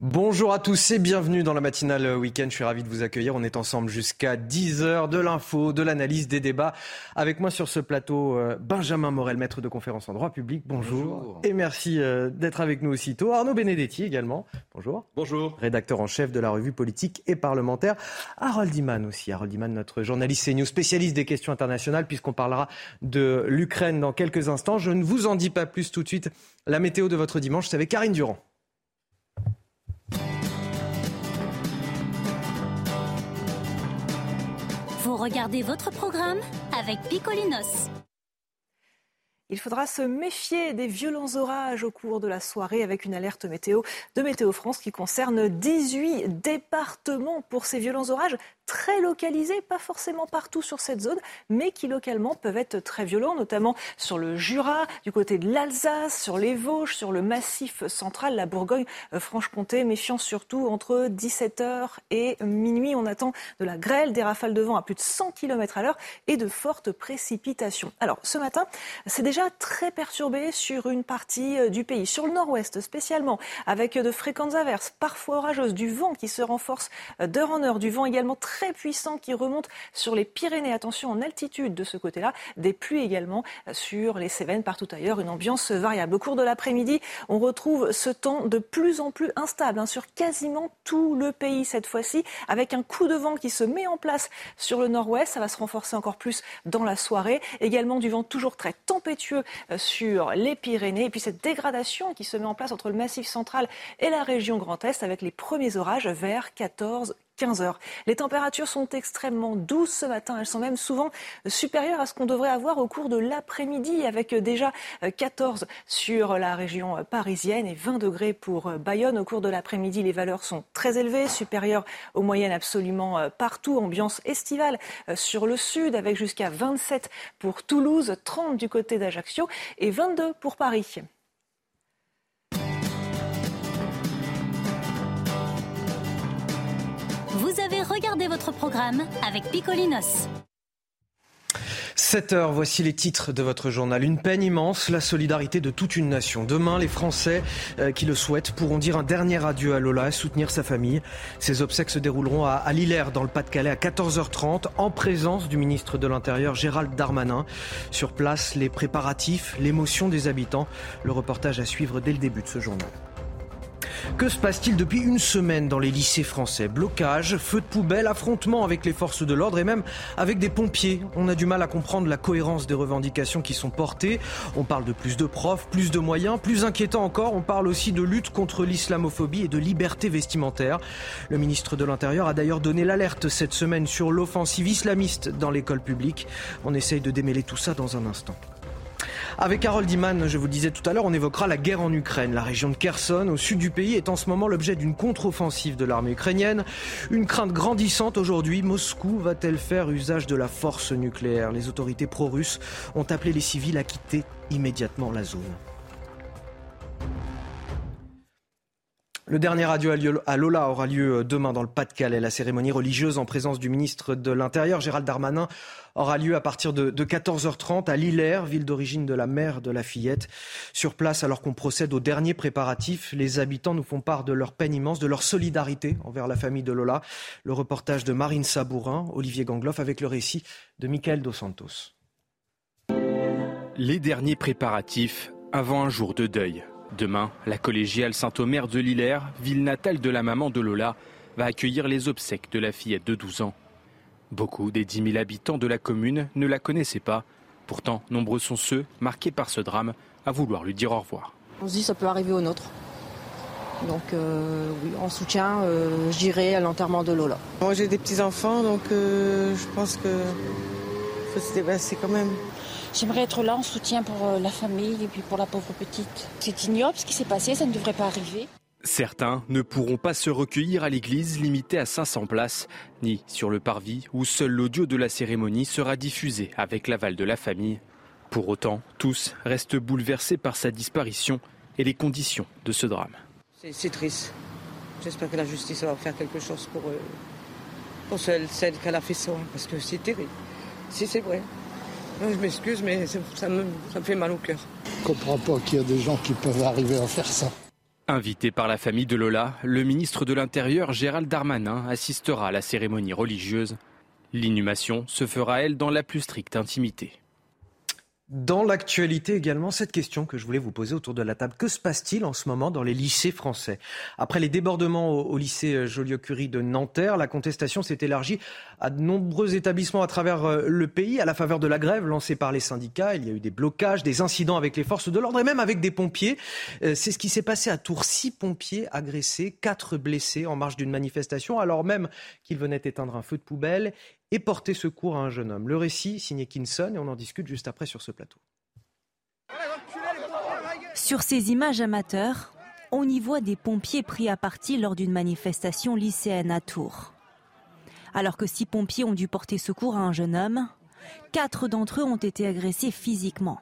Bonjour à tous et bienvenue dans la matinale week-end. Je suis ravi de vous accueillir. On est ensemble jusqu'à 10h de l'info, de l'analyse, des débats. Avec moi sur ce plateau, euh, Benjamin Morel, maître de conférence en droit public. Bonjour. Et merci euh, d'être avec nous aussitôt. Arnaud Benedetti également. Bonjour. Bonjour. Rédacteur en chef de la revue politique et parlementaire. Harold Iman aussi. Harold Iman, notre journaliste CNews, spécialiste des questions internationales, puisqu'on parlera de l'Ukraine dans quelques instants. Je ne vous en dis pas plus tout de suite. La météo de votre dimanche, c'est avec Karine Durand. Regardez votre programme avec Picolinos. Il faudra se méfier des violents orages au cours de la soirée avec une alerte météo de Météo France qui concerne 18 départements pour ces violents orages très localisés, pas forcément partout sur cette zone, mais qui localement peuvent être très violents, notamment sur le Jura, du côté de l'Alsace, sur les Vosges, sur le massif central, la Bourgogne-Franche-Comté. Méfiance surtout entre 17h et minuit. On attend de la grêle, des rafales de vent à plus de 100 km à l'heure et de fortes précipitations. Alors, ce matin, c'est déjà très perturbé sur une partie euh, du pays, sur le nord-ouest spécialement, avec de fréquentes averses, parfois orageuses, du vent qui se renforce euh, d'heure en heure, du vent également très très puissant qui remonte sur les Pyrénées. Attention en altitude de ce côté-là. Des pluies également sur les Cévennes, partout ailleurs. Une ambiance variable. Au cours de l'après-midi, on retrouve ce temps de plus en plus instable hein, sur quasiment tout le pays cette fois-ci, avec un coup de vent qui se met en place sur le nord-ouest. Ça va se renforcer encore plus dans la soirée. Également du vent toujours très tempétueux euh, sur les Pyrénées. Et puis cette dégradation qui se met en place entre le massif central et la région Grand Est avec les premiers orages vers 14 15 heures. Les températures sont extrêmement douces ce matin. Elles sont même souvent supérieures à ce qu'on devrait avoir au cours de l'après-midi, avec déjà 14 sur la région parisienne et 20 degrés pour Bayonne. Au cours de l'après-midi, les valeurs sont très élevées, supérieures aux moyennes absolument partout. Ambiance estivale sur le sud, avec jusqu'à 27 pour Toulouse, 30 du côté d'Ajaccio et 22 pour Paris. Avez regardé votre programme avec Picolinos. 7 heures, voici les titres de votre journal. Une peine immense, la solidarité de toute une nation. Demain, les Français euh, qui le souhaitent pourront dire un dernier adieu à Lola et soutenir sa famille. Ces obsèques se dérouleront à, à dans le Pas-de-Calais, à 14h30, en présence du ministre de l'Intérieur, Gérald Darmanin. Sur place, les préparatifs, l'émotion des habitants. Le reportage à suivre dès le début de ce journal. Que se passe-t-il depuis une semaine dans les lycées français Blocage, feux de poubelle, affrontements avec les forces de l'ordre et même avec des pompiers. On a du mal à comprendre la cohérence des revendications qui sont portées. On parle de plus de profs, plus de moyens. Plus inquiétant encore, on parle aussi de lutte contre l'islamophobie et de liberté vestimentaire. Le ministre de l'Intérieur a d'ailleurs donné l'alerte cette semaine sur l'offensive islamiste dans l'école publique. On essaye de démêler tout ça dans un instant. Avec Harold Iman, je vous le disais tout à l'heure, on évoquera la guerre en Ukraine. La région de Kherson, au sud du pays, est en ce moment l'objet d'une contre-offensive de l'armée ukrainienne. Une crainte grandissante aujourd'hui. Moscou va-t-elle faire usage de la force nucléaire? Les autorités pro-russes ont appelé les civils à quitter immédiatement la zone. Le dernier adieu à Lola aura lieu demain dans le Pas-de-Calais. La cérémonie religieuse en présence du ministre de l'Intérieur, Gérald Darmanin, aura lieu à partir de, 14h30 à Lillers, ville d'origine de la mère de la fillette. Sur place, alors qu'on procède aux derniers préparatifs, les habitants nous font part de leur peine immense, de leur solidarité envers la famille de Lola. Le reportage de Marine Sabourin, Olivier Gangloff, avec le récit de Michael Dos Santos. Les derniers préparatifs avant un jour de deuil. Demain, la collégiale Saint-Omer de Lillers, ville natale de la maman de Lola, va accueillir les obsèques de la fillette de 12 ans. Beaucoup des 10 000 habitants de la commune ne la connaissaient pas. Pourtant, nombreux sont ceux, marqués par ce drame, à vouloir lui dire au revoir. On se dit ça peut arriver au nôtre. Donc euh, oui, en soutien, euh, j'irai à l'enterrement de Lola. Moi j'ai des petits-enfants, donc euh, je pense que faut se débarrasser quand même. J'aimerais être là en soutien pour euh, la famille et puis pour la pauvre petite. C'est ignoble ce qui s'est passé, ça ne devrait pas arriver. Certains ne pourront pas se recueillir à l'église limitée à 500 places, ni sur le parvis où seul l'audio de la cérémonie sera diffusé avec l'aval de la famille. Pour autant, tous restent bouleversés par sa disparition et les conditions de ce drame. C'est triste. J'espère que la justice va faire quelque chose pour, euh, pour celle, celle qu'elle a fait ça, parce que c'est terrible. Si c'est vrai. Je m'excuse, mais ça me, ça me fait mal au cœur. Je comprends pas qu'il y a des gens qui peuvent arriver à faire ça. Invité par la famille de Lola, le ministre de l'Intérieur Gérald Darmanin assistera à la cérémonie religieuse. L'inhumation se fera, elle, dans la plus stricte intimité. Dans l'actualité également, cette question que je voulais vous poser autour de la table. Que se passe-t-il en ce moment dans les lycées français? Après les débordements au, lycée euh, Joliot-Curie de Nanterre, la contestation s'est élargie à de nombreux établissements à travers euh, le pays. À la faveur de la grève lancée par les syndicats, il y a eu des blocages, des incidents avec les forces de l'ordre et même avec des pompiers. Euh, c'est ce qui s'est passé à Tours. Six pompiers agressés, quatre blessés en marge d'une manifestation, alors même qu'ils venaient éteindre un feu de poubelle et porter secours à un jeune homme. Le récit signé Kinson et on en discute juste après sur ce plateau. Sur ces images amateurs, on y voit des pompiers pris à partie lors d'une manifestation lycéenne à Tours. Alors que six pompiers ont dû porter secours à un jeune homme, quatre d'entre eux ont été agressés physiquement.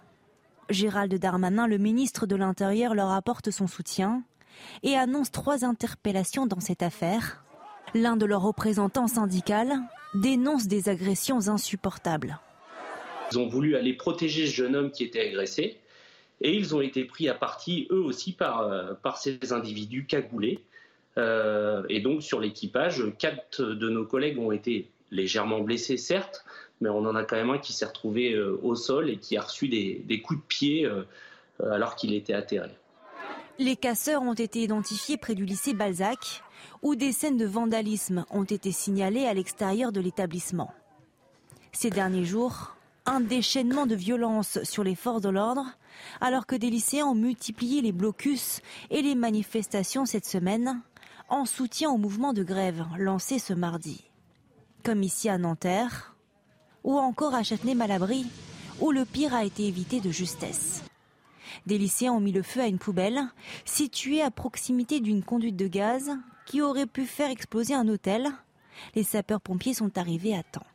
Gérald Darmanin, le ministre de l'Intérieur, leur apporte son soutien et annonce trois interpellations dans cette affaire. L'un de leurs représentants syndicaux dénoncent des agressions insupportables. Ils ont voulu aller protéger ce jeune homme qui était agressé et ils ont été pris à partie eux aussi par, euh, par ces individus cagoulés. Euh, et donc sur l'équipage, quatre de nos collègues ont été légèrement blessés certes, mais on en a quand même un qui s'est retrouvé euh, au sol et qui a reçu des, des coups de pied alors qu'il était atterré. Les casseurs ont été identifiés près du lycée Balzac où des scènes de vandalisme ont été signalées à l'extérieur de l'établissement. Ces derniers jours, un déchaînement de violence sur les forces de l'ordre, alors que des lycéens ont multiplié les blocus et les manifestations cette semaine, en soutien au mouvement de grève lancé ce mardi. Comme ici à Nanterre, ou encore à Châtenay-Malabry, où le pire a été évité de justesse. Des lycéens ont mis le feu à une poubelle située à proximité d'une conduite de gaz qui aurait pu faire exploser un hôtel. Les sapeurs-pompiers sont arrivés à temps.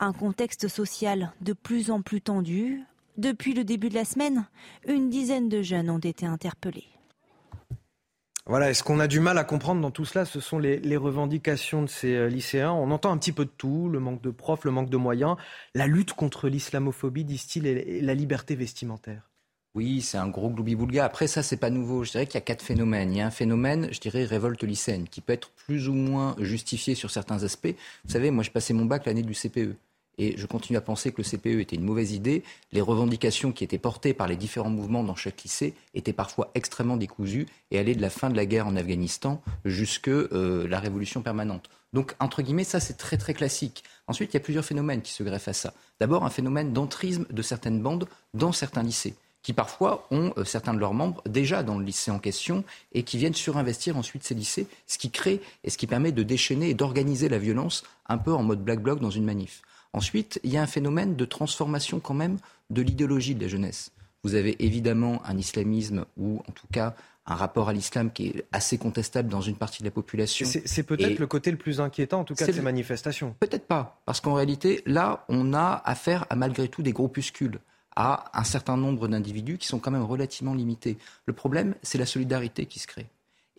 Un contexte social de plus en plus tendu. Depuis le début de la semaine, une dizaine de jeunes ont été interpellés. Voilà, est-ce qu'on a du mal à comprendre dans tout cela? Ce sont les, revendications de ces euh, lycéens. On entend un petit peu de tout, le manque de profs, le manque de moyens, la lutte contre l'islamophobie, disent-ils, et la liberté vestimentaire. Oui, c'est un gros gloubi-boulga. Après, ça, c'est pas nouveau. Je dirais qu'il y a quatre phénomènes. Il y a un phénomène, je dirais, révolte lycéenne, qui peut être plus ou moins justifié sur certains aspects. Vous savez, moi, je passais mon bac l'année du CPE. Et je continue à penser que le CPE était une mauvaise idée. Les revendications qui étaient portées par les différents mouvements dans chaque lycée étaient parfois extrêmement décousues et allaient de la fin de la guerre en Afghanistan jusque euh, la révolution permanente. Donc, entre guillemets, ça, c'est très, très classique. Ensuite, il y a plusieurs phénomènes qui se greffent à ça. D'abord, un phénomène d'entrisme de certaines bandes dans certains lycées qui parfois ont euh, certains de leurs membres déjà dans le lycée en question et qui viennent surinvestir ensuite ces lycées, ce qui crée et ce qui permet de déchaîner et d'organiser la violence un peu en mode black bloc dans une manif. Ensuite, il y a un phénomène de transformation quand même de l'idéologie de la jeunesse. Vous avez évidemment un islamisme ou en tout cas un rapport à l'islam qui est assez contestable dans une partie de la population. C'est peut-être le côté le plus inquiétant, en tout cas, de ces manifestations. Peut-être pas, parce qu'en réalité, là, on a affaire à malgré tout des groupuscules à un certain nombre d'individus qui sont quand même relativement limités. Le problème, c'est la solidarité qui se crée.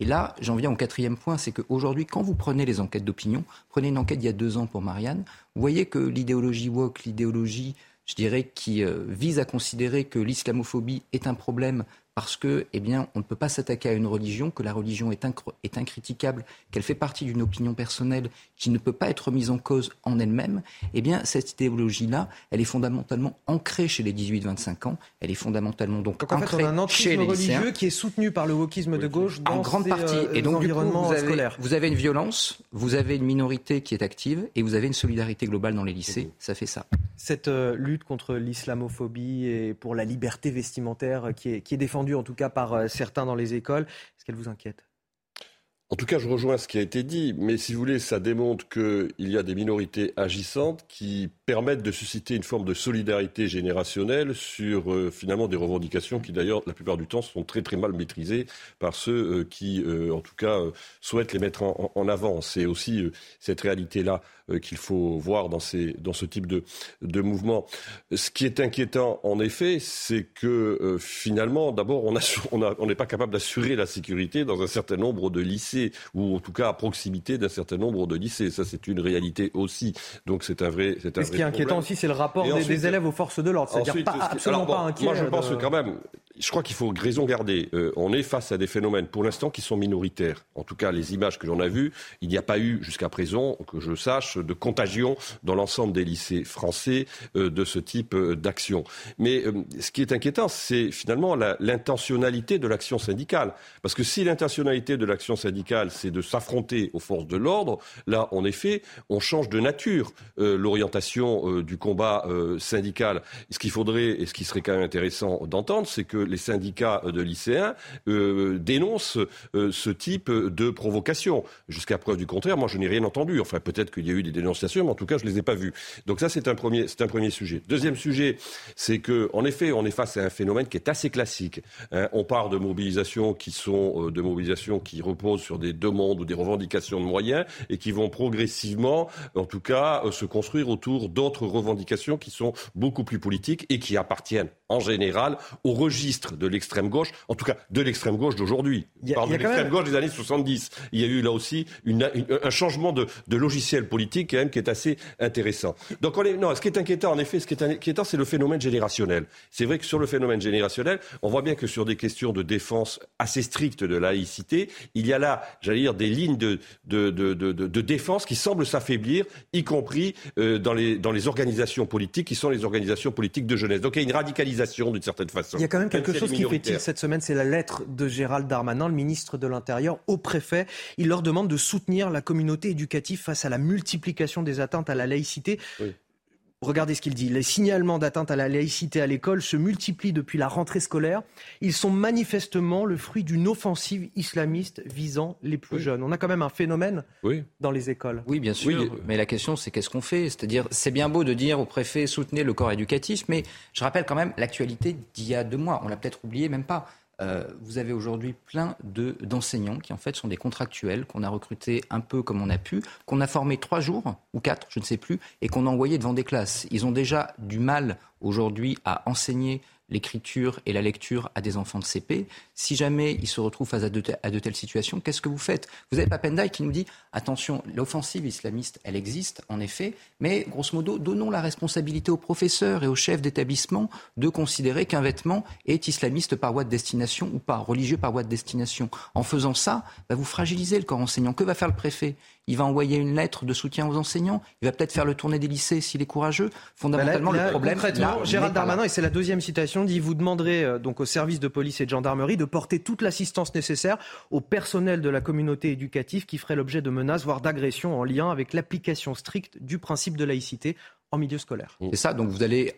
Et là, j'en viens au quatrième point, c'est qu'aujourd'hui, quand vous prenez les enquêtes d'opinion, prenez une enquête il y a deux ans pour Marianne, vous voyez que l'idéologie woke, l'idéologie, je dirais, qui euh, vise à considérer que l'islamophobie est un problème parce que, eh bien, on ne peut pas s'attaquer à une religion, que la religion est, est incritiquable, qu'elle fait partie d'une opinion personnelle qui ne peut pas être mise en cause en elle-même, eh bien, cette idéologie-là, elle est fondamentalement ancrée chez les 18-25 ans, elle est fondamentalement donc, donc en ancrée fait, on a un chez les religieux qui est soutenu par le wokisme de gauche dans en grande partie. Euh, et donc, du coup, vous avez, vous avez une violence, vous avez une minorité qui est active, et vous avez une solidarité globale dans les lycées. Ça fait ça. Cette euh, lutte contre l'islamophobie et pour la liberté vestimentaire qui est, défendue en tout cas par euh, certains dans les écoles. Est-ce qu'elle vous inquiète? En tout cas, je rejoins ce qui a été dit, mais si vous voulez, ça démontre qu'il y a des minorités agissantes qui permettre de susciter une forme de solidarité générationnelle sur euh, finalement des revendications qui d'ailleurs la plupart du temps sont très très mal maîtrisées par ceux euh, qui en tout cas souhaitent les mettre en, en avant. C'est aussi cette réalité-là qu'il faut voir dans, ces, dans ce type de, de mouvement. Ce qui est inquiétant en effet, c'est que finalement d'abord on n'est on on pas capable d'assurer la sécurité dans un certain nombre de lycées ou en tout cas à proximité d'un certain nombre de lycées. Ça c'est une réalité aussi. Donc c'est un vrai. C'est un ce qui est inquiétant aussi, c'est le rapport des, élèves aux forces de l'ordre. C'est-à-dire pas, absolument pas inquiet. Moi, je pense que quand même, je crois qu'il faut raison garder. Euh, on est face à des phénomènes, pour l'instant, qui sont minoritaires. En tout cas, les images que j'en ai vues, il n'y a pas eu, jusqu'à présent, que je sache, de contagion dans l'ensemble des lycées français euh, de ce type euh, d'action. Mais ce qui est inquiétant, c'est finalement l'intentionnalité de l'action syndicale. Parce que si l'intentionnalité de l'action syndicale, c'est de s'affronter aux forces de l'ordre, là, en effet, on change de nature l'orientation du combat syndical. Ce qu'il faudrait, et ce qui serait quand même intéressant d'entendre, c'est que les syndicats de lycéens euh, dénoncent euh, ce type de provocation. Jusqu'à preuve du contraire, moi je n'ai rien entendu. Enfin, peut-être qu'il y a eu des dénonciations, mais en tout cas, je ne les ai pas vues. Donc ça, c'est un premier, un premier sujet. Deuxième sujet, c'est que, en effet, on est face à un phénomène qui est assez classique. Hein. On part de mobilisations qui sont euh, de mobilisations qui reposent sur des demandes ou des revendications de moyens et qui vont progressivement, en tout cas, se construire autour d'autres revendications qui sont beaucoup plus politiques et qui appartiennent en général au registre de l'extrême gauche, en tout cas de l'extrême gauche d'aujourd'hui. Je parle de l'extrême gauche des années 70. Il y a eu là aussi un changement de, logiciel politique quand même qui est assez intéressant. Donc on est, non, ce qui est inquiétant en effet, ce qui est inquiétant, c'est le phénomène générationnel. C'est vrai que sur le phénomène générationnel, on voit bien que sur des questions de défense assez strictes de laïcité, il y a là, j'allais dire, des lignes de, de, de, défense qui semblent s'affaiblir, y compris euh, dans, les, dans les organisations politiques qui sont les organisations politiques de jeunesse. Donc il y a une radicalisation d'une certaine façon. Il y a quand même quelque chose qui tilt cette semaine, c'est la lettre de Gérald Darmanin, le ministre de l'Intérieur, au préfet. Il leur demande de soutenir la communauté éducative face à la multiplication des atteintes à la laïcité. Regardez ce qu'il dit. Les signalements d'atteinte à la laïcité à l'école se multiplient depuis la rentrée scolaire. Ils sont manifestement le fruit d'une offensive islamiste visant les plus jeunes. On a quand même un phénomène dans les écoles. Oui, bien sûr. Mais la question, c'est qu'est-ce qu'on fait? C'est-à-dire, c'est bien beau de dire au préfet soutenez le corps éducatif, mais je rappelle quand même l'actualité d'il y a deux mois. On l'a peut-être oublié, même pas. Euh, vous avez aujourd'hui plein d'enseignants qui en fait sont des contractuels qu'on a recrutés un peu comme on a pu, qu'on a formés trois jours ou quatre, je ne sais plus, et qu'on a envoyés devant des classes. Ils ont déjà du mal aujourd'hui à enseigner l'écriture et la lecture à des enfants de CP. Si jamais ils se retrouvent face à de, telles situations, qu'est-ce que vous faites? Vous avez Papendaï qui nous dit attention, l'offensive islamiste, elle existe en effet, mais grosso modo, donnons la responsabilité aux professeurs et aux chefs d'établissement de considérer qu'un vêtement est islamiste par voie de destination ou pas, religieux par voie de destination. En faisant ça, bah, vous fragilisez le corps enseignant. Que va faire le préfet? Il va envoyer une lettre de soutien aux enseignants, il va peut-être faire le tournée des lycées s'il est courageux. Fondamentalement, le problème. Concrètement, Gérald Darmanin, et c'est la deuxième citation, dit vous demanderez euh, donc au service de police et de gendarmerie de porter toute l'assistance nécessaire au personnel de la communauté éducative qui ferait l'objet de menaces, voire d'agressions en lien avec l'application stricte du principe de laïcité en milieu scolaire. C'est ça, donc vous allez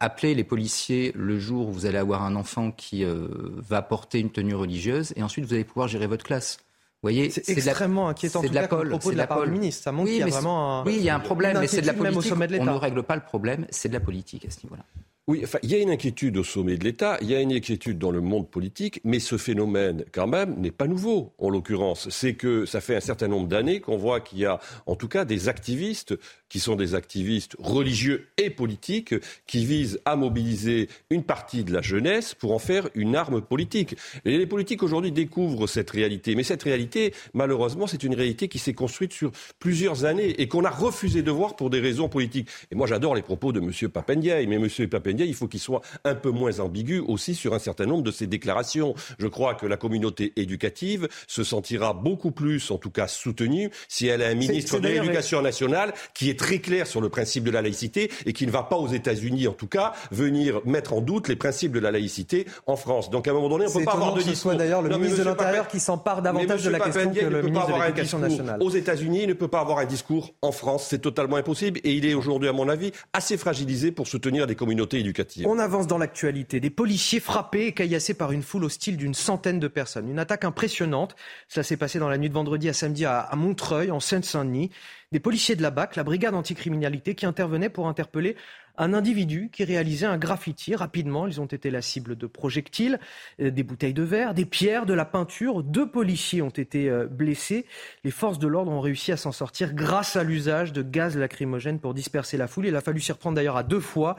appeler les policiers le jour où vous allez avoir un enfant qui euh, va porter une tenue religieuse et ensuite vous allez pouvoir gérer votre classe voyez, c'est extrêmement inquiétant. C'est de la pole, propos de la, part du ministre. Ça montre qu'il y a vraiment un, Oui, il y a un problème, mais c'est de la politique. On ne règle pas le problème, c'est de la politique à ce niveau-là. Oui, enfin, il y a une inquiétude au sommet de l'État, il y a une inquiétude dans le monde politique, mais ce phénomène, quand même, n'est pas nouveau, en l'occurrence. C'est que ça fait un certain nombre d'années qu'on voit qu'il y a, en tout cas, des activistes qui sont des activistes religieux et politiques qui visent à mobiliser une partie de la jeunesse pour en faire une arme politique. Et les politiques aujourd'hui découvrent cette réalité. Mais cette réalité, malheureusement, c'est une réalité qui s'est construite sur plusieurs années et qu'on a refusé de voir pour des raisons politiques. Et moi, j'adore les propos de M. Papendiaï, mais M. Papendiaï, il faut qu'il soit un peu moins ambigu aussi sur un certain nombre de ses déclarations. Je crois que la communauté éducative se sentira beaucoup plus, en tout cas, soutenue si elle a un ministre de l'Éducation nationale qui est très clair sur le principe de la laïcité et qui ne va pas aux États-Unis, en tout cas, venir mettre en doute les principes de la laïcité en France. Donc à un moment donné, on ne peut pas avoir de discours. C'est d'ailleurs le ministre de l'Intérieur qui s'empare davantage de la question que le ministre de l'Éducation nationale. Aux États-Unis, il ne peut pas avoir un discours en France. C'est totalement impossible et il est aujourd'hui, à mon avis, assez fragilisé pour soutenir des communautés On avance dans l'actualité. Des policiers frappés et caillassés par une foule hostile d'une centaine de personnes. Une attaque impressionnante. Cela s'est passé dans la nuit de vendredi à samedi à, Montreuil, en Seine-Saint-Denis. Des policiers de la BAC, la brigade anticriminalité, qui intervenaient pour interpeller un individu qui réalisait un graffiti. Rapidement, ils ont été la cible de projectiles, euh, des bouteilles de verre, des pierres, de la peinture. Deux policiers ont été euh, blessés. Les forces de l'ordre ont réussi à s'en sortir grâce à l'usage de gaz lacrymogène pour disperser la foule. Il a fallu s'y reprendre d'ailleurs à deux fois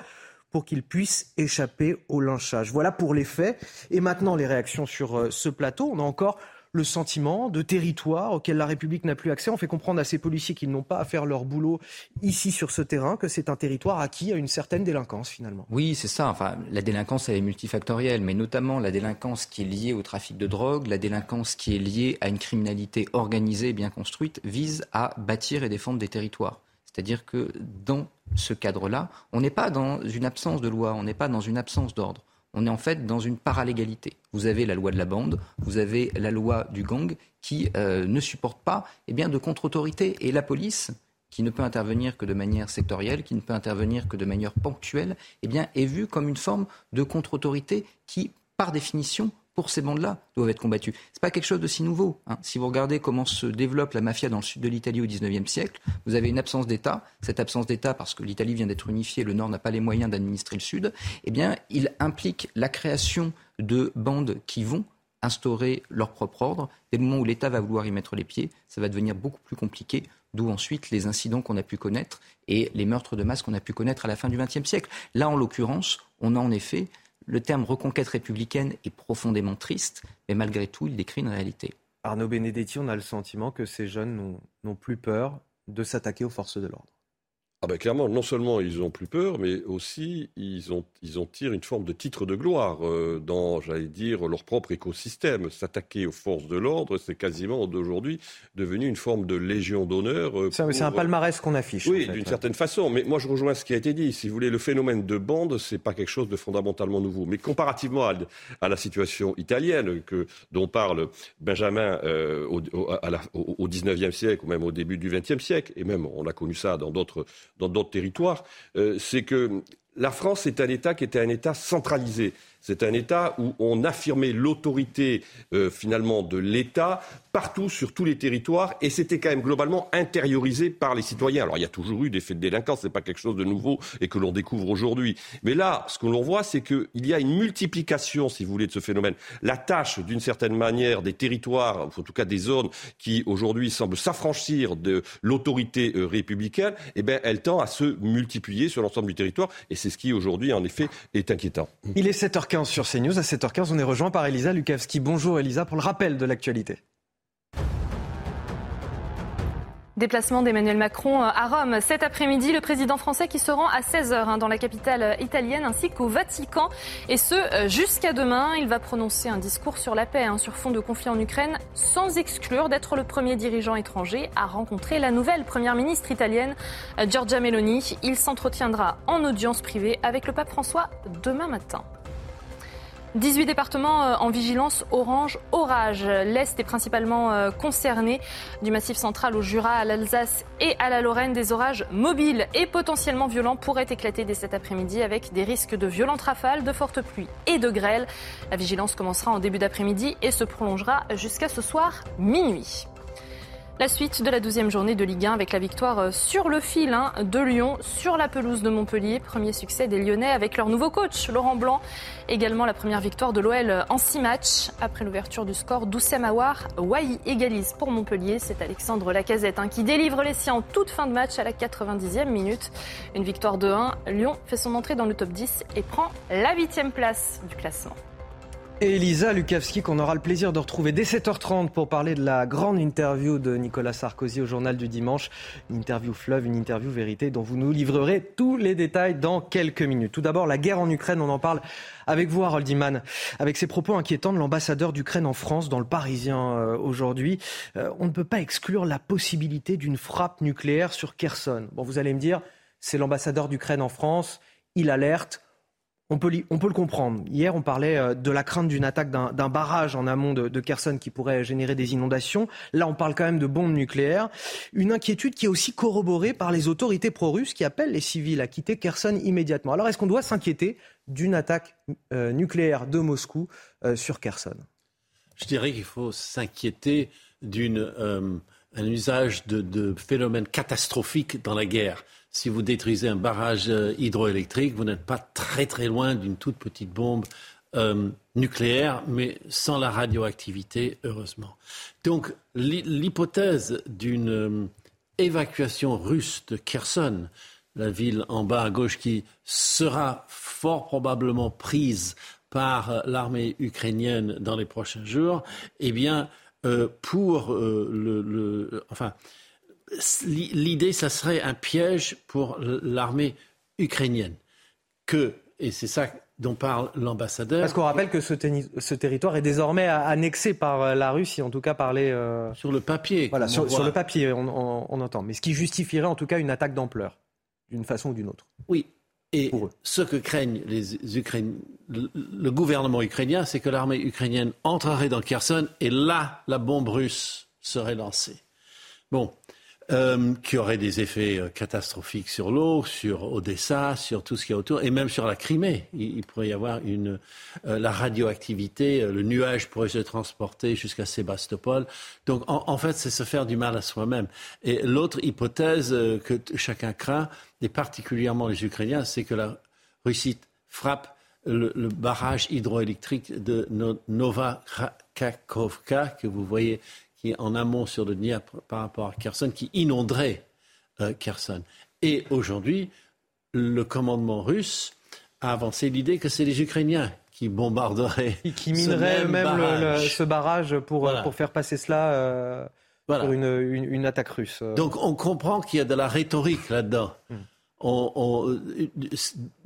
pour qu'ils puissent échapper au lynchage. Voilà pour les faits. Et maintenant, les réactions sur euh, ce plateau. On a encore le sentiment de territoire auquel la République n'a plus accès. On fait comprendre à ces policiers qu'ils n'ont pas à faire leur boulot ici sur ce terrain, que c'est un territoire acquis à une certaine délinquance finalement. Oui, c'est ça. Enfin, la délinquance, elle est multifactorielle, mais notamment la délinquance qui est liée au trafic de drogue, la délinquance qui est liée à une criminalité organisée et bien construite, vise à bâtir et défendre des territoires. C'est-à-dire que dans ce cadre-là, on n'est pas dans une absence de loi, on n'est pas dans une absence d'ordre on est en fait dans une paralégalité. Vous avez la loi de la bande, vous avez la loi du gang qui euh, ne supporte pas eh bien, de contre-autorité. Et la police, qui ne peut intervenir que de manière sectorielle, qui ne peut intervenir que de manière ponctuelle, eh bien, est vue comme une forme de contre-autorité qui, par définition, pour ces bandes-là doivent être combattues. Ce n'est pas quelque chose de si nouveau. Hein. Si vous regardez comment se développe la mafia dans le sud de l'Italie au XIXe siècle, vous avez une absence d'État. Cette absence d'État, parce que l'Italie vient d'être unifiée, le Nord n'a pas les moyens d'administrer le Sud, eh bien, il implique la création de bandes qui vont instaurer leur propre ordre. Dès le moment où l'État va vouloir y mettre les pieds, ça va devenir beaucoup plus compliqué d'où ensuite les incidents qu'on a pu connaître et les meurtres de masse qu'on a pu connaître à la fin du XXe siècle. Là, en l'occurrence, on a en effet le terme reconquête républicaine est profondément triste, mais malgré tout, il décrit une réalité. Arnaud Benedetti, on a le sentiment que ces jeunes n'ont plus peur de s'attaquer aux forces de l'ordre. Ah ben clairement, non seulement ils ont plus peur, mais aussi ils, ont, ils en tirent une forme de titre de gloire euh, dans, j'allais dire, leur propre écosystème. S'attaquer aux forces de l'ordre, c'est quasiment d'aujourd'hui devenu une forme de légion d'honneur. Euh, c'est un palmarès qu'on affiche. Oui, d'une certaine façon. Mais moi, je rejoins ce qui a été dit. Si vous voulez, le phénomène de bande, c'est pas quelque chose de fondamentalement nouveau. Mais comparativement à, la situation italienne que, dont parle Benjamin euh, au, au, 19e siècle ou même au début du 20e siècle, et même on a connu ça dans d'autres dans d'autres territoires, euh, c'est que la France est un État qui était un État centralisé. C'est un État où on affirmait l'autorité euh, finalement de l'État partout sur tous les territoires et c'était quand même globalement intériorisé par les citoyens. Alors il y a toujours eu des faits de délinquance, c'est pas quelque chose de nouveau et que l'on découvre aujourd'hui. Mais là, ce que l'on voit, c'est qu'il y a une multiplication, si vous voulez, de ce phénomène. La tâche, d'une certaine manière, des territoires, en tout cas des zones qui aujourd'hui semblent s'affranchir de l'autorité euh, républicaine, eh bien, elle tend à se multiplier sur l'ensemble du territoire et c'est ce qui aujourd'hui, en effet, est inquiétant. Il est 7h15 sur CNews. À 7h15, on est rejoint par Elisa Lukavski. Bonjour Elisa pour le rappel de l'actualité. Déplacement d'Emmanuel Macron euh, à Rome cet après-midi. Le président français qui se rend à 16h hein, dans la capitale italienne ainsi qu'au Vatican. Et ce, euh, jusqu'à demain. Il va prononcer un discours sur la paix hein, sur fond de conflit en Ukraine sans exclure d'être le premier dirigeant étranger à rencontrer la nouvelle première ministre italienne, euh, Giorgia Meloni. Il s'entretiendra en audience privée avec le pape François demain matin. 18 départements euh, en vigilance orange orage. L'Est est principalement euh, concerné. Du massif central au Jura, à l'Alsace et à la Lorraine, des orages mobiles et potentiellement violents pourraient éclater dès cet après-midi avec des risques de violentes rafales, de fortes pluies et de grêle. La vigilance commencera en début d'après-midi et se prolongera jusqu'à ce soir minuit. La suite de la douzième journée de Ligue 1 avec la victoire euh, sur le fil hein, de Lyon sur la pelouse de Montpellier. Premier succès des Lyonnais avec leur nouveau coach Laurent Blanc. Également la première victoire de l'OL en six matchs. Après l'ouverture du score, Doucem Aouar, Wai égalise pour Montpellier. C'est Alexandre Lacazette hein, qui délivre les siens en toute fin de match à la 90e minute. Une victoire de 1. Lyon fait son entrée dans le top 10 et prend la huitième place du classement. Elisa Lukavski, qu'on aura le plaisir de retrouver dès 7h30 pour parler de la grande interview de Nicolas Sarkozy au journal du dimanche. Une interview fleuve, une interview vérité dont vous nous livrerez tous les détails dans quelques minutes. Tout d'abord, la guerre en Ukraine, on en parle avec vous, Harold Iman, avec ces propos inquiétants de l'ambassadeur d'Ukraine en France dans le Parisien euh, aujourd'hui. Euh, on ne peut pas exclure la possibilité d'une frappe nucléaire sur Kherson. Bon, vous allez me dire, c'est l'ambassadeur d'Ukraine en France, il alerte On peut, le comprendre. Hier, on parlait euh, de la crainte d'une attaque d'un barrage en amont de, de, Kherson qui pourrait générer des inondations. Là, on parle quand même de bombes nucléaires. Une inquiétude qui est aussi corroborée par les autorités pro-russes qui appellent les civils à quitter Kherson immédiatement. Alors, est-ce qu'on doit s'inquiéter d'une attaque euh, nucléaire de Moscou euh, sur Kherson? Je dirais qu'il faut s'inquiéter d'un usage de phénomènes catastrophiques dans la guerre si vous détruisez un barrage euh, hydroélectrique, vous n'êtes pas très très loin d'une toute petite bombe euh, nucléaire, mais sans la radioactivité, heureusement. Donc l'hypothèse d'une euh, évacuation russe de Kherson, la ville en bas à gauche qui sera fort probablement prise par l'armée ukrainienne dans les prochains jours, eh bien, pour le, le, enfin, l'idée, ça serait un piège pour l'armée ukrainienne. Que, et c'est ça dont parle l'ambassadeur. Parce qu'on rappelle que ce, ce, territoire est désormais annexé par euh, la Russie, en tout cas par les... Euh, sur le papier. Voilà, sur, le papier, on, entend. Mais ce qui justifierait en tout cas une attaque d'ampleur, d'une façon ou d'une autre. Oui. Et ce que craignent les Ukrainiens, le gouvernement ukrainien, c'est que l'armée ukrainienne entrerait dans Kherson et là, la bombe russe serait lancée. Bon, euh, qui aurait des effets euh, catastrophiques sur l'eau, sur Odessa, sur tout ce qui est autour, et même sur la Crimée. Il, pourrait y avoir euh, la radioactivité, le nuage pourrait se transporter jusqu'à Sébastopol. Donc, en, fait, c'est se faire du mal à soi-même. Et l'autre hypothèse que chacun craint, et particulièrement les Ukrainiens, c'est que la Russie frappe le, barrage hydroélectrique de Nova Kakhovka, que vous voyez qui est en amont sur le Dniepr par rapport à Kherson, qui inonderait euh, Kherson. Et aujourd'hui, le commandement russe a avancé l'idée que c'est les Ukrainiens qui bombarderaient. Et qui mineraient même, ce barrage pour, euh, pour faire passer cela euh, pour une, une, attaque russe. Donc on comprend qu'il y a de la rhétorique là-dedans. Hmm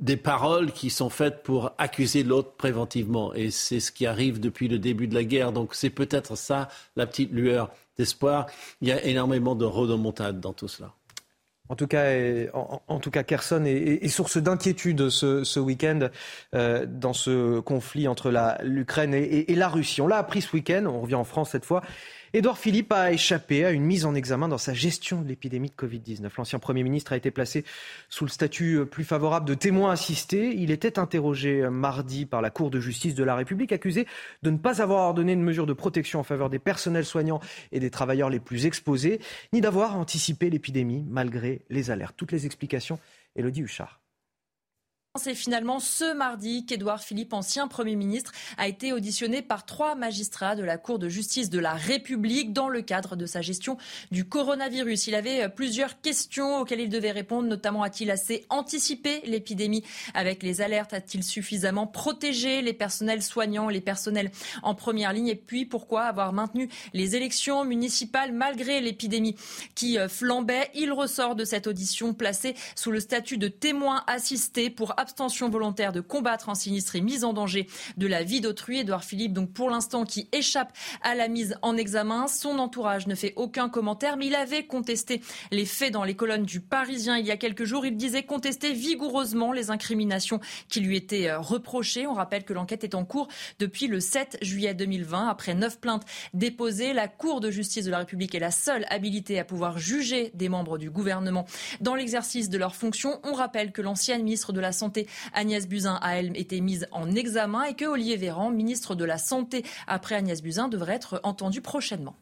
des paroles qui sont faites pour accuser l'autre préventivement. Et c'est ce qui arrive depuis le début de la guerre. Donc c'est peut-être ça, la petite lueur d'espoir. Il y a énormément de rodomontade dans tout cela. En tout cas, en, tout cas Kherson est, source d'inquiétude ce, week-end euh, dans ce conflit entre l'Ukraine et, la Russie. On l'a appris ce week-end, on revient en France cette fois. Édouard Philippe a échappé à une mise en examen dans sa gestion de l'épidémie de Covid-19. L'ancien Premier ministre a été placé sous le statut plus favorable de témoin assisté. Il était interrogé mardi par la Cour de justice de la République, accusé de ne pas avoir ordonné une mesure de protection en faveur des personnels soignants et des travailleurs les plus exposés, ni d'avoir anticipé l'épidémie malgré les alertes. Toutes les explications, Elodie Huchard. C'est finalement ce mardi qu'Édouard Philippe, ancien Premier ministre, a été auditionné par trois magistrats de la Cour de justice de la République dans le cadre de sa gestion du coronavirus. Il avait euh, plusieurs questions auxquelles il devait répondre, notamment a-t-il assez anticipé l'épidémie? Avec les alertes A-t-il suffisamment protégé les personnels soignants, les personnels en première ligne? Et puis pourquoi avoir maintenu les élections municipales malgré l'épidémie qui euh, flambait? Il ressort de cette audition placé sous le statut de témoin assisté pour abstention volontaire de combattre un sinistre et mise en danger de la vie d'autrui. Édouard Philippe, donc pour l'instant, qui échappe à la mise en examen. Son entourage ne fait aucun commentaire, mais il avait contesté les faits dans les colonnes du Parisien il y a quelques jours. Il disait contester vigoureusement les incriminations qui lui étaient euh, reprochées. On rappelle que l'enquête est en cours depuis le 7 juillet 2020. Après neuf plaintes déposées, la Cour de justice de la République est la seule habilitée à pouvoir juger des membres du gouvernement dans l'exercice de leurs fonctions. On rappelle que l'ancienne ministre de la Santé Agnès Buzyn a elle été mise en examen et que Olivier Véran, ministre de la Santé après Agnès Buzyn, devrait être entendu prochainement.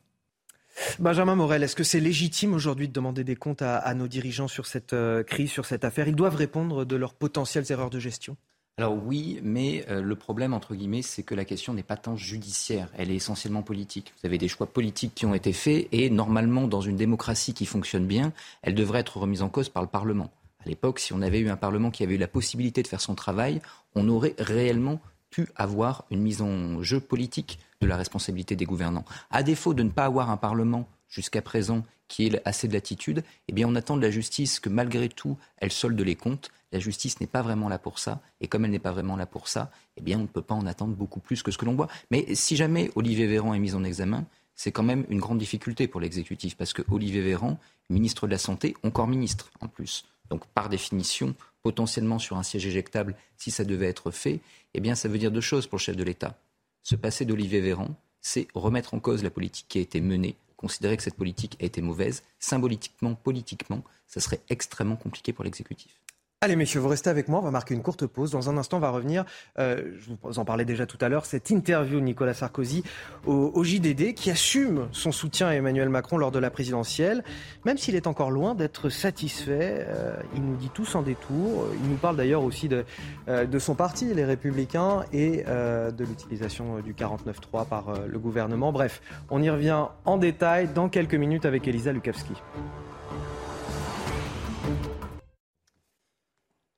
Benjamin Morel, est-ce que c'est légitime aujourd'hui de demander des comptes à, nos dirigeants sur cette euh, crise, sur cette affaire? Ils doivent répondre de leurs potentielles erreurs de gestion alors oui, mais euh, le problème, entre guillemets, c'est que la question n'est pas tant judiciaire, elle est essentiellement politique. Vous avez des choix politiques qui ont été faits et normalement, dans une démocratie qui fonctionne bien, elle devrait être remise en cause par le Parlement. À l'époque, si on avait eu un Parlement qui avait eu la possibilité de faire son travail, on aurait réellement pu avoir une mise en jeu politique de la responsabilité des gouvernants. À défaut de ne pas avoir un Parlement jusqu'à présent qui ait assez de latitude, eh bien on attend de la justice que malgré tout, elle solde les comptes. La justice n'est pas vraiment là pour ça, et comme elle n'est pas vraiment là pour ça, eh bien on ne peut pas en attendre beaucoup plus que ce que l'on voit. Mais si jamais Olivier Véran est mis en examen, c'est quand même une grande difficulté pour l'exécutif, parce que Olivier Véran, ministre de la Santé, encore ministre en plus. Donc par définition, potentiellement sur un siège éjectable si ça devait être fait, eh bien ça veut dire deux choses pour le chef de l'État. Se passer d'Olivier Véran, c'est remettre en cause la politique qui a été menée, considérer que cette politique a été mauvaise, symboliquement, politiquement, ça serait extrêmement compliqué pour l'exécutif. Allez messieurs, vous restez avec moi, on va marquer une courte pause. Dans un instant, on va revenir, euh, je vous en parlais déjà tout à l'heure, cette interview Nicolas Sarkozy au, JDD qui assume son soutien à Emmanuel Macron lors de la présidentielle, même s'il est encore loin d'être satisfait. Euh, il nous dit tout sans détour. Il nous parle d'ailleurs aussi de, euh, son parti, les Républicains, et de l'utilisation du 49.3 par le gouvernement. Bref, on y revient en détail dans quelques minutes avec Elisa Lukavski.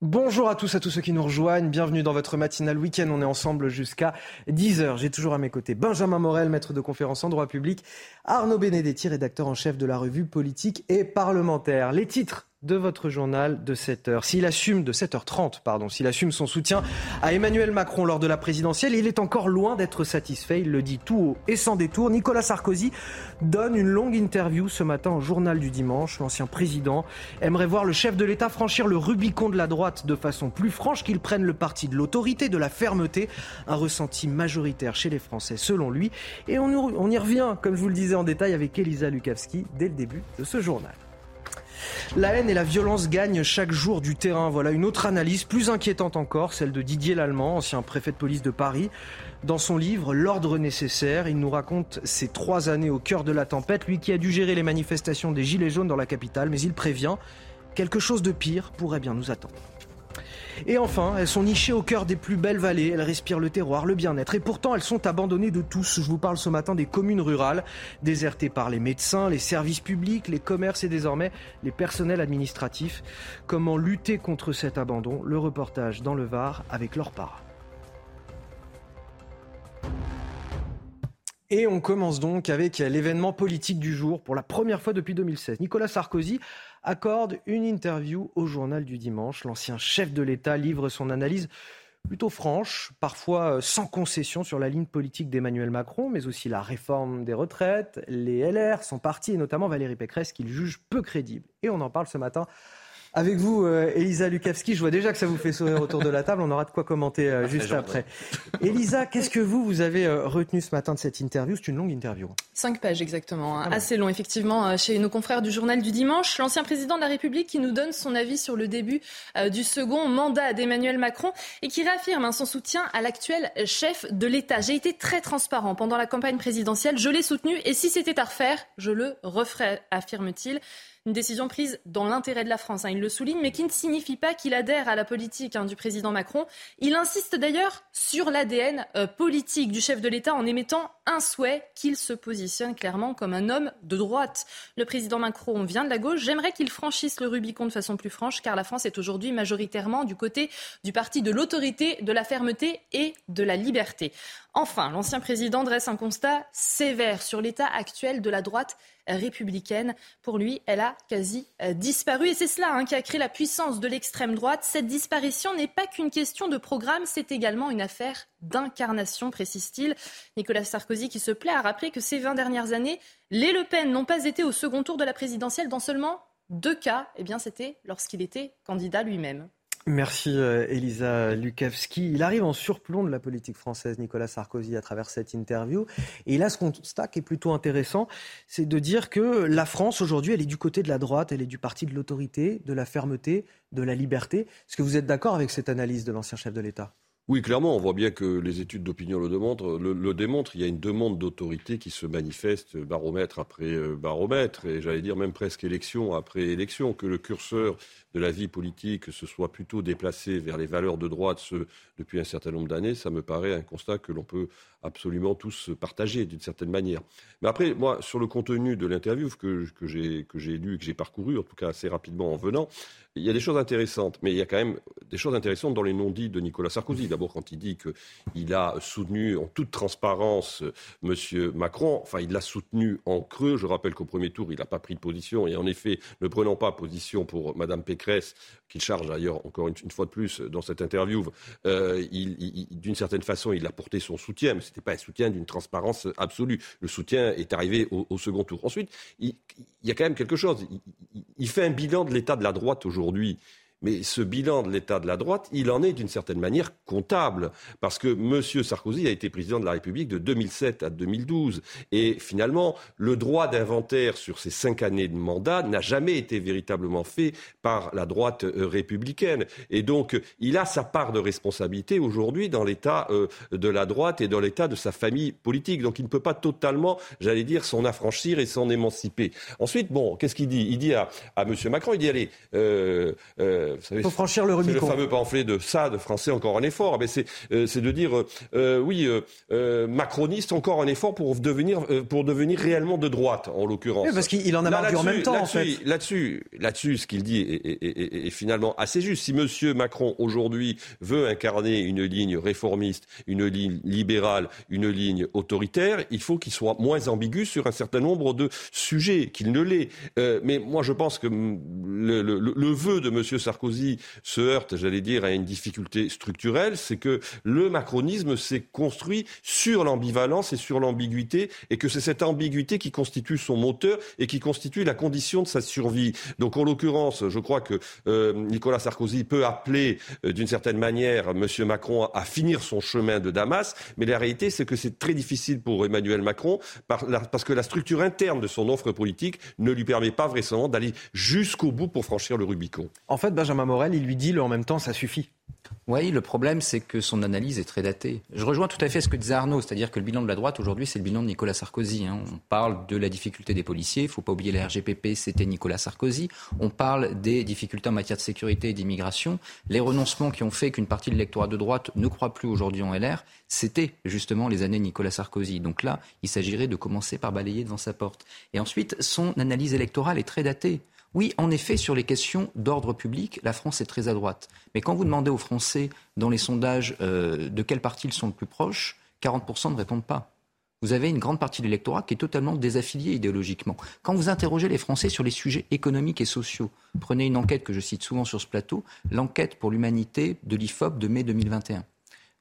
Bonjour à tous, à tous ceux qui nous rejoignent. Bienvenue dans votre matinale week-end. On est ensemble jusqu'à 10h. J'ai toujours à mes côtés Benjamin Morel, maître de conférence en droit public, Arnaud Benedetti, rédacteur en chef de la revue politique et parlementaire. Les titres de votre journal de 7 h S'il assume de 7h30, pardon, s'il assume son soutien à Emmanuel Macron lors de la présidentielle, il est encore loin d'être satisfait. Il le dit tout haut et sans détour. Nicolas Sarkozy donne une longue interview ce matin au journal du dimanche. L'ancien président aimerait voir le chef de l'État franchir le Rubicon de la droite de façon plus franche, qu'il prenne le parti de l'autorité, de la fermeté, un ressenti majoritaire chez les Français selon lui. Et on y revient, comme je vous le disais en détail, avec Elisa Lukavski dès le début de ce journal. La haine et la violence gagnent chaque jour du terrain. Voilà une autre analyse plus inquiétante encore, celle de Didier Lallemand, ancien préfet de police de Paris. Dans son livre L'ordre nécessaire, il nous raconte ses trois années au cœur de la tempête, lui qui a dû gérer les manifestations des Gilets jaunes dans la capitale, mais il prévient, quelque chose de pire pourrait bien nous attendre. Et enfin, elles sont nichées au cœur des plus belles vallées, elles respirent le terroir, le bien-être. Et pourtant, elles sont abandonnées de tous. Je vous parle ce matin des communes rurales, désertées par les médecins, les services publics, les commerces et désormais les personnels administratifs. Comment lutter contre cet abandon? Le reportage dans le Var avec Laure Parra. Et on commence donc avec l'événement politique du jour pour la première fois depuis 2016. Nicolas Sarkozy accorde une interview au journal du dimanche. L'ancien chef de l'État livre son analyse plutôt franche, parfois euh, sans concession sur la ligne politique d'Emmanuel Macron, mais aussi la réforme des retraites, les LR, son parti et notamment Valérie Pécresse qu'il juge peu crédible. Et on en parle ce matin avec vous, euh, Elisa Lukavski, je vois déjà que ça vous fait sourire autour de la table. On aura de quoi commenter euh, juste après. Elisa, qu'est-ce que vous, vous avez euh, retenu ce matin de cette interview? C'est une longue interview. Cinq pages exactement, hein. ah assez long effectivement, chez nos confrères du journal du dimanche. L'ancien président de la République qui nous donne son avis sur le début du second mandat d'Emmanuel Macron et qui réaffirme hein, son soutien à l'actuel chef de l'État. J'ai été très transparent pendant la campagne présidentielle, je l'ai soutenu et si c'était à refaire, je le referais, affirme-t-il. Une décision prise dans l'intérêt de la France, hein, il le souligne, mais qui ne signifie pas qu'il adhère à la politique hein, du président Macron. Il insiste d'ailleurs sur l'ADN euh, politique du chef de l'État en émettant un souhait qu'il se positionne clairement comme un homme de droite. Le président Macron vient de la gauche. J'aimerais qu'il franchisse le Rubicon de façon plus franche, car la France est aujourd'hui majoritairement du côté du parti de l'autorité, de la fermeté et de la liberté. Enfin, l'ancien président dresse un constat sévère sur l'état actuel de la droite républicaine. Pour lui, elle a quasi euh, disparu. Et c'est cela hein, qui a créé la puissance de l'extrême droite. Cette disparition n'est pas qu'une question de programme, c'est également une affaire d'incarnation, précise-t-il. Nicolas Sarkozy qui se plaît à rappeler que ces 20 dernières années, les Le Pen n'ont pas été au second tour de la présidentielle dans seulement deux cas. Eh bien, c'était lorsqu'il était candidat lui-même. Merci euh, Elisa Lukavski. Il arrive en surplomb de la politique française, Nicolas Sarkozy, à travers cette interview. Et là, ce constat qui est plutôt intéressant, c'est de dire que la France, aujourd'hui, elle est du côté de la droite, elle est du parti de l'autorité, de la fermeté, de la liberté. Est-ce que vous êtes d'accord avec cette analyse de l'ancien chef de l'État? Oui, clairement, on voit bien que les études d'opinion le démontrent. Il y a une demande d'autorité qui se manifeste baromètre après euh, baromètre, et j'allais dire même presque élection après élection, que le curseur de la vie politique se soit plutôt déplacé vers les valeurs de droite depuis un certain nombre d'années, ça me paraît un constat que l'on peut absolument tous partager d'une certaine manière. Mais après, moi, sur le contenu de l'interview que, j'ai lu, que j'ai parcouru, en tout cas assez rapidement en venant, il y a des choses intéressantes, mais il y a quand même des choses intéressantes dans les non-dits de Nicolas Sarkozy. Quand il dit qu'il a soutenu en toute transparence M. Macron, enfin, il l'a soutenu en creux. Je rappelle qu'au premier tour, il n'a pas pris de position, et en effet, ne prenant pas position pour Mme Pécresse, qu'il charge d'ailleurs encore une, fois de plus dans cette interview, euh, d'une certaine façon, il a porté son soutien, mais ce n'était pas un soutien d'une transparence absolue. Le soutien est arrivé au, second tour. Ensuite, il, y a quand même quelque chose. Il, fait un bilan de l'état de la droite aujourd'hui. Mais ce bilan de l'état de la droite, il en est d'une certaine manière comptable. Parce que M. Sarkozy a été président de la République de 2007 à 2012. Et finalement, le droit d'inventaire sur ces cinq années de mandat n'a jamais été véritablement fait par la droite euh, républicaine. Et donc, il a sa part de responsabilité aujourd'hui dans l'état euh, de la droite et dans l'état de sa famille politique. Donc, il ne peut pas totalement, j'allais dire, s'en affranchir et s'en émanciper. Ensuite, bon, qu'est-ce qu'il dit? Il dit à, à M. Macron, il dit, allez, euh, faut franchir le Rubicon. C'est le fameux pamphlet de ça, de français, encore un effort. Mais c'est, euh, c'est de dire, euh, oui, euh, macroniste, encore un effort pour devenir, pour devenir réellement de droite, en l'occurrence. Oui, parce qu'il en a marre en même temps, là-dessus, en fait. Là-dessus, là-dessus, ce qu'il dit est, est, est, est, finalement assez juste. Si M. Macron, aujourd'hui, veut incarner une ligne réformiste, une ligne libérale, une ligne autoritaire, il faut qu'il soit moins ambigu sur un certain nombre de sujets, qu'il ne l'est. mais moi, je pense que le, le, le vœu de M. Sarkozy Sarkozy se heurte, j'allais dire, à une difficulté structurelle, c'est que le macronisme s'est construit sur l'ambivalence et sur l'ambiguïté, et que c'est cette ambiguïté qui constitue son moteur et qui constitue la condition de sa survie. Donc, en l'occurrence, je crois que euh, Nicolas Sarkozy peut appeler, euh, d'une certaine manière, M. Macron à finir son chemin de Damas, mais la réalité, c'est que c'est très difficile pour Emmanuel Macron, parce que la structure interne de son offre politique ne lui permet pas vraisemblablement d'aller jusqu'au bout pour franchir le Rubicon. En fait, Morel, il lui dit le en même temps, ça suffit. Oui, le problème, c'est que son analyse est très datée. Je rejoins tout à fait ce que disait Arnaud, c'est-à-dire que le bilan de la droite aujourd'hui, c'est le bilan de Nicolas Sarkozy. Hein. On parle de la difficulté des policiers, il ne faut pas oublier la RGPP, c'était Nicolas Sarkozy. On parle des difficultés en matière de sécurité et d'immigration. Les renoncements qui ont fait qu'une partie de l'électorat de droite ne croit plus aujourd'hui en LR, c'était justement les années Nicolas Sarkozy. Donc là, il s'agirait de commencer par balayer devant sa porte. Et ensuite, son analyse électorale est très datée. Oui, en effet, sur les questions d'ordre public, la France est très à droite. Mais quand vous demandez aux Français, dans les sondages, euh, de quel parti ils sont le plus proches, 40% ne répondent pas. Vous avez une grande partie de l'électorat qui est totalement désaffiliée idéologiquement. Quand vous interrogez les Français sur les sujets économiques et sociaux, prenez une enquête que je cite souvent sur ce plateau, l'enquête pour l'humanité de l'IFOP de mai 2021.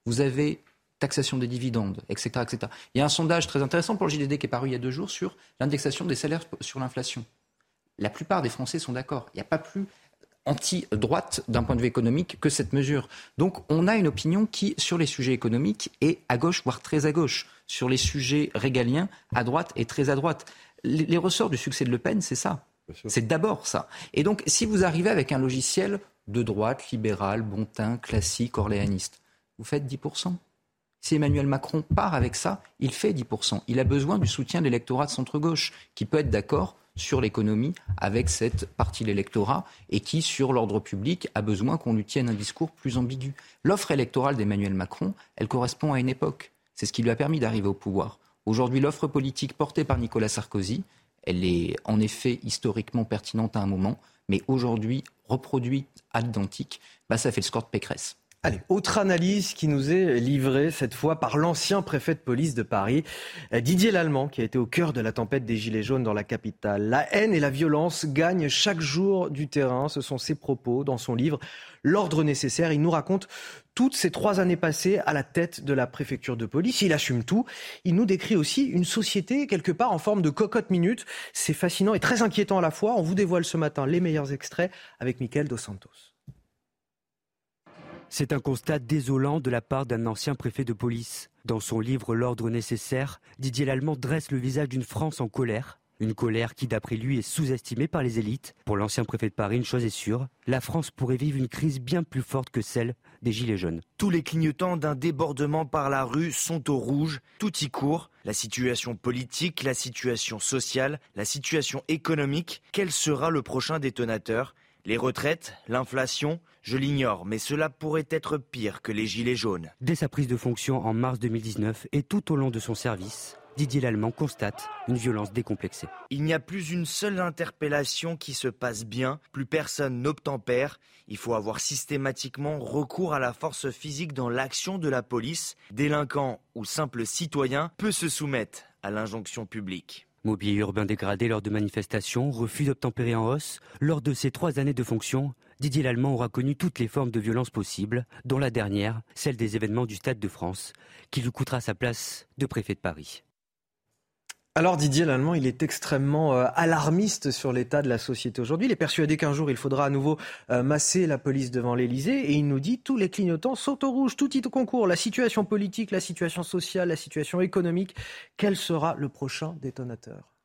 Vous avez taxation des dividendes, etc., etc. Il y a un sondage très intéressant pour le JDD qui est paru il y a deux jours sur l'indexation des salaires sur l'inflation la plupart des Français sont d'accord. Il n'y a pas plus anti-droite d'un point de vue économique que cette mesure. Donc on a une opinion qui, sur les sujets économiques, est à gauche, voire très à gauche. Sur les sujets régaliens, à droite et très à droite. Les, ressorts du succès de Le Pen, c'est ça. C'est d'abord ça. Et donc si vous arrivez avec un logiciel de droite, libéral, bon teint, classique, orléaniste, vous faites 10%. Si Emmanuel Macron part avec ça, il fait 10%. Il a besoin du soutien de l'électorat de centre-gauche, qui peut être d'accord sur l'économie avec cette partie de l'électorat et qui, sur l'ordre public, a besoin qu'on lui tienne un discours plus ambigu. L'offre électorale d'Emmanuel Macron, elle correspond à une époque. C'est ce qui lui a permis d'arriver au pouvoir. Aujourd'hui, l'offre politique portée par Nicolas Sarkozy, elle est en effet historiquement pertinente à un moment, mais aujourd'hui, reproduite à l'identique, bah, ça fait le score de Pécresse. Allez, autre analyse qui nous est livrée cette fois par l'ancien préfet de police de Paris, euh, Didier Lallemand, qui a été au cœur de la tempête des Gilets jaunes dans la capitale. La haine et la violence gagnent chaque jour du terrain. Ce sont ses propos dans son livre L'ordre nécessaire. Il nous raconte toutes ces trois années passées à la tête de la préfecture de police. Il assume tout. Il nous décrit aussi une société quelque part en forme de cocotte minute. C'est fascinant et très inquiétant à la fois. On vous dévoile ce matin les meilleurs extraits avec Michael Dos Santos. C'est un constat désolant de la part d'un ancien préfet de police. Dans son livre L'ordre nécessaire, Didier Lallemand dresse le visage d'une France en colère. Une colère qui, d'après lui, est sous-estimée par les élites. Pour l'ancien préfet de Paris, une chose est sûre, la France pourrait vivre une crise bien plus forte que celle des Gilets jaunes. Tous les clignotants d'un débordement par la rue sont au rouge, tout y court. La situation politique, la situation sociale, la situation économique. Quel sera le prochain détonateur? Les retraites, l'inflation, je l'ignore, mais cela pourrait être pire que les gilets jaunes. Dès sa prise de fonction en mars 2019 et tout au long de son service, Didier Lallemand constate une violence décomplexée. Il n'y a plus une seule interpellation qui se passe bien, plus personne n'obtempère. Il faut avoir systématiquement recours à la force physique dans l'action de la police. Délinquant ou simple citoyen peut se soumettre à l'injonction publique. Mobilier urbain dégradé lors de manifestations, refus d'obtempérer en hausse. Lors de ces trois années de fonction, Didier Lallemand aura connu toutes les formes de violence possibles, dont la dernière, celle des événements du Stade de France, qui lui coûtera sa place de préfet de Paris. Alors Didier Lallemand, il est extrêmement euh, alarmiste sur l'état de la société aujourd'hui. Il est persuadé qu'un jour, il faudra à nouveau euh, masser la police devant l'Elysée. Et il nous dit, tous les clignotants sont au rouge, tout est au concours. La situation politique, la situation sociale, la situation économique. Quel sera le prochain détonateur?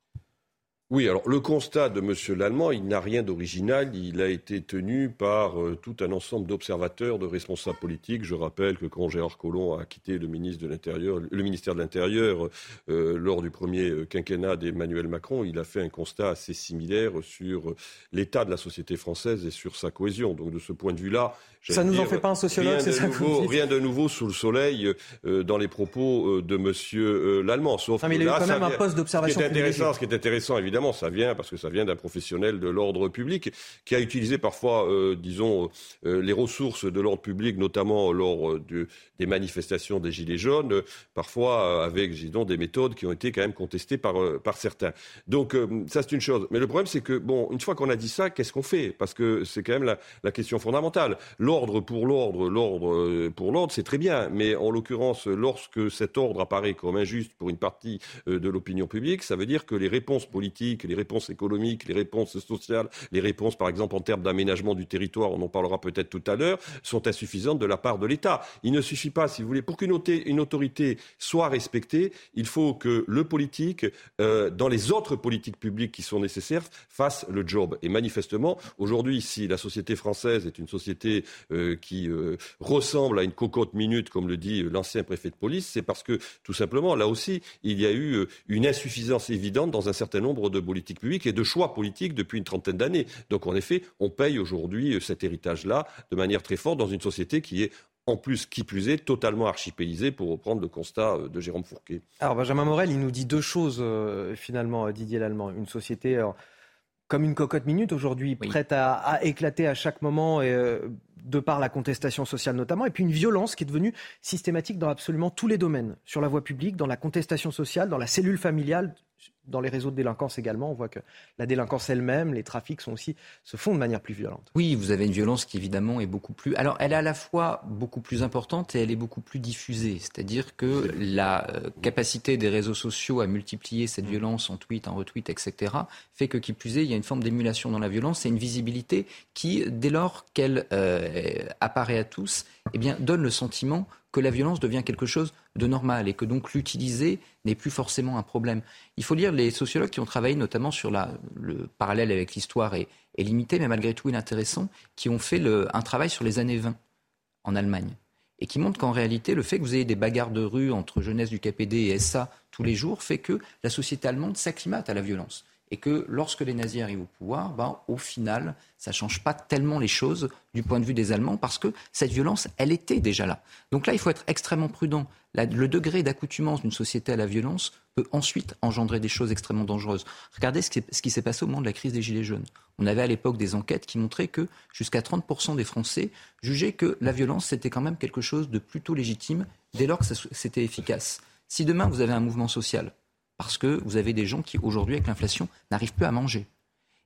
Oui, alors le constat de M. Lallemand, il n'a rien d'original. Il a été tenu par euh, tout un ensemble d'observateurs, de responsables politiques. Je rappelle que quand Gérard Collomb a quitté le, ministre de le ministère de l'Intérieur euh, lors du premier euh, quinquennat d'Emmanuel Macron, il a fait un constat assez similaire sur l'état de la société française et sur sa cohésion. Donc de ce point de vue-là, ça nous en fait pas un sociologue, c'est ça nouveau, Rien de nouveau sous le soleil dans les propos de M. Lallemand. Sauf mais il a eu quand même un poste d'observation. Ce ce qui est intéressant, évidemment ça vient parce que ça vient d'un professionnel de l'ordre public qui a utilisé parfois, euh, disons, euh, les ressources de l'ordre public, notamment lors euh, des manifestations des Gilets jaunes, parfois avec, disons, des méthodes qui ont été quand même contestées par, certains. Donc, ça, c'est une chose. Mais le problème, c'est que, bon, une fois qu'on a dit ça, qu'est-ce qu'on fait? Parce que c'est quand même la question fondamentale. L'ordre pour l'ordre, l'ordre pour l'ordre, c'est très bien. Mais en l'occurrence, lorsque cet ordre apparaît comme injuste pour une partie de l'opinion publique, ça veut dire que les réponses politiques les réponses économiques, les réponses sociales, les réponses, par exemple, en termes d'aménagement du territoire, on en parlera peut-être tout à l'heure, sont insuffisantes de la part de l'État. Il ne suffit pas, si vous voulez, pour qu'une autorité soit respectée, il faut que le politique, euh, dans les autres politiques publiques qui sont nécessaires, fasse le job. Et manifestement, aujourd'hui, si la société française est une société euh, qui euh, ressemble à une cocotte minute, comme le dit l'ancien préfet de police, c'est parce que, tout simplement, là aussi, il y a eu une insuffisance évidente dans un certain nombre de politique publique et de choix politiques depuis une trentaine d'années. Donc en effet, on paye aujourd'hui euh, cet héritage-là de manière très forte dans une société qui est en plus, qui plus est, totalement archipélisée, pour reprendre le constat euh, de Jérôme Fourquet. Alors Benjamin Morel, il nous dit deux choses euh, finalement, Didier Lallemand. Une société comme une cocotte minute aujourd'hui, prête à, éclater à chaque moment, et, de par la contestation sociale notamment, et puis une violence qui est devenue systématique dans absolument tous les domaines, sur la voie publique, dans la contestation sociale, dans la cellule familiale, dans les réseaux de délinquance également, on voit que la délinquance elle-même, les trafics sont aussi, se font de manière plus violente. Oui, vous avez une violence qui évidemment est beaucoup plus. Alors, elle est à la fois beaucoup plus importante et elle est beaucoup plus diffusée. C'est-à-dire que la euh, capacité des réseaux sociaux à multiplier cette violence en tweet, en retweet, etc., fait que qui plus est, il y a une forme d'émulation dans la violence et une visibilité qui, dès lors qu'elle euh, apparaît à tous, eh bien, donne le sentiment que la violence devient quelque chose de normal et que donc l'utiliser n'est plus forcément un problème. Il faut lire les sociologues qui ont travaillé notamment sur le parallèle avec l'histoire est, limité, mais malgré tout il est intéressant, qui ont fait un travail sur les années 20 en Allemagne et qui montrent qu'en réalité, le fait que vous ayez des bagarres de rue entre jeunesse du KPD et SA tous les jours fait que la société allemande s'acclimate à la violence et que lorsque les nazis arrivent au pouvoir, ben, au final, ça ne change pas tellement les choses du point de vue des Allemands parce que cette violence, elle était déjà là. Donc là, il faut être extrêmement prudent. le degré d'accoutumance d'une société à la violence peut ensuite engendrer des choses extrêmement dangereuses. Regardez ce qui s'est passé au moment de la crise des Gilets jaunes. On avait à l'époque des enquêtes qui montraient que jusqu'à 30% des Français jugeaient que la violence, c'était quand même quelque chose de plutôt légitime dès lors que c'était efficace. Si demain vous avez un mouvement social parce que vous avez des gens qui, aujourd'hui, avec l'inflation, n'arrivent plus à manger.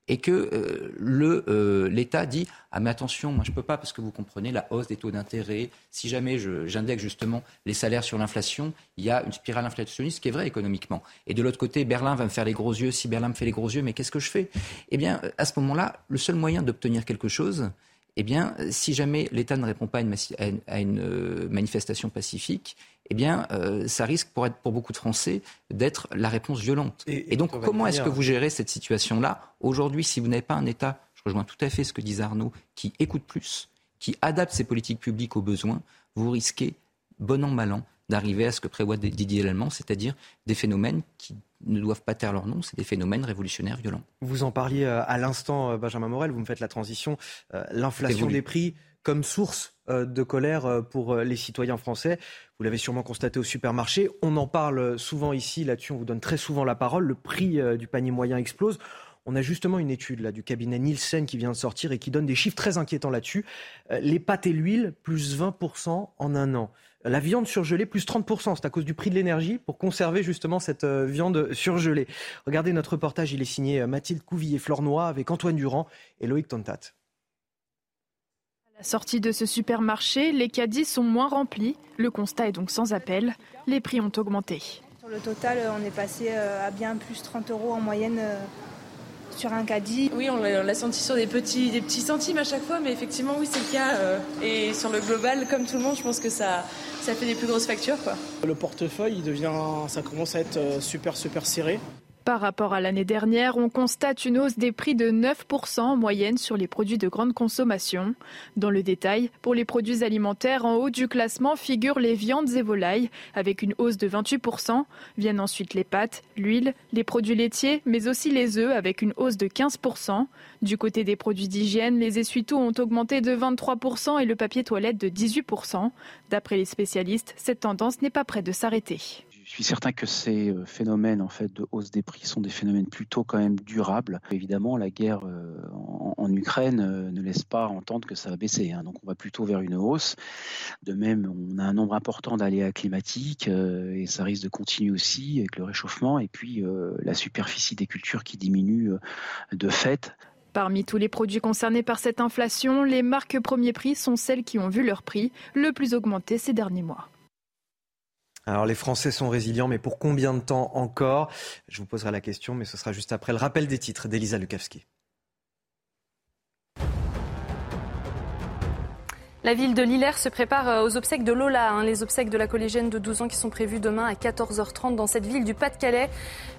Et que euh, euh, l'État dit Ah, mais attention, moi je ne peux pas, parce que vous comprenez la hausse des taux d'intérêt. Si jamais j'indexe justement les salaires sur l'inflation, il y a une spirale inflationniste qui est vraie économiquement. Et de l'autre côté, Berlin va me faire les gros yeux. Si Berlin me fait les gros yeux, mais qu'est-ce que je fais? Eh bien, à ce moment-là, le seul moyen d'obtenir quelque chose, eh bien, si jamais l'État ne répond pas à une, euh, manifestation pacifique, eh bien, euh, ça risque pour, être, pour beaucoup de Français d'être la réponse violente. Et, donc, comment est-ce que vous gérez cette situation-là Aujourd'hui, si vous n'avez pas un État, je rejoins tout à fait ce que disait Arnaud, qui écoute plus, qui adapte ses politiques publiques aux besoins, vous risquez, bon an, mal an, d'arriver à ce que prévoit Didier Lallemand, c'est-à-dire des phénomènes qui ne doivent pas taire leur nom, c'est des phénomènes révolutionnaires violents. Vous en parliez euh, à l'instant, Benjamin Morel, vous me faites la transition, l'inflation des prix comme source euh, de colère euh, pour euh, les citoyens français. Vous l'avez sûrement constaté au supermarché. On en parle souvent ici, là-dessus on vous donne très souvent la parole. Le prix du panier moyen explose. On a justement une étude là, du cabinet Nielsen qui vient de sortir et qui donne des chiffres très inquiétants là-dessus. Les pâtes et l'huile, plus 20% en un an. La viande surgelée, plus 30%. C'est à cause du prix de l'énergie pour conserver justement cette viande surgelée. Regardez notre reportage, il est signé Mathilde Couvillier-Flornois avec Antoine Durand et Loïc Tontat la sortie de ce supermarché, les caddies sont moins remplis. Le constat est donc sans appel. Les prix ont augmenté. Sur le total, on est passé à bien plus 30 euros en moyenne sur un caddie. Oui, on l'a senti sur des petits, des petits centimes à chaque fois, mais effectivement, oui, c'est le cas. et sur le global, comme tout le monde, je pense que ça, ça fait des plus grosses factures. Quoi. Le portefeuille, il devient, ça commence à être super, super serré. Par rapport à l'année dernière, on constate une hausse des prix de 9% en moyenne sur les produits de grande consommation. Dans le détail, pour les produits alimentaires, en haut du classement figurent les viandes et volailles, avec une hausse de 28%. Viennent ensuite les pâtes, l'huile, les produits laitiers, mais aussi les œufs, avec une hausse de 15%. Du côté des produits d'hygiène, les essuie-tout ont augmenté de 23% et le papier toilette de 18%. D'après les spécialistes, cette tendance n'est pas près de s'arrêter. Je suis certain que ces euh, phénomènes en fait de hausse des prix sont des phénomènes plutôt quand même durables. Évidemment, la guerre euh, en, Ukraine euh, ne laisse pas entendre que ça va baisser. Hein. donc on va plutôt vers une hausse. De même, on a un nombre important d'aléas climatiques et ça risque de continuer aussi avec le réchauffement et puis la superficie des cultures qui diminue de fait. Parmi tous les produits concernés par cette inflation, les marques premier prix sont celles qui ont vu leur prix le plus augmenter ces derniers mois. Alors les Français sont résilients, mais pour combien de temps encore? Je vous poserai la question, mais ce sera juste après le rappel des titres d'Elisa Lukavski. La ville de Lillers se prépare euh, aux obsèques de Lola, hein, les obsèques de la collégienne de 12 ans qui sont prévues demain à 14h30 dans cette ville du Pas-de-Calais.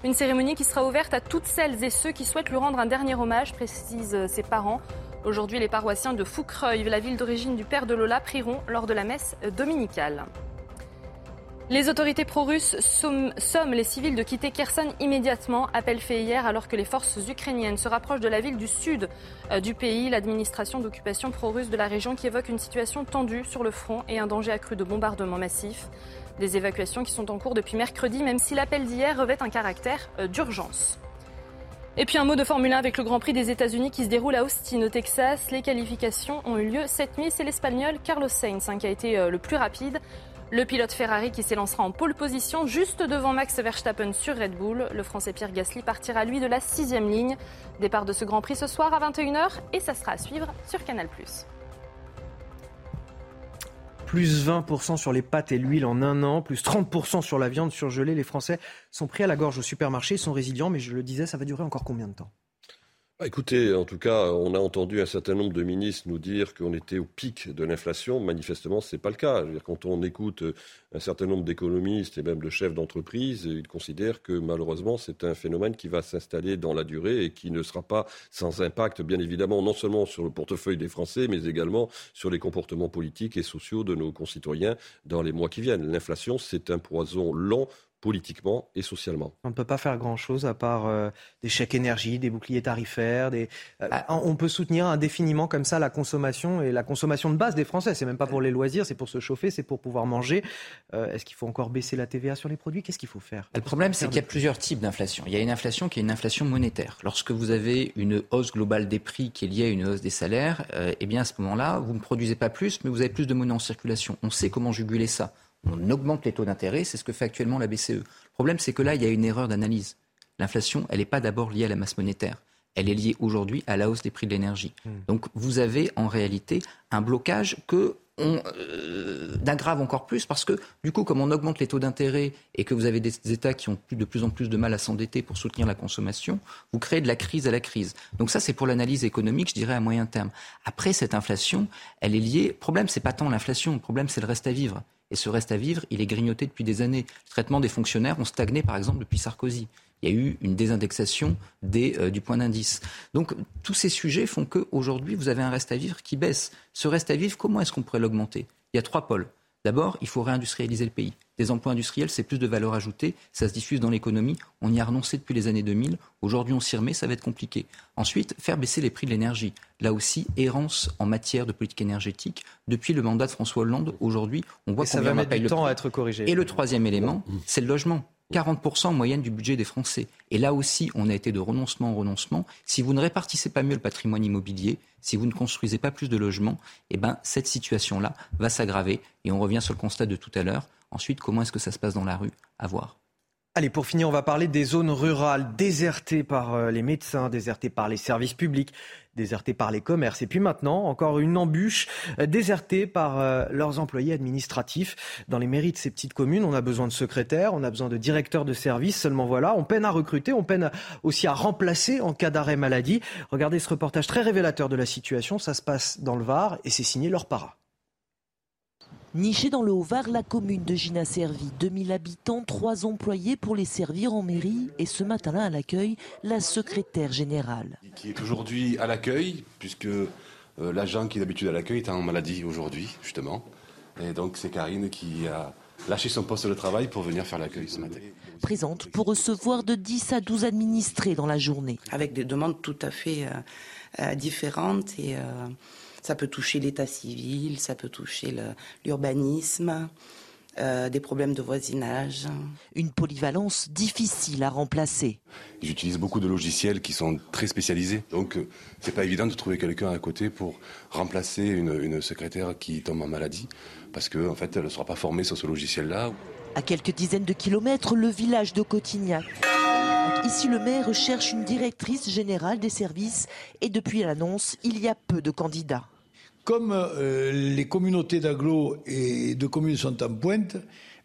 Une cérémonie qui sera ouverte à toutes celles et ceux qui souhaitent lui rendre un dernier hommage, précisent euh, ses parents. Aujourd'hui, les paroissiens de Foucreuil, la ville d'origine du père de Lola, prieront lors de la messe euh, dominicale. Les autorités pro-russes somment les civils de quitter Kherson immédiatement. Appel fait hier alors que les forces ukrainiennes se rapprochent de la ville du sud euh, du pays. L'administration d'occupation pro-russe de la région qui évoque une situation tendue sur le front et un danger accru de bombardements massifs. Des évacuations qui sont en cours depuis mercredi, même si l'appel d'hier revêt un caractère euh, d'urgence. Et puis un mot de Formule 1 avec le Grand Prix des États-Unis qui se déroule à Austin, au Texas. Les qualifications ont eu lieu cette nuit. C'est l'Espagnol Carlos Sainz hein, qui a été euh, le plus rapide. Le pilote Ferrari qui s'élancera en pole position juste devant Max Verstappen sur Red Bull. Le Français Pierre Gasly partira lui de la sixième ligne. Départ de ce Grand Prix ce soir à 21h et ça sera à suivre sur Canal+. Plus 20% sur les pâtes et l'huile en un an, plus 30% sur la viande surgelée. Les Français sont pris à la gorge au supermarché, ils sont résilients, mais je le disais, ça va durer encore combien de temps? Écoutez, en tout cas, on a entendu un certain nombre de ministres nous dire qu'on était au pic de l'inflation. Manifestement, ce n'est pas le cas. quand on écoute un certain nombre d'économistes et même de chefs d'entreprise, ils considèrent que malheureusement, c'est un phénomène qui va s'installer dans la durée et qui ne sera pas sans impact, bien évidemment, non seulement sur le portefeuille des Français, mais également sur les comportements politiques et sociaux de nos concitoyens dans les mois qui viennent. L'inflation, c'est un poison lent politiquement et socialement. On ne peut pas faire grand-chose à part euh, des chèques énergie, des boucliers tarifaires. Des... Euh, ah. On peut soutenir indéfiniment comme ça la consommation et la consommation de base des Français. C'est même pas pour les loisirs, c'est pour se chauffer, c'est pour pouvoir manger. Euh, est-ce qu'il faut encore baisser la TVA sur les produits? Qu'est-ce qu'il faut faire? Le problème, c'est qu'il y a plusieurs types d'inflation. Il y a une inflation qui est une inflation monétaire. Lorsque vous avez une hausse globale des prix qui est liée à une hausse des salaires, eh bien à ce moment-là, vous ne produisez pas plus, mais vous avez plus de monnaie en circulation. On sait comment juguler ça on augmente les taux d'intérêt, c'est ce que fait actuellement la BCE. Le problème, c'est que là, il y a une erreur d'analyse. L'inflation, elle n'est pas d'abord liée à la masse monétaire. Elle est liée aujourd'hui à la hausse des prix de l'énergie. Hmm. Donc vous avez en réalité un blocage que on euh, aggrave encore plus parce que du coup, comme on augmente les taux d'intérêt et que vous avez des États qui ont de plus en plus de mal à s'endetter pour soutenir la consommation, vous créez de la crise à la crise. Donc ça, c'est pour l'analyse économique, je dirais à moyen terme. Après, cette inflation, elle est liée. Le problème, c'est pas tant l'inflation, le problème, c'est le reste à vivre. Et ce reste à vivre, il est grignoté depuis des années. Le traitement des fonctionnaires ont stagné, par exemple, depuis Sarkozy. Il y a eu une désindexation euh, du point d'indice. Donc tous ces sujets font qu'aujourd'hui, vous avez un reste à vivre qui baisse. Ce reste à vivre, comment est-ce qu'on pourrait l'augmenter? Il y a trois pôles. D'abord, il faut réindustrialiser le pays. Des emplois industriels, c'est plus de valeur ajoutée, ça se diffuse dans l'économie. On y a renoncé depuis les années 2000. Aujourd'hui, on s'y remet, ça va être compliqué. Ensuite, faire baisser les prix de l'énergie. Là aussi, errance en matière de politique énergétique. Depuis le mandat de François Hollande, aujourd'hui, on voit qu'on ça va mettre du temps à être corrigé. Et le troisième élément, c'est le logement. 40% en moyenne du budget des Français. Et là aussi, on a été de renoncement en renoncement. Si vous ne répartissez pas mieux le patrimoine immobilier, si vous ne construisez pas plus de logements, eh ben, cette situation-là va s'aggraver. Et on revient sur le constat de tout à l'heure. Ensuite, comment est-ce que ça se passe dans la rue? À voir. Allez, pour finir, on va parler des zones rurales désertées par euh, les médecins, désertées par les services publics, désertées par les commerces. Et puis maintenant, encore une embûche, euh, désertée par euh, leurs employés administratifs. Dans les mairies de ces petites communes, on a besoin de secrétaires, on a besoin de directeurs de services. Seulement voilà, on peine à recruter, on peine aussi à remplacer en cas d'arrêt maladie. Regardez ce reportage très révélateur de la situation. Ça se passe dans le Var et c'est signé leur para. Nichée dans le Haut-Var, la commune de Gina Servi, 2000 habitants, trois employés pour les servir en mairie et ce matin-là à l'accueil, la secrétaire générale. Qui est aujourd'hui à l'accueil, puisque euh, l'agent qui est d'habitude à l'accueil est en maladie aujourd'hui, justement. Et donc c'est Karine qui a lâché son poste de travail pour venir faire l'accueil ce matin. Présente pour recevoir de 10 à 12 administrés dans la journée. Avec des demandes tout à fait euh, euh, différentes et ça peut toucher l'état civil, ça peut toucher l'urbanisme, euh, des problèmes de voisinage. Une polyvalence difficile à remplacer. J'utilise beaucoup de logiciels qui sont très spécialisés, donc euh, c'est pas évident de trouver quelqu'un à côté pour remplacer une, secrétaire qui tombe en maladie, parce qu'en en fait elle ne sera pas formée sur ce logiciel-là. À quelques dizaines de kilomètres, le village de Cotignac. Ici, le maire cherche une directrice générale des services et depuis l'annonce, il y a peu de candidats. Comme euh, les communautés d'agglos et de communes sont en pointe,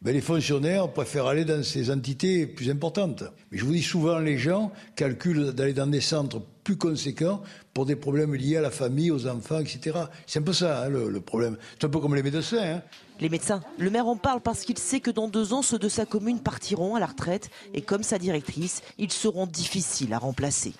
ben, les fonctionnaires préfèrent aller dans ces entités plus importantes. Mais je vous dis souvent, les gens calculent d'aller dans des centres plus conséquents pour des problèmes liés à la famille, aux enfants, etc. C'est un peu ça hein, le, problème. C'est un peu comme les médecins. Hein. Les médecins, le maire en parle parce qu'il sait que dans deux ans, ceux de sa commune partiront à la retraite et comme sa directrice, ils seront difficiles à remplacer.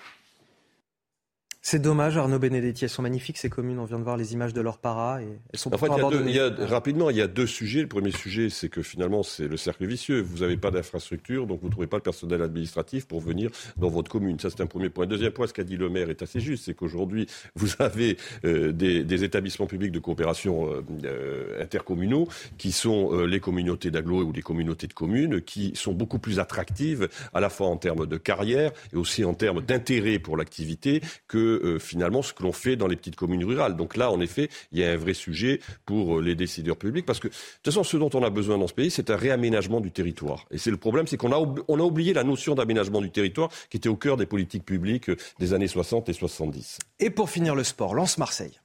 C'est dommage, Arnaud Benedetti. Elles sont magnifiques, ces communes. On vient de voir les images de leurs paras et elles sont en fait, il y a rapidement, il y a deux sujets. Le premier sujet, c'est que finalement, c'est le cercle vicieux. Vous n'avez pas d'infrastructure, donc vous ne trouvez pas le personnel administratif pour venir dans votre commune. Ça, c'est un premier point. Deuxième point, ce qu'a dit le maire est assez juste. C'est qu'aujourd'hui, vous avez euh, des, établissements publics de coopération euh, euh, intercommunaux qui sont les communautés d'agglo ou les communautés de communes qui sont beaucoup plus attractives à la fois en termes de carrière et aussi en termes d'intérêt pour l'activité que euh, finalement ce que l'on fait dans les petites communes rurales. Donc là, en effet, il y a un vrai sujet pour euh, les décideurs publics, parce que de toute façon, ce dont on a besoin dans ce pays, c'est un réaménagement du territoire. Et c'est le problème, c'est qu'on a, on a oublié la notion d'aménagement du territoire qui était au cœur des politiques publiques euh, des années 60 et 70. Et pour finir le sport, Lance-Marseille.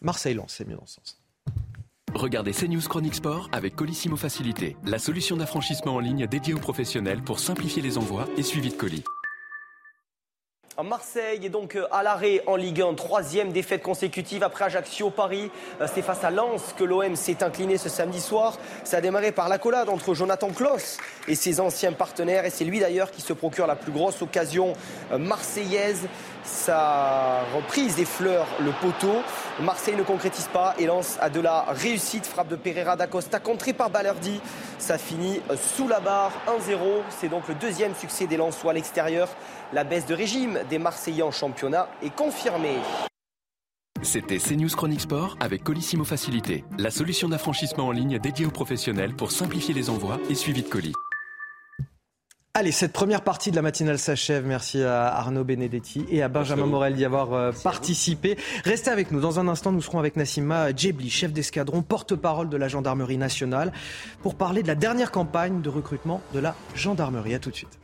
Marseille-Lance, c'est mieux dans ce sens. Regardez CNews Chronique Sport avec Colissimo Facilité, la solution d'affranchissement en ligne dédiée aux professionnels pour simplifier les envois et suivi de colis. Marseille est donc euh, à l'arrêt en Ligue 1, troisième défaite consécutive après Ajaccio, Paris. Euh, c'est face à Lens que l'OM s'est incliné ce samedi soir. Ça a démarré par l'accolade entre Jonathan Klaus et ses anciens partenaires. Et c'est lui d'ailleurs qui se procure la plus grosse occasion euh, marseillaise. Sa reprise des fleurs le poteau. Marseille ne concrétise pas et lance à de la réussite. Frappe de Pereira d'Acosta contrée par Balerdi. Ça finit sous la barre 1-0. C'est donc le deuxième succès des Lensois à l'extérieur. La baisse de régime des Marseillais en championnat est confirmée. C'était CNews Chronique Sport avec Colissimo Facilité, la solution d'affranchissement en ligne dédiée aux professionnels pour simplifier les envois et suivi de colis. Allez, cette première partie de la matinale s'achève. Merci à Arnaud Benedetti et à Benjamin Morel d'y avoir euh, participé. Restez avec nous. Dans un instant, nous serons avec Nassima Djebli, chef d'escadron, porte-parole de la gendarmerie nationale, pour parler de la dernière campagne de recrutement de la gendarmerie. À tout de suite.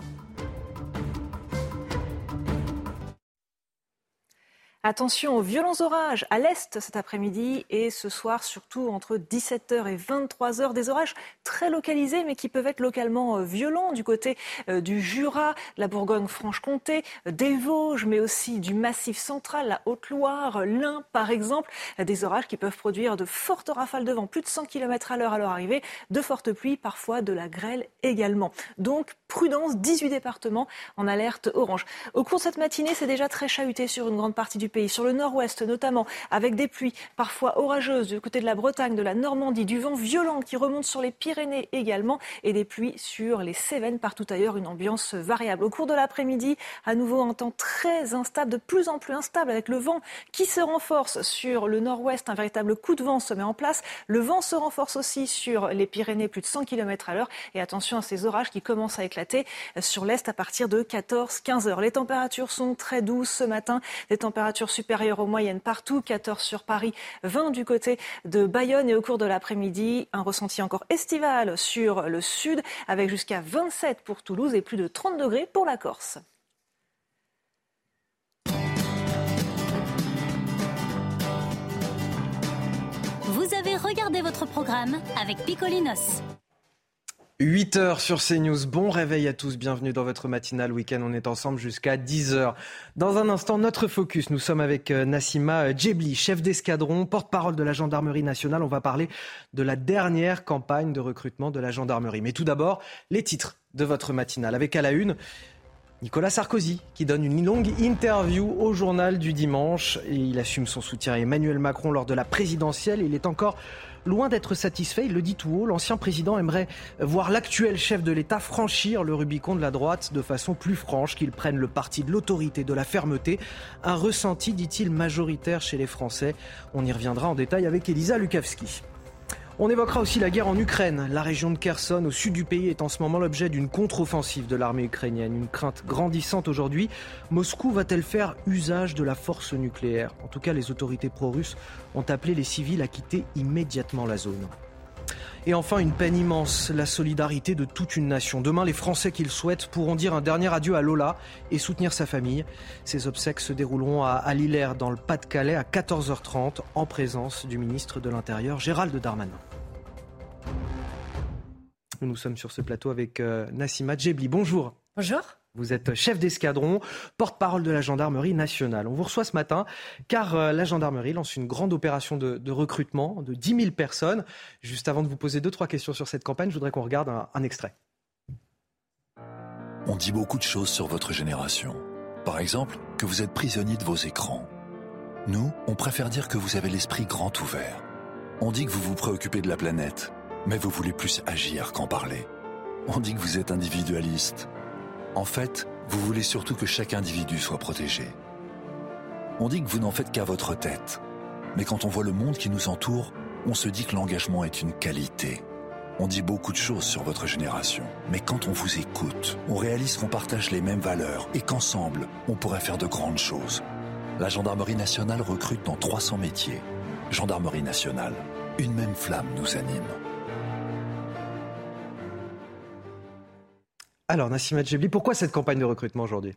Attention aux violents orages à l'est cet après-midi et ce soir, surtout entre 17h et 23h. Des orages très localisés, mais qui peuvent être localement euh, violents du côté euh, du Jura, la Bourgogne-Franche-Comté, des Vosges, mais aussi du Massif central, la Haute-Loire, l'Ain par exemple. Des orages qui peuvent produire de fortes rafales de vent, plus de 100 km à l'heure à leur arrivée, de fortes pluies, parfois de la grêle également. Donc, prudence, 18 départements en alerte orange. Au cours de cette matinée, c'est déjà très chahuté sur une grande partie du pays, sur le nord-ouest notamment, avec des pluies parfois orageuses du côté de la Bretagne, de la Normandie, du vent violent qui remonte sur les Pyrénées également, et des pluies sur les Cévennes, partout ailleurs, une ambiance variable. Au cours de l'après-midi, à nouveau un temps très instable, de plus en plus instable, avec le vent qui se renforce sur le nord-ouest, un véritable coup de vent se met en place. Le vent se renforce aussi sur les Pyrénées, plus de 100 km à l'heure, et attention à ces orages qui commencent à éclater sur l'est à partir de 14-15 heures. Les températures sont très douces ce matin, des températures supérieures aux moyennes partout, 14 sur Paris, 20 du côté de Bayonne et au cours de l'après-midi, un ressenti encore estival sur le sud avec jusqu'à 27 pour Toulouse et plus de 30 degrés pour la Corse. Vous avez regardé votre programme avec Picolinos. 8 heures sur CNews. Bon réveil à tous. Bienvenue dans votre matinale week-end. On est ensemble jusqu'à 10 heures. Dans un instant, notre focus. Nous sommes avec euh, Nassima Djebli, chef d'escadron, porte-parole de la gendarmerie nationale. On va parler de la dernière campagne de recrutement de la gendarmerie. Mais tout d'abord, les titres de votre matinale. Avec à la une, Nicolas Sarkozy, qui donne une longue interview au journal du dimanche. Il assume son soutien à Emmanuel Macron lors de la présidentielle. Il est encore loin d'être satisfait. Il le dit tout haut. L'ancien président aimerait voir l'actuel chef de l'État franchir le Rubicon de la droite de façon plus franche, qu'il prenne le parti de l'autorité, de la fermeté. Un ressenti, dit-il, majoritaire chez les Français. On y reviendra en détail avec Elisa Lukavski. On évoquera aussi la guerre en Ukraine. La région de Kherson, au sud du pays, est en ce moment l'objet d'une contre-offensive de l'armée ukrainienne. Une crainte grandissante aujourd'hui. Moscou va-t-elle faire usage de la force nucléaire? En tout cas, les autorités pro-russes ont appelé les civils à quitter immédiatement la zone. Et enfin, une peine immense, la solidarité de toute une nation. Demain, les Français qui le souhaitent pourront dire un dernier adieu à Lola et soutenir sa famille. Ces obsèques se dérouleront à, Lillers, dans le Pas-de-Calais, à 14h30, en présence du ministre de l'Intérieur, Gérald Darmanin. Nous sommes sur ce plateau avec euh, Nassima Djebli. Bonjour. Bonjour. Vous êtes chef d'escadron, porte-parole de la gendarmerie nationale. On vous reçoit ce matin car euh, la gendarmerie lance une grande opération de, de, recrutement de 10 000 personnes. Juste avant de vous poser deux, trois questions sur cette campagne, je voudrais qu'on regarde un, un extrait. On dit beaucoup de choses sur votre génération. Par exemple, que vous êtes prisonnier de vos écrans. Nous, on préfère dire que vous avez l'esprit grand ouvert. On dit que vous vous préoccupez de la planète mais vous voulez plus agir qu'en parler. On dit que vous êtes individualiste. En fait, vous voulez surtout que chaque individu soit protégé. On dit que vous n'en faites qu'à votre tête. Mais quand on voit le monde qui nous entoure, on se dit que l'engagement est une qualité. On dit beaucoup de choses sur votre génération. Mais quand on vous écoute, on réalise qu'on partage les mêmes valeurs et qu'ensemble, on pourrait faire de grandes choses. La Gendarmerie nationale recrute dans 300 métiers. Gendarmerie nationale, une même flamme nous anime. Alors, Nassima Djebli, pourquoi cette campagne de recrutement aujourd'hui?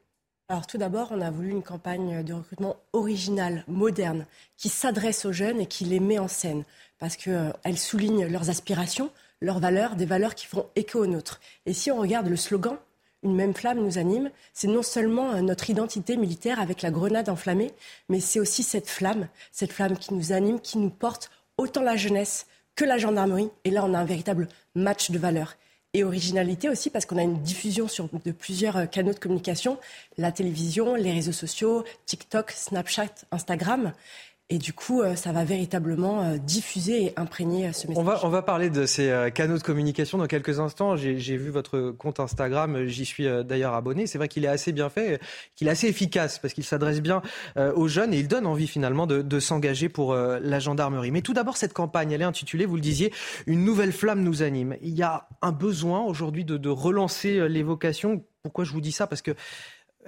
Alors tout d'abord, on a voulu une campagne de recrutement originale, moderne, qui s'adresse aux jeunes et qui les met en scène, parce qu'elle euh, souligne leurs aspirations, leurs valeurs, des valeurs qui font écho aux nôtres. Et si on regarde le slogan, Une même flamme nous anime, c'est non seulement euh, notre identité militaire avec la grenade enflammée, mais c'est aussi cette flamme, cette flamme qui nous anime, qui nous porte autant la jeunesse que la gendarmerie. Et là, on a un véritable match de valeurs et originalité aussi parce qu'on a une diffusion sur de plusieurs euh, canaux de communication, la télévision, les réseaux sociaux, TikTok, Snapchat, Instagram. Et du coup, euh, ça va véritablement euh, diffuser et imprégner euh, ce message. On va, on va parler de ces canaux de communication dans quelques instants. J'ai vu votre compte Instagram, j'y suis d'ailleurs abonné. C'est vrai qu'il est assez bien fait, qu'il est assez efficace parce qu'il s'adresse bien aux jeunes et il donne envie finalement de, de s'engager pour la gendarmerie. Mais tout d'abord, cette campagne, elle est intitulée, vous le disiez, Une nouvelle flamme nous anime. Il y a un besoin aujourd'hui de, de relancer les vocations. Pourquoi je vous dis ça? Parce que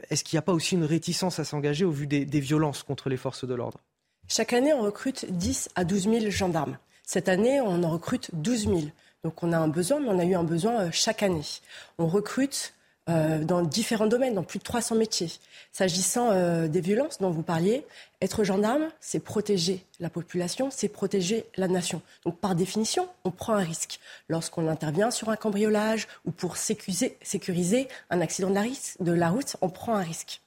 est-ce qu'il n'y a pas aussi une réticence à s'engager au vu des, des violences contre les forces de l'ordre? Chaque année, on recrute 10 à 12 000 gendarmes. Cette année, on en recrute 12 000. Donc on a un besoin, mais on a eu un besoin euh, chaque année. On recrute euh, dans différents domaines, dans plus de 300 métiers. S'agissant euh, des violences dont vous parliez, être gendarme, c'est protéger la population, c'est protéger la nation. Donc par définition, on prend un risque. Lorsqu'on intervient sur un cambriolage ou pour sécuriser, un accident de la route, on prend un risque.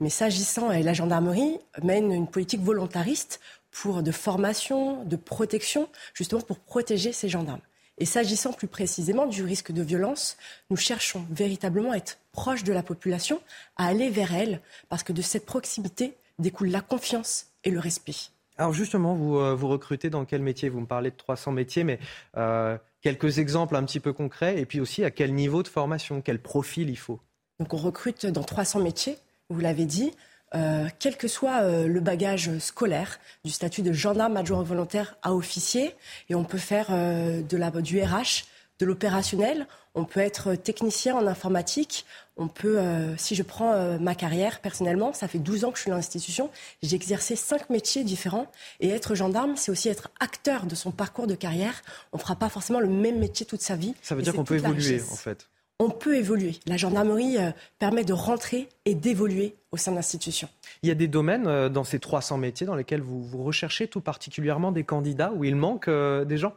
Mais s'agissant, et la gendarmerie mène une politique volontariste pour de formation, de protection, justement pour protéger ces gendarmes. Et s'agissant plus précisément du risque de violence, nous cherchons véritablement à être proches de la population, à aller vers elle, parce que de cette proximité découle la confiance et le respect. Alors justement, vous, euh, vous recrutez dans quel métier? Vous me parlez de 300 métiers, mais euh, quelques exemples un petit peu concrets, et puis aussi à quel niveau de formation, quel profil il faut? Donc on recrute dans 300 métiers vous l'avez dit, euh, quel que soit euh, le bagage scolaire, du statut de gendarme adjoint volontaire à officier, et on peut faire euh, de la, du RH, de l'opérationnel, on peut être technicien en informatique, on peut, si je prends ma carrière personnellement, ça fait 12 ans que je suis dans l'institution, j'ai exercé cinq métiers différents et être gendarme, c'est aussi être acteur de son parcours de carrière. On ne fera pas forcément le même métier toute sa vie. Ça veut dire qu'on peut évoluer en fait. On peut évoluer. La gendarmerie euh, permet de rentrer et d'évoluer au sein de l'institution. Il y a des domaines dans ces 300 métiers dans lesquels vous, vous recherchez tout particulièrement des candidats où il manque des gens?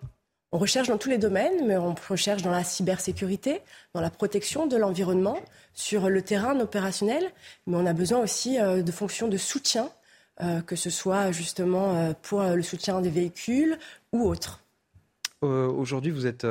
On recherche dans tous les domaines, mais on recherche dans la cybersécurité, dans la protection de l'environnement, sur le terrain opérationnel, mais on a besoin aussi euh, de fonctions de soutien, euh, que ce soit justement euh, pour le soutien des véhicules ou autres. Aujourd'hui, vous êtes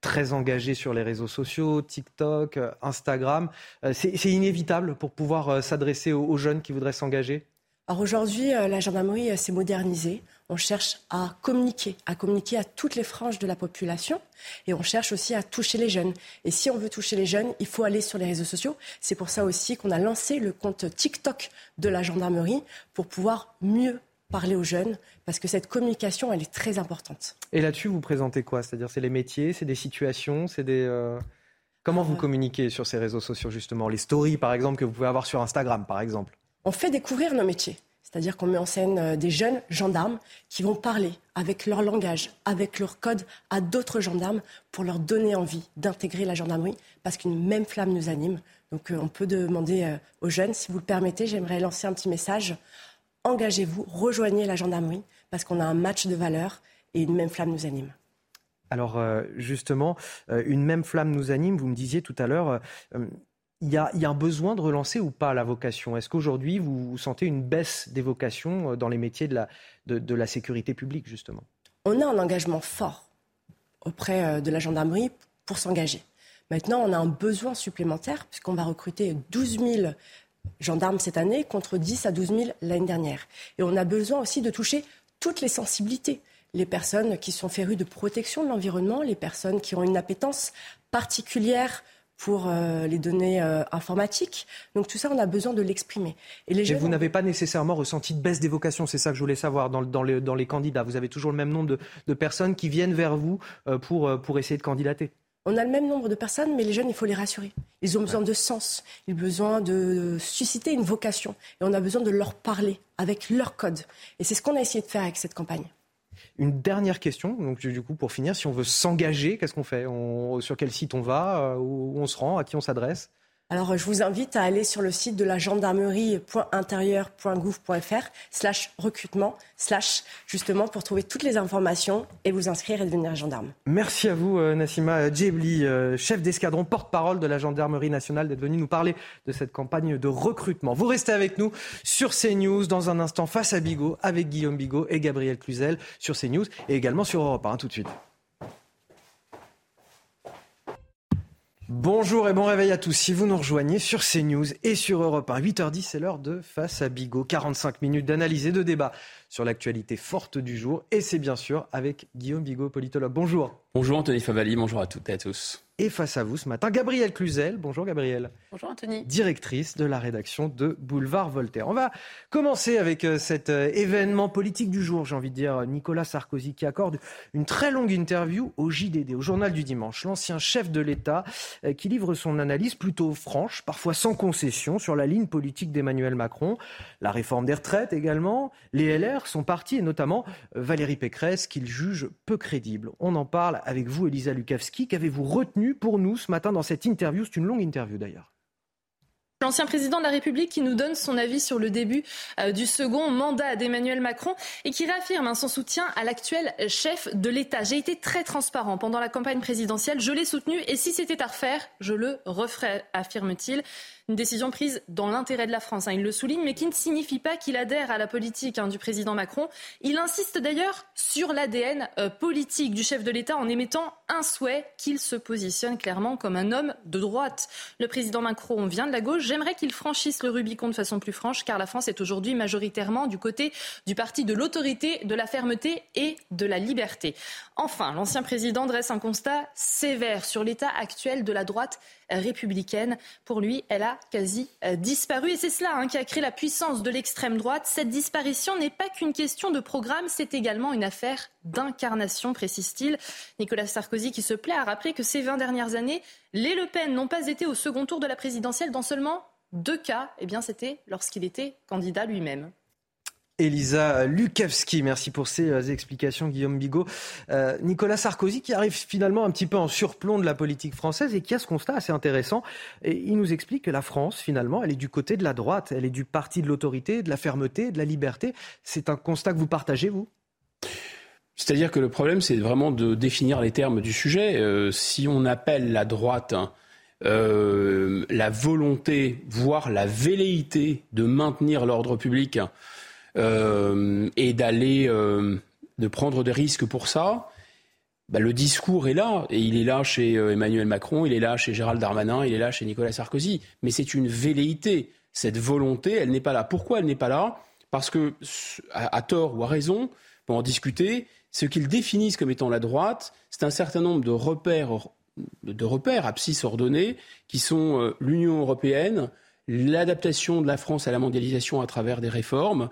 très engagé sur les réseaux sociaux, TikTok, Instagram. C'est inévitable pour pouvoir s'adresser aux jeunes qui voudraient s'engager? Alors aujourd'hui, la gendarmerie s'est modernisée on cherche à communiquer, à communiquer à toutes les franges de la population et on cherche aussi à toucher les jeunes. Et si on veut toucher les jeunes, il faut aller sur les réseaux sociaux. C'est pour ça aussi qu'on a lancé le compte TikTok de la gendarmerie pour pouvoir mieux parler aux jeunes parce que cette communication, elle est très importante. Et là-dessus, vous présentez quoi? C'est-à-dire, c'est les métiers, c'est des situations, c'est des... Euh, comment vous communiquez sur ces réseaux sociaux, justement? Les stories, par exemple, que vous pouvez avoir sur Instagram, par exemple? On fait découvrir nos métiers. C'est-à-dire qu'on met en scène euh, des jeunes gendarmes qui vont parler avec leur langage, avec leur code à d'autres gendarmes pour leur donner envie d'intégrer la gendarmerie parce qu'une même flamme nous anime. Donc euh, on peut demander euh, aux jeunes, si vous le permettez, j'aimerais lancer un petit message. Engagez-vous, rejoignez la gendarmerie parce qu'on a un match de valeurs et une même flamme nous anime. Alors justement, une même flamme nous anime. Vous me disiez tout à l'heure, il y, a, un besoin de relancer ou pas la vocation? Est-ce qu'aujourd'hui, vous, sentez une baisse des vocations euh, dans les métiers de la, de, la sécurité publique, justement? On a un engagement fort auprès euh, de la gendarmerie pour s'engager. Maintenant, on a un besoin supplémentaire puisqu'on va recruter 12 000 gendarmes cette année contre 10 à 12 000 l'année dernière. Et on a besoin aussi de toucher toutes les sensibilités. Les personnes qui sont férues de protection de l'environnement, les personnes qui ont une appétence particulière pour euh, les données euh, informatiques. Donc tout ça, on a besoin de l'exprimer. Et les vous n'avez pas nécessairement ressenti de baisse des vocations, c'est ça que je voulais savoir dans, dans, les, dans, les, candidats. Vous avez toujours le même nombre de, de personnes qui viennent vers vous euh, pour, pour essayer de candidater. On a le même nombre de personnes, mais les jeunes, il faut les rassurer. Ils ont besoin de sens, ils ont besoin de susciter une vocation. Et on a besoin de leur parler avec leur code. Et c'est ce qu'on a essayé de faire avec cette campagne. Une dernière question, donc du coup pour finir, si on veut s'engager, qu'est-ce qu'on fait? Sur quel site on va? Euh, Où on se rend? À qui on s'adresse? Alors, je vous invite à aller sur le site de la gendarmerie.intérieur.gouv.fr slash recrutement slash justement pour trouver toutes les informations et vous inscrire et devenir gendarme. Merci à vous, euh, Nassima Djebli, euh, chef d'escadron, porte-parole de la gendarmerie nationale, d'être venu nous parler de cette campagne de recrutement. Vous restez avec nous sur CNews dans un instant face à Bigot avec Guillaume Bigot et Gabriel Cluzel sur CNews et également sur Europe 1. Tout de suite. Bonjour et bon réveil à tous. Si vous nous rejoignez sur CNews et sur Europe 1, 8h10, c'est l'heure de Face à Bigot. 45 minutes d'analyse et de débat sur l'actualité forte du jour. Et c'est bien sûr avec Guillaume Bigot, politologue. Bonjour. Bonjour Anthony Favali, bonjour à toutes et à tous. Et face à vous ce matin, Gabrielle Cluzel. Bonjour Gabrielle. Bonjour Anthony. Directrice de la rédaction de Boulevard Voltaire. On va commencer avec euh, cet euh, événement politique du jour, j'ai envie de dire, Nicolas Sarkozy qui accorde une très longue interview au JDD, au journal du dimanche. L'ancien chef de l'État euh, qui livre son analyse plutôt franche, parfois sans concession, sur la ligne politique d'Emmanuel Macron, la réforme des retraites également. Les LR sont partis et notamment Valérie Pécresse qu'il juge peu crédible. On en parle avec vous, Elisa Lukavski. Qu'avez-vous retenu pour nous ce matin dans cette interview. C'est une longue interview d'ailleurs. L'ancien président de la République qui nous donne son avis sur le début euh, du second mandat d'Emmanuel Macron et qui réaffirme hein, son soutien à l'actuel chef de l'État. J'ai été très transparent pendant la campagne présidentielle, je l'ai soutenu et si c'était à refaire, je le referais, affirme-t-il. Une décision prise dans l'intérêt de la France, hein, il le souligne, mais qui ne signifie pas qu'il adhère à la politique hein, du président Macron. Il insiste d'ailleurs sur l'ADN euh, politique du chef de l'État en émettant un souhait qu'il se positionne clairement comme un homme de droite. Le président Macron vient de la gauche. J'aimerais qu'il franchisse le Rubicon de façon plus franche, car la France est aujourd'hui majoritairement du côté du parti de l'autorité, de la fermeté et de la liberté. Enfin, l'ancien président dresse un constat sévère sur l'état actuel de la droite républicaine. Pour lui, elle a quasi disparu. Et c'est cela hein, qui a créé la puissance de l'extrême droite. Cette disparition n'est pas qu'une question de programme, c'est également une affaire d'incarnation, précise-t-il. Nicolas Sarkozy qui se plaît à rappeler que ces 20 dernières années, les Le Pen n'ont pas été au second tour de la présidentielle dans seulement deux cas. Eh bien, c'était lorsqu'il était candidat lui-même. Elisa Lukavski, merci pour ces euh, explications, Guillaume Bigot. Euh, Nicolas Sarkozy qui arrive finalement un petit peu en surplomb de la politique française et qui a ce constat assez intéressant. Il nous explique que la France, finalement, elle est du côté de la droite, elle est du parti de l'autorité, de la fermeté, de la liberté. C'est un constat que vous partagez, vous? C'est-à-dire que le problème, c'est vraiment de définir les termes du sujet. Euh, si on appelle la droite la volonté, voire la velléité de maintenir l'ordre public, et d'aller euh, de prendre des risques pour ça, bah, le discours est là, et il est là chez euh, Emmanuel Macron, il est là chez Gérald Darmanin, il est là chez Nicolas Sarkozy. Mais c'est une velléité. Cette volonté, elle n'est pas là. Pourquoi elle n'est pas là? Parce que, à, tort ou à raison, pour en discuter, ce qu'ils définissent comme étant la droite, c'est un certain nombre de repères, de repères abscisses ordonnés, qui sont l'Union européenne, l'adaptation de la France à la mondialisation à travers des réformes,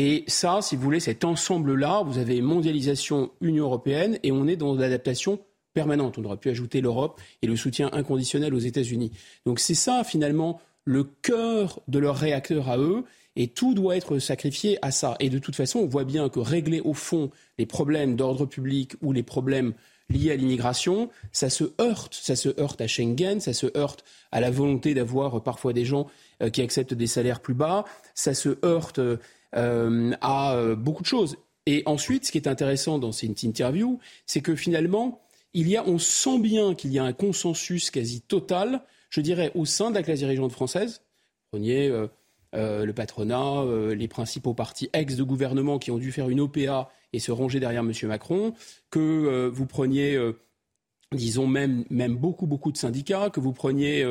et ça, si vous voulez, cet ensemble-là, vous avez mondialisation, Union européenne, et on est dans l'adaptation permanente. On aurait pu ajouter l'Europe et le soutien inconditionnel aux États-Unis. Donc c'est ça, finalement, le cœur de leur réacteur à eux. Et tout doit être sacrifié à ça. Et de toute façon, on voit bien que régler au fond les problèmes d'ordre public ou les problèmes liés à l'immigration, ça se heurte. Ça se heurte à Schengen, ça se heurte à la volonté d'avoir parfois des gens euh, qui acceptent des salaires plus bas, ça se heurte euh, à euh, beaucoup de choses. Et ensuite, ce qui est intéressant dans cette interview, c'est que finalement, il y a, on sent bien qu'il y a un consensus quasi total, je dirais, au sein de la classe dirigeante française. Prenez euh, le patronat, les principaux partis ex de gouvernement qui ont dû faire une OPA et se ranger derrière M. Macron, que vous preniez, disons, même, même beaucoup, beaucoup de syndicats, que vous preniez,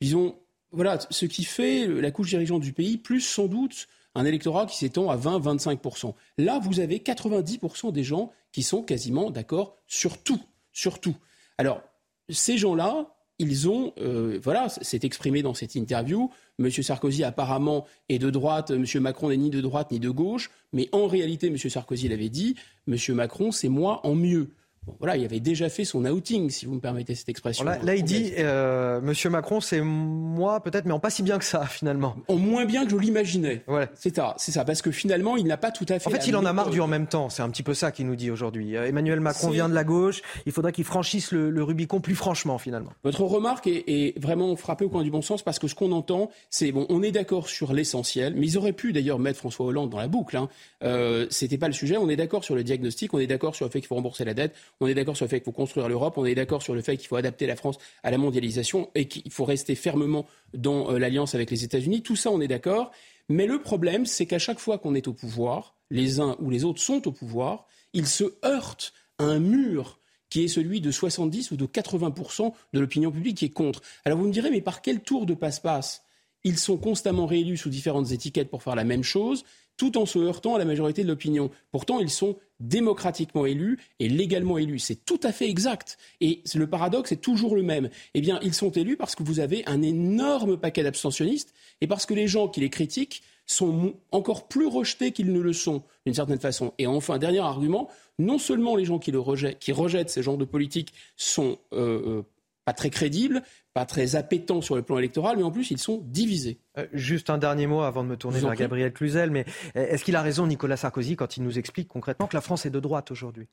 disons, voilà, ce qui fait la couche dirigeante du pays, plus sans doute un électorat qui s'étend à 20-25%. Là, vous avez 90% des gens qui sont quasiment d'accord sur tout, sur tout. Alors, ces gens-là, ils ont, euh, voilà, c'est exprimé dans cette interview. M. Sarkozy apparemment est de droite, M. Macron n'est ni de droite ni de gauche, mais en réalité, M. Sarkozy l'avait dit, M. Macron, c'est moi en mieux voilà, il avait déjà fait son outing, si vous me permettez cette expression. Là, il dit, euh, Monsieur Macron, c'est moi peut-être, mais en pas si bien que ça, finalement. En moins bien que je l'imaginais. Voilà. C'est ça, c'est ça, parce que finalement, il n'a pas tout à fait. En fait, il en a marre du en même temps. C'est un petit peu ça qu'il nous dit aujourd'hui. Euh, Emmanuel Macron vient de la gauche. Il faudrait qu'il franchisse le, Rubicon plus franchement, finalement. Votre remarque est, vraiment frappée au coin du bon sens, parce que ce qu'on entend, c'est bon, on est d'accord sur l'essentiel, mais ils auraient pu d'ailleurs mettre François Hollande dans la boucle. Hein. Euh, C'était pas le sujet. On est d'accord sur le diagnostic, on est d'accord sur le fait qu'il faut rembourser la dette on est d'accord sur le fait qu'il faut construire l'Europe, on est d'accord sur le fait qu'il faut adapter la France à la mondialisation et qu'il faut rester fermement dans euh, l'alliance avec les États-Unis. Tout ça, on est d'accord. Mais le problème, c'est qu'à chaque fois qu'on est au pouvoir, les uns ou les autres sont au pouvoir, ils se heurtent à un mur qui est celui de 70 ou de 80% de l'opinion publique qui est contre. Alors vous me direz, mais par quel tour de passe-passe? Ils sont constamment réélus sous différentes étiquettes pour faire la même chose tout en se heurtant à la majorité de l'opinion. Pourtant, ils sont démocratiquement élus et légalement élus. C'est tout à fait exact. Et le paradoxe est toujours le même. Eh bien, ils sont élus parce que vous avez un énorme paquet d'abstentionnistes et parce que les gens qui les critiquent sont encore plus rejetés qu'ils ne le sont, d'une certaine façon. Et enfin, dernier argument, non seulement les gens qui, le rejettent, qui rejettent ces genres de politique sont euh, euh, pas très crédibles, pas très appétants sur le plan électoral, mais en plus, ils sont divisés. Euh, juste un dernier mot avant de me tourner vers Gabriel Cluzel, mais euh, est-ce qu'il a raison, Nicolas Sarkozy, quand il nous explique concrètement que la France est de droite aujourd'hui?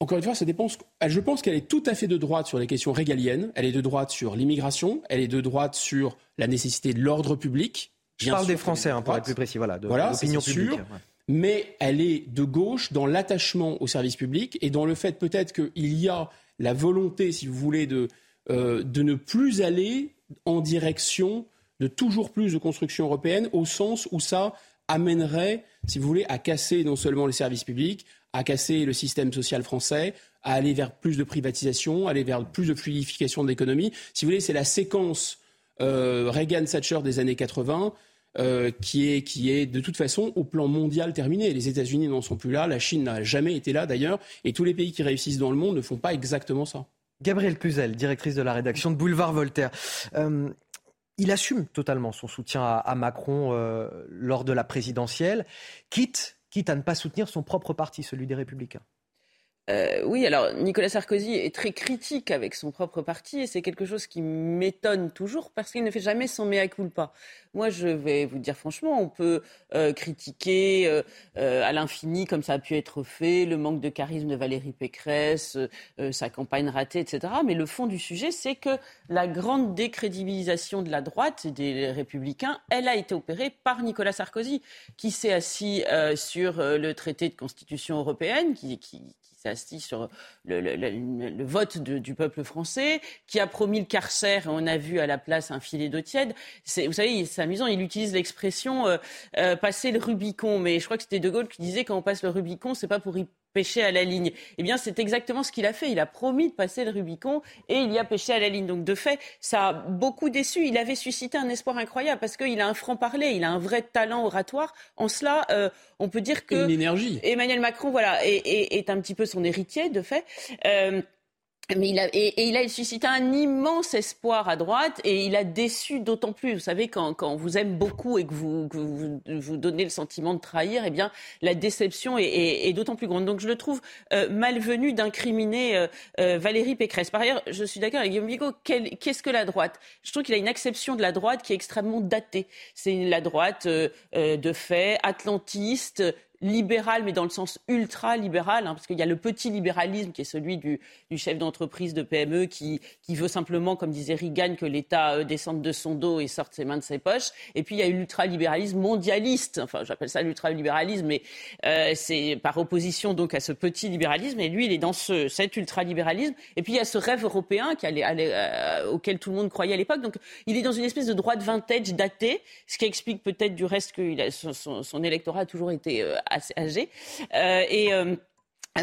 Encore une fois, ça dépend. Je pense qu'elle est tout à fait de droite sur les questions régaliennes. Elle est de droite sur l'immigration. Elle est de droite sur la nécessité de l'ordre public. Je parle des Français, hein, pour être plus précis, voilà, de l'opinion publique. Mais elle est de gauche dans l'attachement au service public et dans le fait peut-être qu'il y a la volonté, si vous voulez, de, euh, de ne plus aller en direction de toujours plus de construction européenne, au sens où ça amènerait, si vous voulez, à casser non seulement les services publics, à casser le système social français, à aller vers plus de privatisation, aller vers plus de fluidification de l'économie. Si vous voulez, c'est la séquence euh, Reagan-Thatcher des années 80 euh, qui, est, qui est de toute façon au plan mondial terminée. Les États-Unis n'en sont plus là, la Chine n'a jamais été là d'ailleurs, et tous les pays qui réussissent dans le monde ne font pas exactement ça. Gabrielle Cluzel, directrice de la rédaction de Boulevard Voltaire. Euh, il assume totalement son soutien à, Macron euh, lors de la présidentielle, quitte, quitte à ne pas soutenir son propre parti, celui des Républicains. Euh, oui, alors Nicolas Sarkozy est très critique avec son propre parti et c'est quelque chose qui m'étonne toujours parce qu'il ne fait jamais son mea culpa. Moi, je vais vous dire franchement, on peut euh, critiquer euh, à l'infini, comme ça a pu être fait, le manque de charisme de Valérie Pécresse, sa campagne ratée, etc. Mais le fond du sujet, c'est que la grande décrédibilisation de la droite et des Républicains, elle a été opérée par Nicolas Sarkozy, qui s'est assis sur le traité de constitution européenne, qui, qui sur le, vote du peuple français, qui a promis le carcère, et on a vu à la place un filet d'eau tiède. Vous savez, c'est amusant, il utilise l'expression euh, euh, passer le Rubicon, mais je crois que c'était De Gaulle qui disait quand on passe le Rubicon, c'est pas pour y pêcher à la ligne. Eh bien, c'est exactement ce qu'il a fait. Il a promis de passer le Rubicon et il y a pêché à la ligne. Donc, de fait, ça a beaucoup déçu. Il avait suscité un espoir incroyable parce qu'il a un franc-parler, il a un vrai talent oratoire. En cela, euh, on peut dire que Emmanuel Macron, voilà, est, un petit peu son héritier, de fait. Euh, mais il a, et, il a suscité un immense espoir à droite et il a déçu d'autant plus. Vous savez, quand, quand on vous aime beaucoup et que vous, que vous, vous donnez le sentiment de trahir, eh bien, la déception est, est, est d'autant plus grande. Donc, je le trouve euh, malvenu d'incriminer euh, euh, Valérie Pécresse. Par ailleurs, je suis d'accord avec Guillaume Bigot. Qu'est-ce que la droite? Je trouve qu'il a une acception de la droite qui est extrêmement datée. C'est la droite de fait, atlantiste, libéral, mais dans le sens ultra libéral, hein, parce qu'il y a le petit libéralisme qui est celui du, du chef d'entreprise de PME qui, qui, veut simplement, comme disait Reagan, que l'État euh, descende de son dos et sorte ses mains de ses poches. Et puis il y a l'ultralibéralisme mondialiste. Enfin, j'appelle ça l'ultralibéralisme, mais euh, c'est par opposition donc à ce petit libéralisme. Et lui, il est dans ce, cet ultralibéralisme. Et puis il y a ce rêve européen qui allait, allait, euh, auquel tout le monde croyait à l'époque. Donc il est dans une espèce de droite vintage datée, ce qui explique peut-être du reste que son, son, son, électorat a toujours été euh, assez âgé. Euh, et euh,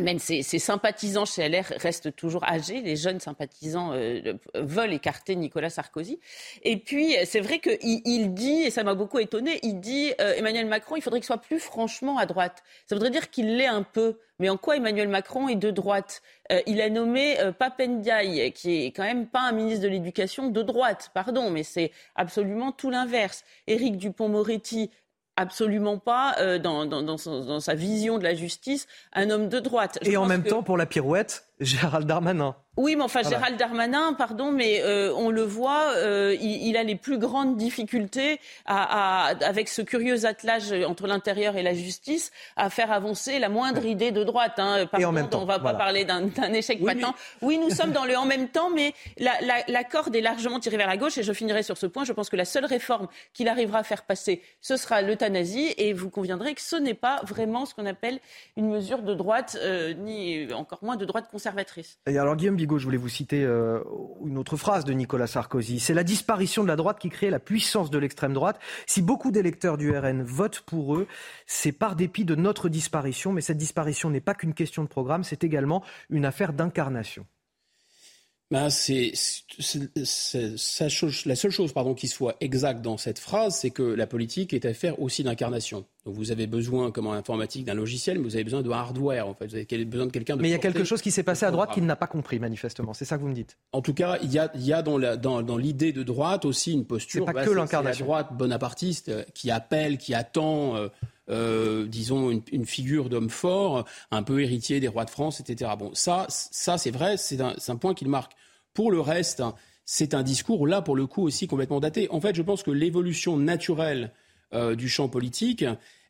même ses, sympathisants chez LR restent toujours âgés. Les jeunes sympathisants euh, veulent écarter Nicolas Sarkozy. Et puis, c'est vrai qu'il il dit, et ça m'a beaucoup étonné, il dit Emmanuel Macron, il faudrait qu'il soit plus franchement à droite. Ça voudrait dire qu'il l'est un peu. Mais en quoi Emmanuel Macron est de droite? Il a nommé Papendiaï, qui est quand même pas un ministre de l'Éducation de droite, pardon, mais c'est absolument tout l'inverse. Éric Dupont-Moretti, absolument pas euh, dans, dans, dans, sa vision de la justice un homme de droite. Et en même temps, pour la pirouette, Gérald Darmanin. Oui, mais enfin, Gérald Darmanin, pardon, mais euh, on le voit, euh, il, a les plus grandes difficultés à, à, avec ce curieux attelage entre l'intérieur et la justice à faire avancer la moindre idée de droite. Hein. Par et en même temps, on ne va pas parler d'un échec oui, patent. Oui, nous sommes dans le en même temps, mais la, la, la, corde est largement tirée vers la gauche. Et je finirai sur ce point. Je pense que la seule réforme qu'il arrivera à faire passer, ce sera l'euthanasie. Et vous conviendrez que ce n'est pas vraiment ce qu'on appelle une mesure de droite, euh, ni encore moins de droite conservatrice. Et alors, Guillaume Bigot, je voulais vous citer euh, une autre phrase de Nicolas Sarkozy. C'est la disparition de la droite qui crée la puissance de l'extrême droite. Si beaucoup d'électeurs du RN votent pour eux, c'est par dépit de notre disparition. Mais cette disparition n'est pas qu'une question de programme, c'est également une affaire d'incarnation. Ben c'est, la seule chose pardon, qui soit exacte dans cette phrase, c'est que la politique est affaire aussi d'incarnation. Donc vous avez besoin, comme en informatique, d'un logiciel, mais vous avez besoin de hardware. En fait, vous avez besoin de quelqu'un. Mais il y a quelque chose qui s'est passé à droite qu'il n'a pas compris, manifestement. C'est ça que vous me dites. En tout cas, il y a, il y a dans, la, dans, dans l'idée de droite aussi une posture. C'est pas que l'incarnation. La droite bonapartiste euh, qui appelle, qui attend. Euh, euh, disons, une, une figure d'homme fort, un peu héritier des rois de France, etc. Bon, ça, ça c'est vrai, c'est un, un, point qu'il marque. Pour le reste, c'est un discours, là, pour le coup, aussi complètement daté. En fait, je pense que l'évolution naturelle euh, du champ politique,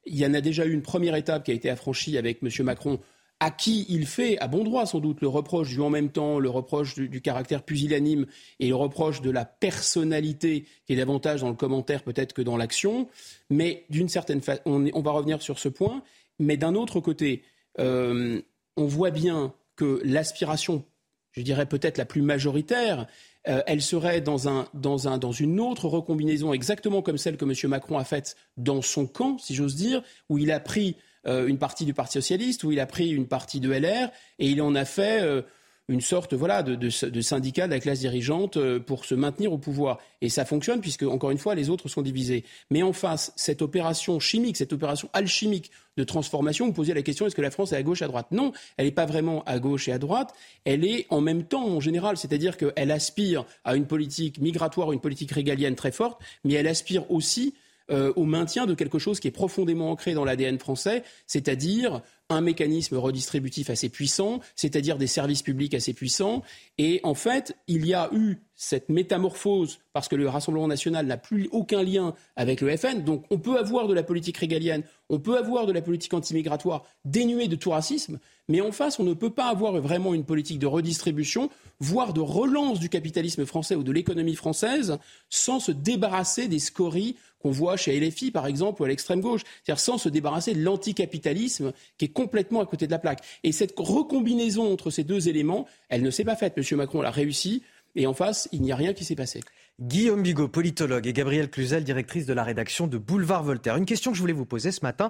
il y en a déjà eu une première étape qui a été affranchie avec M. Macron à qui il fait, à bon droit sans doute, le reproche du en même temps, le reproche du, caractère pusillanime et le reproche de la personnalité qui est davantage dans le commentaire peut-être que dans l'action. Mais d'une certaine façon, on, on, va revenir sur ce point. Mais d'un autre côté, euh, on voit bien que l'aspiration, je dirais peut-être la plus majoritaire, euh, elle serait dans, un, dans, un, dans une autre recombinaison exactement comme celle que M. Macron a faite dans son camp, si j'ose dire, où il a pris euh, une partie du Parti socialiste, où il a pris une partie de LR, et il en a fait euh, une sorte voilà de, de, syndicat de la classe dirigeante euh, pour se maintenir au pouvoir. Et ça fonctionne puisque, encore une fois, les autres sont divisés. Mais en face, cette opération chimique, cette opération alchimique de transformation, vous posez la question est-ce que la France est à gauche, à droite? Non, elle n'est pas vraiment à gauche et à droite. Elle est en même temps en général, c'est-à-dire qu'elle aspire à une politique migratoire, une politique régalienne très forte, mais elle aspire aussi euh, au maintien de quelque chose qui est profondément ancré dans l'ADN français, c'est-à-dire un mécanisme redistributif assez puissant, c'est-à-dire des services publics assez puissants. Et en fait, il y a eu cette métamorphose parce que le Rassemblement national n'a plus aucun lien avec le FN. Donc on peut avoir de la politique régalienne, on peut avoir de la politique antimigratoire dénuée de tout racisme, mais en face, on ne peut pas avoir vraiment une politique de redistribution, voire de relance du capitalisme français ou de l'économie française, sans se débarrasser des scories qu'on voit chez LFI, par exemple, ou à l'extrême gauche. C'est-à-dire sans se débarrasser de l'anticapitalisme qui est complètement à côté de la plaque. Et cette recombinaison entre ces deux éléments, elle ne s'est pas faite. M. Macron l'a réussi. Et en face, il n'y a rien qui s'est passé. Guillaume Bigot, politologue, et Gabrielle Cluzel, directrice de la rédaction de Boulevard Voltaire. Une question que je voulais vous poser ce matin.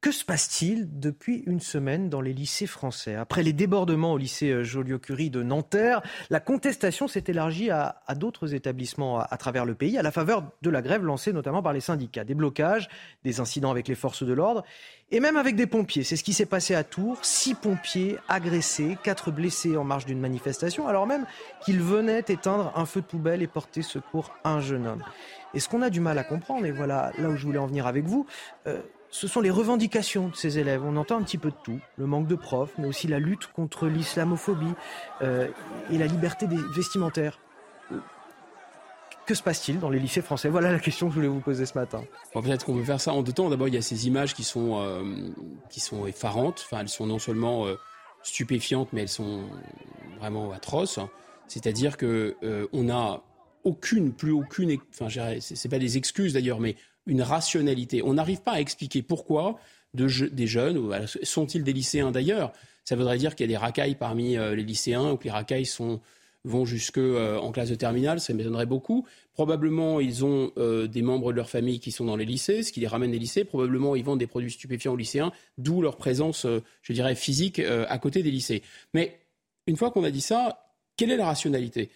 Que se passe-t-il depuis une semaine dans les lycées français? Après les débordements au lycée euh, Joliot-Curie de Nanterre, la contestation s'est élargie à, d'autres établissements à, travers le pays, à la faveur de la grève lancée notamment par les syndicats. Des blocages, des incidents avec les forces de l'ordre et même avec des pompiers. C'est ce qui s'est passé à Tours. Six pompiers agressés, quatre blessés en marge d'une manifestation, alors même qu'ils venaient éteindre un feu de poubelle et porter secours à un jeune homme. Et ce qu'on a du mal à comprendre, et voilà là où je voulais en venir avec vous, euh, ce sont les revendications de ces élèves. On entend un petit peu de tout, le manque de profs, mais aussi la lutte contre l'islamophobie euh, et la liberté des vestimentaires. Que se passe-t-il dans les lycées français? Voilà la question que je voulais vous poser ce matin. Peut-être qu'on peut faire ça en deux temps. D'abord, il y a ces images qui sont, euh, qui sont effarantes. Enfin, elles sont non seulement euh, stupéfiantes, mais elles sont vraiment atroces. C'est-à-dire que on a aucune, plus aucune, enfin, c'est pas des excuses d'ailleurs, mais une rationalité. On n'arrive pas à expliquer pourquoi des jeunes, sont-ils des lycéens d'ailleurs? Ça voudrait dire qu'il y a des racailles parmi euh, les lycéens ou que les racailles vont jusque euh, en classe de terminale, ça m'étonnerait beaucoup. Probablement, ils ont euh, des membres de leur famille qui sont dans les lycées, ce qui les ramène des lycées. Probablement, ils vendent des produits stupéfiants aux lycéens, d'où leur présence, je dirais, physique à côté des lycées. Mais une fois qu'on a dit ça, quelle est la rationalité?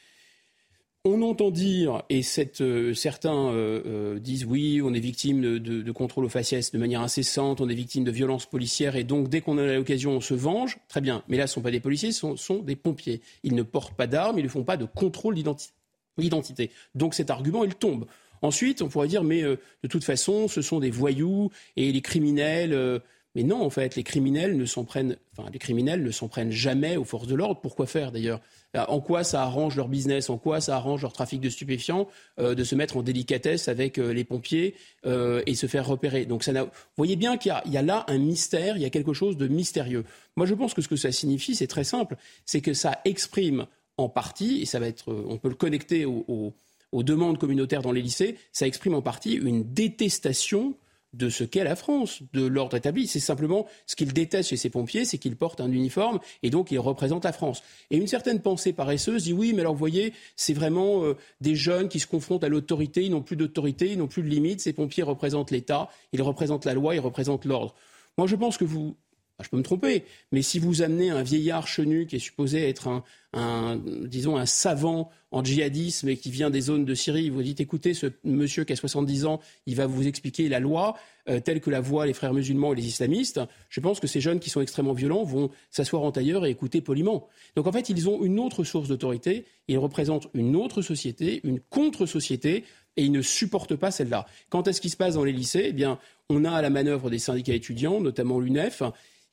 On entend dire, et euh, certains euh, euh, disent oui, on est victime de, contrôle aux faciès de manière incessante, on est victime de violences policières, et donc dès qu'on a l'occasion, on se venge. Très bien, mais là, ce ne sont pas des policiers, ce sont, des pompiers. Ils ne portent pas d'armes, ils ne font pas de contrôle d'identité. Donc cet argument, il tombe. Ensuite, on pourrait dire, mais de toute façon, ce sont des voyous et les criminels. Mais non, en fait, les criminels ne s'en prennent, enfin, les criminels ne s'en prennent jamais aux forces de l'ordre. Pourquoi faire d'ailleurs? Euh, en quoi ça arrange leur business, en quoi ça arrange leur trafic de stupéfiants euh, de se mettre en délicatesse avec euh, les pompiers et se faire repérer? Donc ça vous voyez bien qu'il y, a là un mystère, il y a quelque chose de mystérieux. Moi je pense que ce que ça signifie, c'est très simple, c'est que ça exprime en partie, et ça va être, on peut le connecter aux demandes communautaires dans les lycées, ça exprime en partie une détestation de ce qu'est la France, de l'ordre établi. C'est simplement ce qu'il déteste chez ces pompiers, c'est qu'ils portent un uniforme et donc ils représentent la France. Et une certaine pensée paresseuse dit oui, mais alors vous voyez, c'est vraiment euh, des jeunes qui se confrontent à l'autorité, ils n'ont plus d'autorité, ils n'ont plus de limites. Ces pompiers représentent l'État, ils représentent la loi, ils représentent l'ordre. Moi, je pense que vous, je peux me tromper, mais si vous amenez un vieillard chenu qui est supposé être un, disons, un savant en djihadisme et qui vient des zones de Syrie, vous dites écoutez, ce monsieur qui a 70 ans, il va vous expliquer la loi euh, telle que la voient les frères musulmans et les islamistes. Je pense que ces jeunes qui sont extrêmement violents vont s'asseoir en tailleur et écouter poliment. Donc en fait, ils ont une autre source d'autorité, ils représentent une autre société, une contre-société et ils ne supportent pas celle-là. Quant à ce qui se passe dans les lycées, eh bien, on a à la manœuvre des syndicats étudiants, notamment l'UNEF,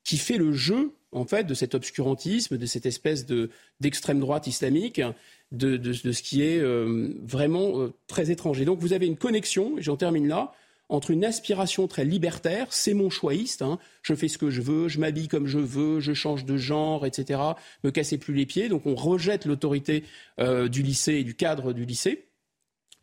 qui fait le jeu en fait de cet obscurantisme, de cette espèce d'extrême droite islamique, de, ce qui est euh, vraiment euh, très étranger. Donc vous avez une connexion, et j'en termine là, entre une aspiration très libertaire, c'est mon choixiste, hein, je fais ce que je veux, je m'habille comme je veux, je change de genre, etc., me cassez plus les pieds, donc on rejette l'autorité euh, du lycée et du cadre du lycée.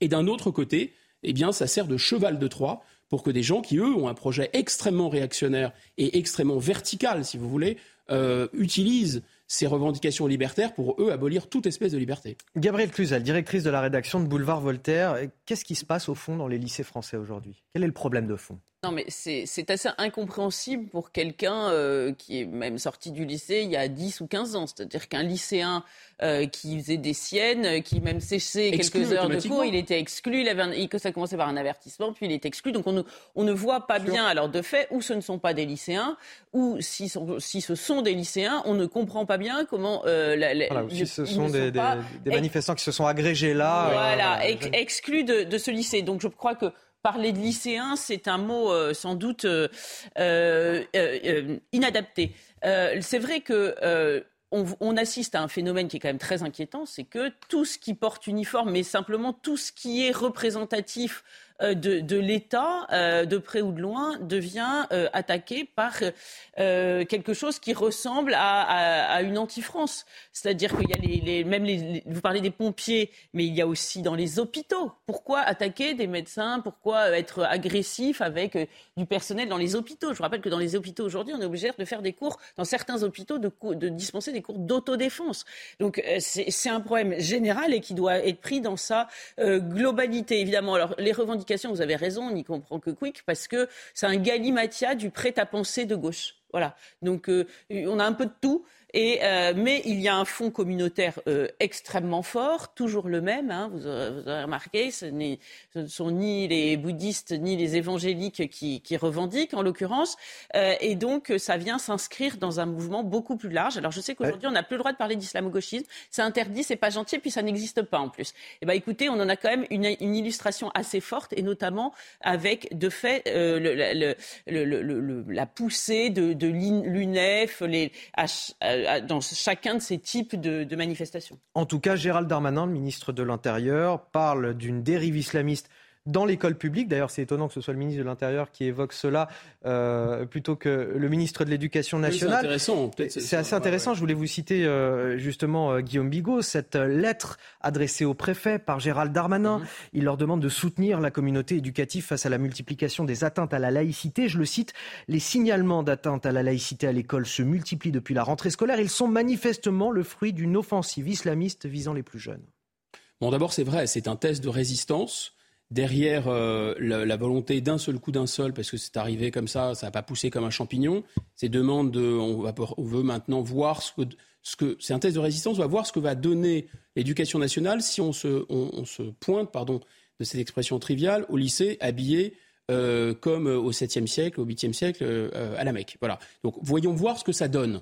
Et d'un autre côté, eh bien, ça sert de cheval de Troie pour que des gens qui, eux, ont un projet extrêmement réactionnaire et extrêmement vertical, si vous voulez, euh, utilisent ces revendications libertaires pour, eux, abolir toute espèce de liberté. Gabrielle Cluzel, directrice de la rédaction de Boulevard Voltaire, qu'est-ce qui se passe au fond dans les lycées français aujourd'hui? Quel est le problème de fond? Non, mais c'est assez incompréhensible pour quelqu'un euh, qui est même sorti du lycée il y a 10 ou 15 ans. C'est-à-dire qu'un lycéen euh, qui faisait des siennes, qui même séchait quelques heures de cours, il était exclu. Il avait un, ça commençait par un avertissement, puis il est exclu. Donc on ne, on ne voit pas bien, alors de fait, où ce ne sont pas des lycéens, ou si, si ce sont des lycéens, on ne comprend pas bien comment. Euh, voilà, si ce sont des, des, des, manifestants qui se sont agrégés là. Voilà, exclus de, de ce lycée. Donc je crois que parler de lycéens, c'est un mot euh, sans doute euh, euh, inadapté. c'est vrai que on, assiste à un phénomène qui est quand même très inquiétant, c'est que tout ce qui porte uniforme, mais simplement tout ce qui est représentatif euh, de, l'État, euh, de près ou de loin, devient euh, attaqué par quelque chose qui ressemble à, une anti-France. C'est-à-dire qu'il y a les, même les, vous parlez des pompiers, mais il y a aussi dans les hôpitaux. Pourquoi attaquer des médecins? Pourquoi être agressif avec du personnel dans les hôpitaux? Je vous rappelle que dans les hôpitaux aujourd'hui, on est obligé de faire des cours dans certains hôpitaux de, de dispenser des cours d'autodéfense. Donc c'est un problème général et qui doit être pris dans sa globalité, évidemment. Alors les revendications vous avez raison, on n'y comprend que quick, parce que c'est un galimatia du prêt-à-penser de gauche. Voilà. Donc, euh, on a un peu de tout. Euh, mais il y a un fonds communautaire euh, extrêmement fort, toujours le même. Hein, vous, aurez, remarqué, ce, ne sont ni les bouddhistes ni les évangéliques qui, revendiquent, en l'occurrence. Euh, et donc, ça vient s'inscrire dans un mouvement beaucoup plus large. Alors, je sais qu'aujourd'hui, on n'a plus le droit de parler d'islamo-gauchisme. C'est interdit, c'est pas gentil, et puis ça n'existe pas en plus. Eh ben, écoutez, on en a quand même une, illustration assez forte, et notamment avec, de fait, la poussée de, de l'UNEF, les, dans chacun de ces types de, manifestations. En tout cas, Gérald Darmanin, le ministre de l'Intérieur, parle d'une dérive islamiste dans l'école publique. D'ailleurs, c'est étonnant que ce soit le ministre de l'Intérieur qui évoque cela euh, plutôt que le ministre de l'Éducation nationale. c'est intéressant. C'est assez intéressant. Je voulais vous citer euh, justement euh, Guillaume Bigot, cette lettre adressée au préfet par Gérald Darmanin. Mhm. Il leur demande de soutenir la communauté éducative face à la multiplication des atteintes à la laïcité. Je le cite, les signalements d'atteintes à la laïcité à l'école se multiplient depuis la rentrée scolaire. Ils sont manifestement le fruit d'une offensive islamiste visant les plus jeunes. Bon, d'abord, c'est vrai, c'est un test de résistance derrière euh, la, volonté d'un seul coup d'un seul, parce que c'est arrivé comme ça, ça n'a pas poussé comme un champignon. Ces demandes de, on, veut maintenant voir ce que, ce que c'est un test de résistance, on va voir ce que va donner l'éducation nationale si on se, pointe, pardon, de cette expression triviale, au lycée habillé euh, comme au 7e siècle, au 8e siècle, euh, à la Mecque. Voilà. Donc voyons voir ce que ça donne.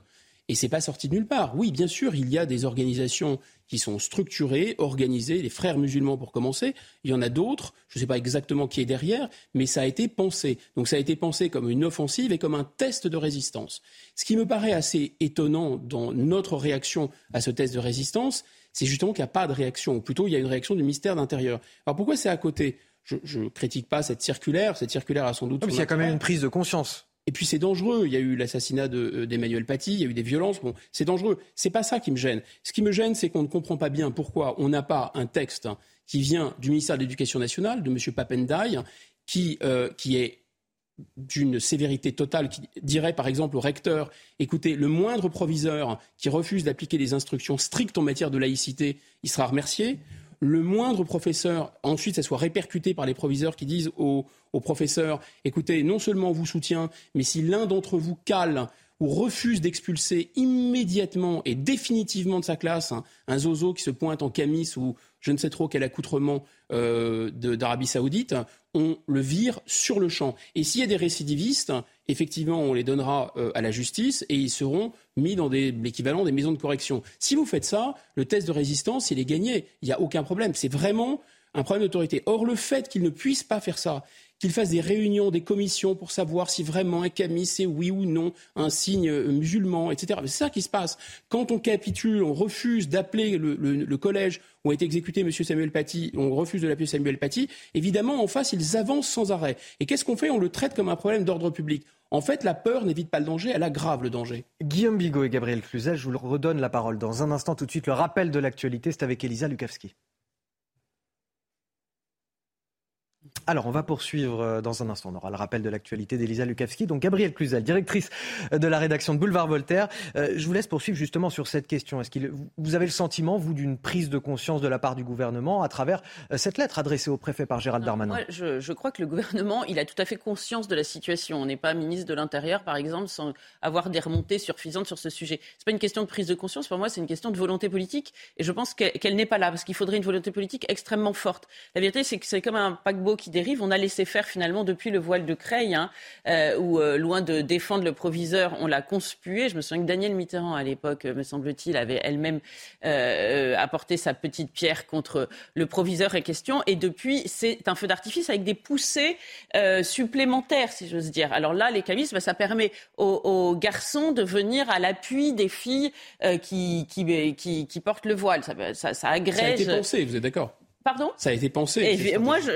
Et c'est pas sorti de nulle part. Oui, bien sûr, il y a des organisations qui sont structurées, organisées, les frères musulmans pour commencer. Il y en a d'autres, je ne sais pas exactement qui est derrière, mais ça a été pensé. Donc ça a été pensé comme une offensive et comme un test de résistance. Ce qui me paraît assez étonnant dans notre réaction à ce test de résistance, c'est justement qu'il n'y a pas de réaction, ou plutôt il y a une réaction du ministère d'Intérieur. Alors pourquoi c'est à côté? Je ne critique pas cette circulaire, cette circulaire a sans doute... il y a quand même une prise de conscience. Et puis c'est dangereux. Il y a eu l'assassinat euh, d'Emmanuel Paty, il y a eu des violences. Bon, c'est dangereux. C'est pas ça qui me gêne. Ce qui me gêne, c'est qu'on ne comprend pas bien pourquoi on n'a pas un texte qui vient du ministère de l'Éducation nationale, de M. Papendai, qui, euh, qui est d'une sévérité totale, qui dirait par exemple au recteur écoutez, le moindre proviseur qui refuse d'appliquer des instructions strictes en matière de laïcité, il sera remercié le moindre professeur, ensuite ça soit répercuté par les proviseurs qui disent aux, professeurs, écoutez, non seulement on vous soutient, mais si l'un d'entre vous cale ou refuse d'expulser immédiatement et définitivement de sa classe un, zozo qui se pointe en camis ou je ne sais trop quel accoutrement euh, d'Arabie saoudite, on le vire sur le champ. Et s'il y a des récidivistes, effectivement, on les donnera euh, à la justice et ils seront mis dans l'équivalent des maisons de correction. Si vous faites ça, le test de résistance, il est gagné. Il n'y a aucun problème. C'est vraiment un problème d'autorité. Or, le fait qu'ils ne puissent pas faire ça, qu'il fasse des réunions, des commissions pour savoir si vraiment un camis c'est oui ou non un signe euh, musulman, etc. C'est ça qui se passe. Quand on capitule, on refuse d'appeler le, collège où a été exécuté M. Samuel Paty, on refuse de l'appeler Samuel Paty, évidemment, en face, ils avancent sans arrêt. Et qu'est-ce qu'on fait? On le traite comme un problème d'ordre public. En fait, la peur n'évite pas le danger, elle aggrave le danger. Guillaume Bigot et Gabriel Cluzel, je vous redonne la parole dans un instant. Tout de suite, le rappel de l'actualité, c'est avec Elisa Lukavski. Alors, on va poursuivre euh, dans un instant. On aura le rappel de l'actualité d'Elisa Lukavski. Donc, Gabrielle Cluzel, directrice euh, de la rédaction de Boulevard Voltaire. Euh, je vous laisse poursuivre justement sur cette question. Est-ce que vous avez le sentiment, vous, d'une prise de conscience de la part du gouvernement à travers cette lettre adressée au préfet par Gérald Darmanin moi, je, je, crois que le gouvernement, il a tout à fait conscience de la situation. On n'est pas ministre de l'Intérieur, par exemple, sans avoir des remontées suffisantes sur ce sujet. C'est pas une question de prise de conscience. Pour moi, c'est une question de volonté politique. Et je pense qu'elle n'est pas là, parce qu'il faudrait une volonté politique extrêmement forte. La vérité, c'est que c'est comme un paquebot qui dérive. On a laissé faire finalement depuis le voile de Creil, hein, euh, où euh, loin de défendre le proviseur, on l'a conspué. Je me souviens que Daniel Mitterrand, à l'époque, me semble-t-il, avait elle-même euh, apporté sa petite pierre contre le proviseur en question. Et depuis, c'est un feu d'artifice avec des poussées supplémentaires, si j'ose dire. Alors là, les camis, bah, ça permet aux, garçons de venir à l'appui des filles qui, qui, qui, portent le voile. Ça, ça, ça agrège. Ça a été pensé, vous êtes d'accord? Pardon? Ça a été pensé. moi, je,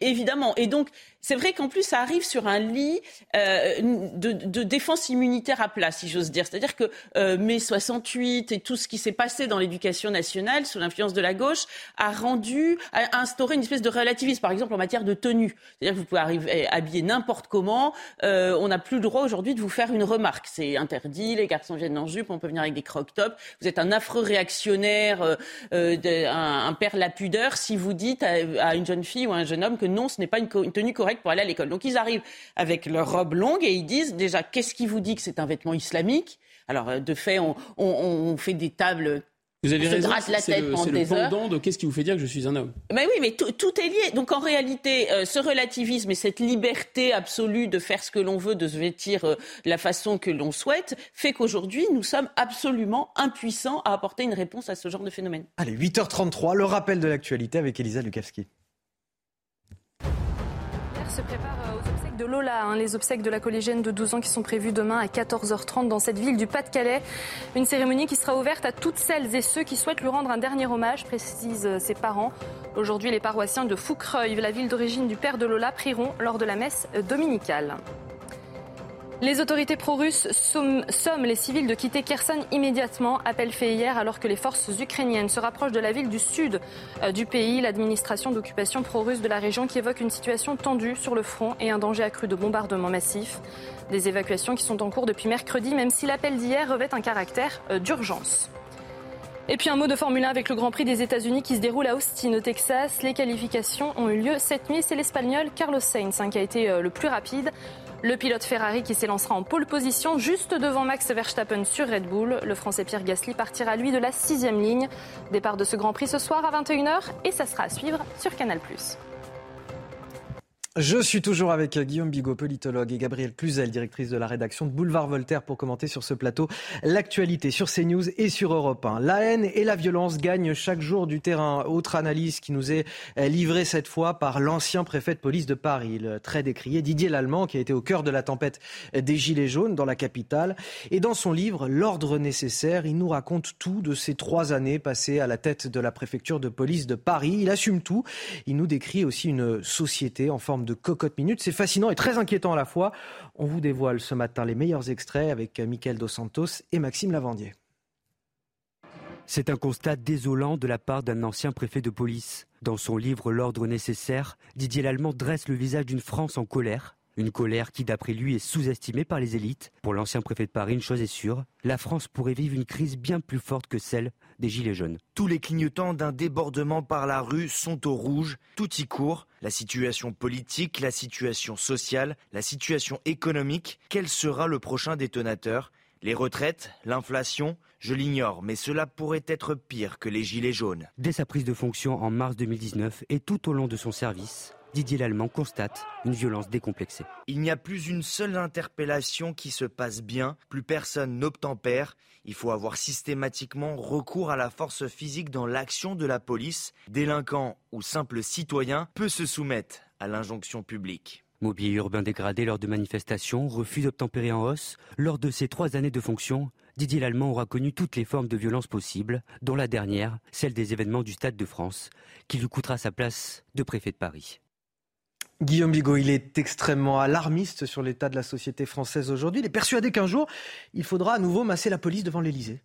évidemment. Et donc, c'est vrai qu'en plus, ça arrive sur un lit euh, de, de, défense immunitaire à plat, si j'ose dire. C'est-à-dire que euh, mai 68 et tout ce qui s'est passé dans l'éducation nationale sous l'influence de la gauche a rendu, a instauré une espèce de relativisme, par exemple en matière de tenue. C'est-à-dire que vous pouvez arriver habiller n'importe comment. Euh, on n'a plus le droit aujourd'hui de vous faire une remarque. C'est interdit. Les garçons viennent en jupe. On peut venir avec des croque-tops. Vous êtes un affreux réactionnaire, euh, euh un, un, père la pudeur si vous dites à, une jeune fille ou à un jeune homme que non, ce n'est pas une tenue correcte pour aller à l'école. Donc ils arrivent avec leur robe longue et ils disent déjà qu'est-ce qui vous dit que c'est un vêtement islamique? Alors, euh, de fait, on, on, on fait des tables vous avez raison, c'est le, le pendant de qu'est-ce qui vous fait dire que je suis un homme. Mais oui, mais tout est lié. Donc en réalité, euh, ce relativisme et cette liberté absolue de faire ce que l'on veut, de se vêtir euh, la façon que l'on souhaite, fait qu'aujourd'hui, nous sommes absolument impuissants à apporter une réponse à ce genre de phénomène. Allez, 8h33, le rappel de l'actualité avec Elisa Lukavski se prépare euh, aux obsèques de Lola, hein, les obsèques de la collégienne de 12 ans qui sont prévues demain à 14h30 dans cette ville du Pas-de-Calais. Une cérémonie qui sera ouverte à toutes celles et ceux qui souhaitent lui rendre un dernier hommage, précisent euh, ses parents. Aujourd'hui, les paroissiens de Foucreuil, la ville d'origine du père de Lola, prieront lors de la messe euh, dominicale. Les autorités pro-russes somment les civils de quitter Kherson immédiatement. Appel fait hier alors que les forces ukrainiennes se rapprochent de la ville du sud euh, du pays. L'administration d'occupation pro-russe de la région qui évoque une situation tendue sur le front et un danger accru de bombardements massifs. Des évacuations qui sont en cours depuis mercredi, même si l'appel d'hier revêt un caractère euh, d'urgence. Et puis un mot de Formule 1 avec le Grand Prix des États-Unis qui se déroule à Austin, au Texas. Les qualifications ont eu lieu cette nuit. C'est l'Espagnol Carlos Sainz hein, qui a été euh, le plus rapide. Le pilote Ferrari qui s'élancera en pole position juste devant Max Verstappen sur Red Bull. Le Français Pierre Gasly partira lui de la sixième ligne. Départ de ce Grand Prix ce soir à 21h et ça sera à suivre sur Canal+. Je suis toujours avec Guillaume Bigot, politologue, et Gabrielle Cluzel, directrice de la rédaction de Boulevard Voltaire, pour commenter sur ce plateau l'actualité sur CNews et sur Europe 1. La haine et la violence gagnent chaque jour du terrain. Autre analyse qui nous est livrée cette fois par l'ancien préfet de police de Paris, le très décrié Didier Lallemand, qui a été au cœur de la tempête des Gilets jaunes dans la capitale. Et dans son livre L'ordre nécessaire, il nous raconte tout de ces trois années passées à la tête de la préfecture de police de Paris. Il assume tout. Il nous décrit aussi une société en forme de cocotte minute. C'est fascinant et très inquiétant à la fois. On vous dévoile ce matin les meilleurs extraits avec Michael Dos Santos et Maxime Lavandier. C'est un constat désolant de la part d'un ancien préfet de police. Dans son livre L'ordre nécessaire, Didier Lallemand dresse le visage d'une France en colère, une colère qui, d'après lui, est sous-estimée par les élites. Pour l'ancien préfet de Paris, une chose est sûre, la France pourrait vivre une crise bien plus forte que celle des Gilets jaunes. Tous les clignotants d'un débordement par la rue sont au rouge, tout y court. La situation politique, la situation sociale, la situation économique, quel sera le prochain détonateur? Les retraites L'inflation? Je l'ignore, mais cela pourrait être pire que les gilets jaunes. Dès sa prise de fonction en mars 2019 et tout au long de son service, Didier Lallemand constate une violence décomplexée. Il n'y a plus une seule interpellation qui se passe bien, plus personne n'obtempère. Il faut avoir systématiquement recours à la force physique dans l'action de la police. Délinquant ou simple citoyen peut se soumettre à l'injonction publique. Mobilier urbain dégradé lors de manifestations, refus d'obtempérer en hausse. Lors de ses trois années de fonction, Didier Lallemand aura connu toutes les formes de violence possibles, dont la dernière, celle des événements du Stade de France, qui lui coûtera sa place de préfet de Paris. Guillaume Bigot, il est extrêmement alarmiste sur l'état de la société française aujourd'hui. Il est persuadé qu'un jour, il faudra à nouveau masser la police devant l'Elysée.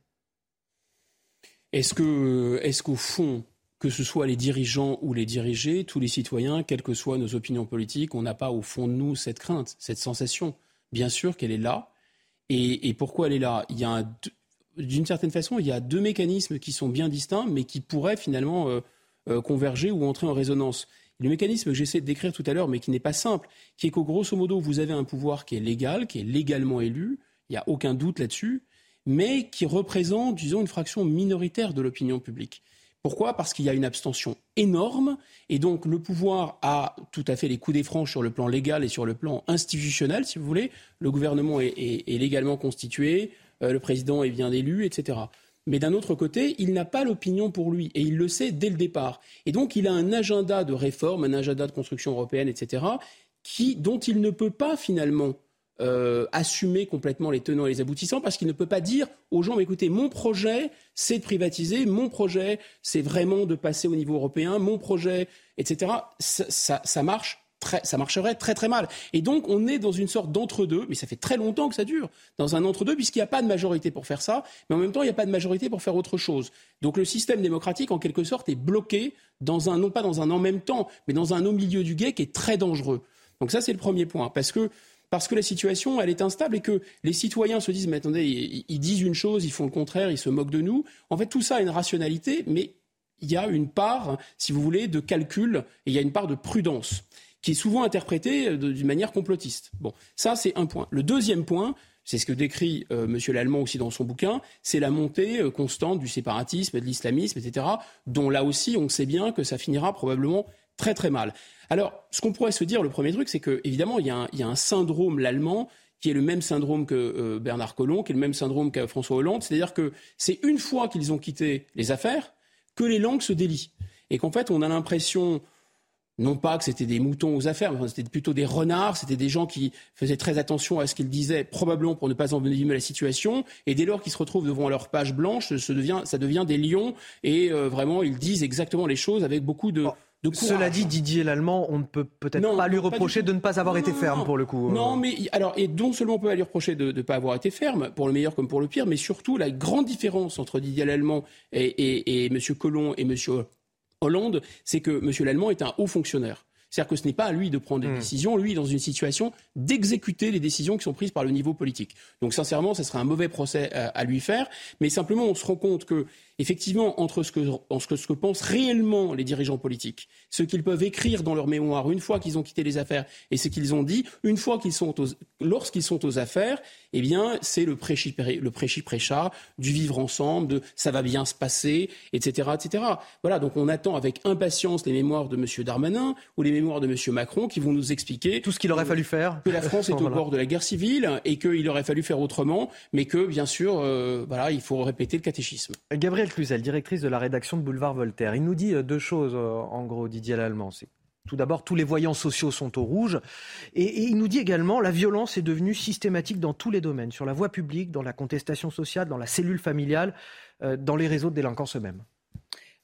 Est-ce qu'au fond, que ce soit les dirigeants ou les dirigés, tous les citoyens, quelles que soient nos opinions politiques, on n'a pas au fond de nous cette crainte, cette sensation? Bien sûr qu'elle est là. Et, pourquoi elle est là? D'une certaine façon, il y a deux mécanismes qui sont bien distincts, mais qui pourraient finalement euh, euh, converger ou entrer en résonance. Le mécanisme que j'essaie de décrire tout à l'heure, mais qui n'est pas simple, qui est qu'au grosso modo, vous avez un pouvoir qui est légal, qui est légalement élu, il n'y a aucun doute là-dessus, mais qui représente, disons, une fraction minoritaire de l'opinion publique. Pourquoi? Parce qu'il y a une abstention énorme et donc le pouvoir a tout à fait les coups des franches sur le plan légal et sur le plan institutionnel, si vous voulez. Le gouvernement est, légalement constitué, euh, le président est bien élu, etc. Mais d'un autre côté, il n'a pas l'opinion pour lui et il le sait dès le départ. Et donc il a un agenda de réforme, un agenda de construction européenne, etc., qui, dont il ne peut pas finalement euh, assumer complètement les tenants et les aboutissants parce qu'il ne peut pas dire aux gens, écoutez, mon projet, c'est de privatiser, mon projet, c'est vraiment de passer au niveau européen, mon projet, etc. Ça, ça, marche. Ça marcherait très très mal. Et donc on est dans une sorte d'entre-deux, mais ça fait très longtemps que ça dure, dans un entre-deux, puisqu'il n'y a pas de majorité pour faire ça, mais en même temps il n'y a pas de majorité pour faire autre chose. Donc le système démocratique, en quelque sorte, est bloqué dans un, non pas dans un en même temps, mais dans un au milieu du guet qui est très dangereux. Donc ça c'est le premier point, parce que parce que la situation, elle est instable et que les citoyens se disent, mais attendez, ils, disent une chose, ils font le contraire, ils se moquent de nous. En fait, tout ça a une rationalité, mais il y a une part, si vous voulez, de calcul et il y a une part de prudence qui est souvent interprétée d'une manière complotiste. Bon, ça, c'est un point. Le deuxième point, c'est ce que décrit euh, M. Lallemand aussi dans son bouquin, c'est la montée euh, constante du séparatisme, de l'islamisme, etc., dont là aussi, on sait bien que ça finira probablement très très mal. Alors, ce qu'on pourrait se dire, le premier truc, c'est qu'évidemment, il, il, y a un syndrome, l'allemand, qui est le même syndrome que euh, Bernard Collomb, qui est le même syndrome que François Hollande, c'est-à-dire que c'est une fois qu'ils ont quitté les affaires que les langues se délient. Et qu'en fait, on a l'impression, non pas que c'était des moutons aux affaires, mais c'était plutôt des renards, c'était des gens qui faisaient très attention à ce qu'ils disaient, probablement pour ne pas envenimer la situation, et dès lors qu'ils se retrouvent devant leur page blanche, ça devient, ça devient des lions, et euh, vraiment, ils disent exactement les choses avec beaucoup de... Cela dit, Didier l'Allemand, on ne peut peut-être pas lui reprocher de ne pas avoir été ferme pour le coup. Non, mais alors, et non seulement on peut lui reprocher de ne pas avoir été ferme, pour le meilleur comme pour le pire, mais surtout la grande différence entre Didier l'Allemand et, et, et M. Collomb et M. Hollande, c'est que M. l'Allemand est un haut fonctionnaire. C'est-à-dire que ce n'est pas à lui de prendre des hmm. décisions, lui dans une situation d'exécuter les décisions qui sont prises par le niveau politique. Donc sincèrement, ce serait un mauvais procès à, à lui faire, mais simplement on se rend compte que effectivement, entre ce que, ce que, pensent réellement les dirigeants politiques, ce qu'ils peuvent écrire dans leur mémoire une fois qu'ils ont quitté les affaires et ce qu'ils ont dit, une fois qu'ils sont lorsqu'ils sont aux affaires, eh bien, c'est le prêchi le prêcha du vivre ensemble, de ça va bien se passer, etc., etc. Voilà. Donc, on attend avec impatience les mémoires de M. Darmanin ou les mémoires de M. Macron qui vont nous expliquer tout ce qu'il aurait fallu faire, que la France est au bord de la guerre civile et qu'il aurait fallu faire autrement, mais que bien sûr, euh, voilà, il faut répéter le catéchisme. Gabriel Cluzel, directrice de la rédaction de Boulevard Voltaire. Il nous dit euh, deux choses, euh, en gros, Didier Lallemand. C'est tout d'abord, tous les voyants sociaux sont au rouge. Et, il nous dit également, la violence est devenue systématique dans tous les domaines, sur la voie publique, dans la contestation sociale, dans la cellule familiale, euh, dans les réseaux de délinquance eux-mêmes.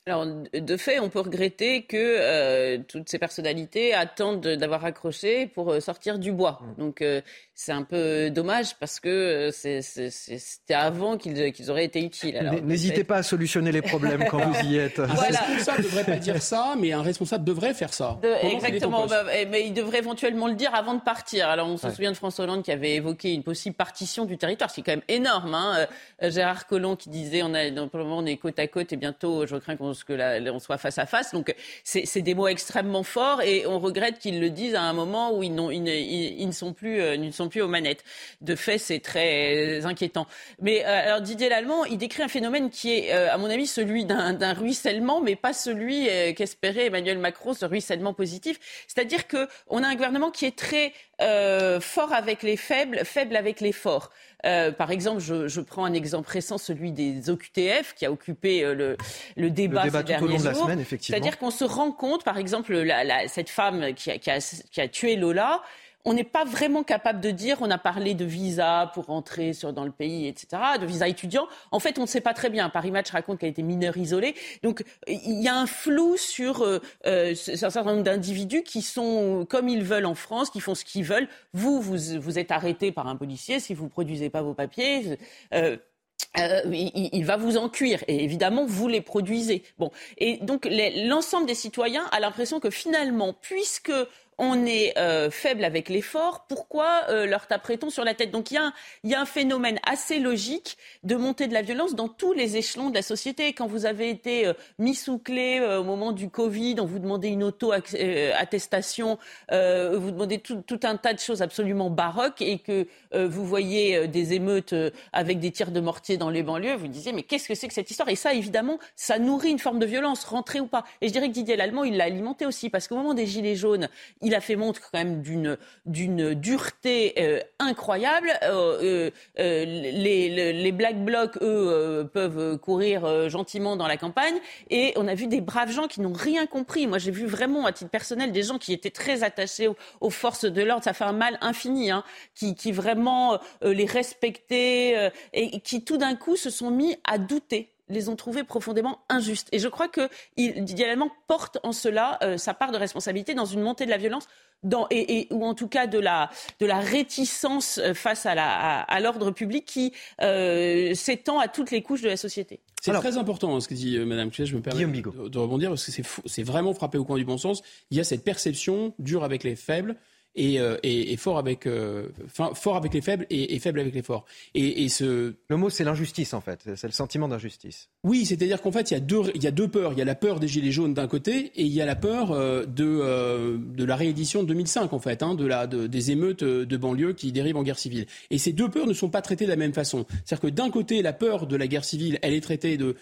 Alors, de fait, on peut regretter que toutes ces personnalités attendent d'avoir accroché pour sortir du bois. Mmh. Donc, c'est un peu dommage parce que c'était avant qu'ils auraient été utiles. N'hésitez pas à solutionner les problèmes quand vous y êtes. Un responsable ne devrait pas dire ça, mais un responsable devrait faire ça. exactement, bah, mais il devrait éventuellement le dire avant de partir. Alors on se souvient de François Hollande qui avait évoqué une possible partition du territoire, c'est quand même énorme. Hein. Euh, Gérard Collomb qui disait on a, pour le moment on est côte à côte et bientôt je crains qu'on on soit face à face. Donc c'est des mots extrêmement forts et on regrette qu'ils le disent à un moment où ils, ne sont plus, euh, plus aux manettes. De fait, c'est très inquiétant. Mais euh, alors Didier Lallemand, il décrit un phénomène qui est, euh, à mon avis, celui d'un ruissellement, mais pas celui euh, qu'espérait Emmanuel Macron, ce ruissellement positif. C'est-à-dire qu'on a un gouvernement qui est très fort avec les faibles, faible avec les forts. Par exemple, je, prends un exemple récent, celui des OQTF, qui a occupé le, débat, le débat ces tout au long de la semaine, effectivement. C'est-à-dire qu'on se rend compte, par exemple, cette femme qui a tué Lola, on n'est pas vraiment capable de dire, on a parlé de visa pour rentrer sur, dans le pays, etc., de visa étudiant. En fait, on ne sait pas très bien. Paris Match raconte qu'elle était mineure isolée. Donc, il y a un flou sur euh, euh, un certain nombre d'individus qui sont comme ils veulent en France, qui font ce qu'ils veulent. Vous, vous, vous êtes arrêté par un policier si vous ne produisez pas vos papiers. Euh, euh, il, va vous en cuire et évidemment vous les produisez. Bon et donc l'ensemble des citoyens a l'impression que finalement, puisque on est euh, faible avec l'effort, pourquoi euh, leur taperait-on sur la tête? Donc il y, a un, phénomène assez logique de montée de la violence dans tous les échelons de la société. Quand vous avez été euh, mis sous clé au moment du Covid, on vous demandait une auto-attestation, vous demandez tout, un tas de choses absolument baroques et que vous voyez des émeutes avec des tirs de mortier dans les banlieues, vous disiez mais qu'est-ce que c'est que cette histoire? Et ça, évidemment, ça nourrit une forme de violence, rentrer ou pas. Et je dirais que Didier Lallemand, il l'a alimenté aussi, parce qu'au moment des Gilets jaunes, a fait montre quand même d'une d'une dureté euh, incroyable. Euh, euh, les, les, Black Blocs, eux, peuvent courir gentiment dans la campagne. Et on a vu des braves gens qui n'ont rien compris. Moi, j'ai vu vraiment, à titre personnel, des gens qui étaient très attachés aux, forces de l'ordre. Ça fait un mal infini, hein, qui, qui vraiment les respectaient et qui tout d'un coup se sont mis à douter les ont trouvés profondément injustes. Et je crois que Didier Allemand porte en cela euh, sa part de responsabilité dans une montée de la violence dans, et, ou en tout cas de la, de la réticence euh, face à l'ordre à, public qui euh, s'étend à toutes les couches de la société. C'est très important hein, ce que dit Madame Je me permets de, de, rebondir parce que c'est vraiment frappé au coin du bon sens. Il y a cette perception dure avec les faibles et, euh, et, et fort avec euh, fort avec les faibles et, et, faible avec les forts. Et, ce le mot c'est l'injustice en fait, c'est le sentiment d'injustice. Oui, c'est-à-dire qu'en fait il y a deux il y a deux peurs. Il y a la peur des gilets jaunes d'un côté et il y a la peur euh, de de la réédition de 2005 en fait, hein, de la de, des émeutes de banlieue qui dérivent en guerre civile. Et ces deux peurs ne sont pas traitées de la même façon. C'est-à-dire que d'un côté la peur de la guerre civile, elle est traitée de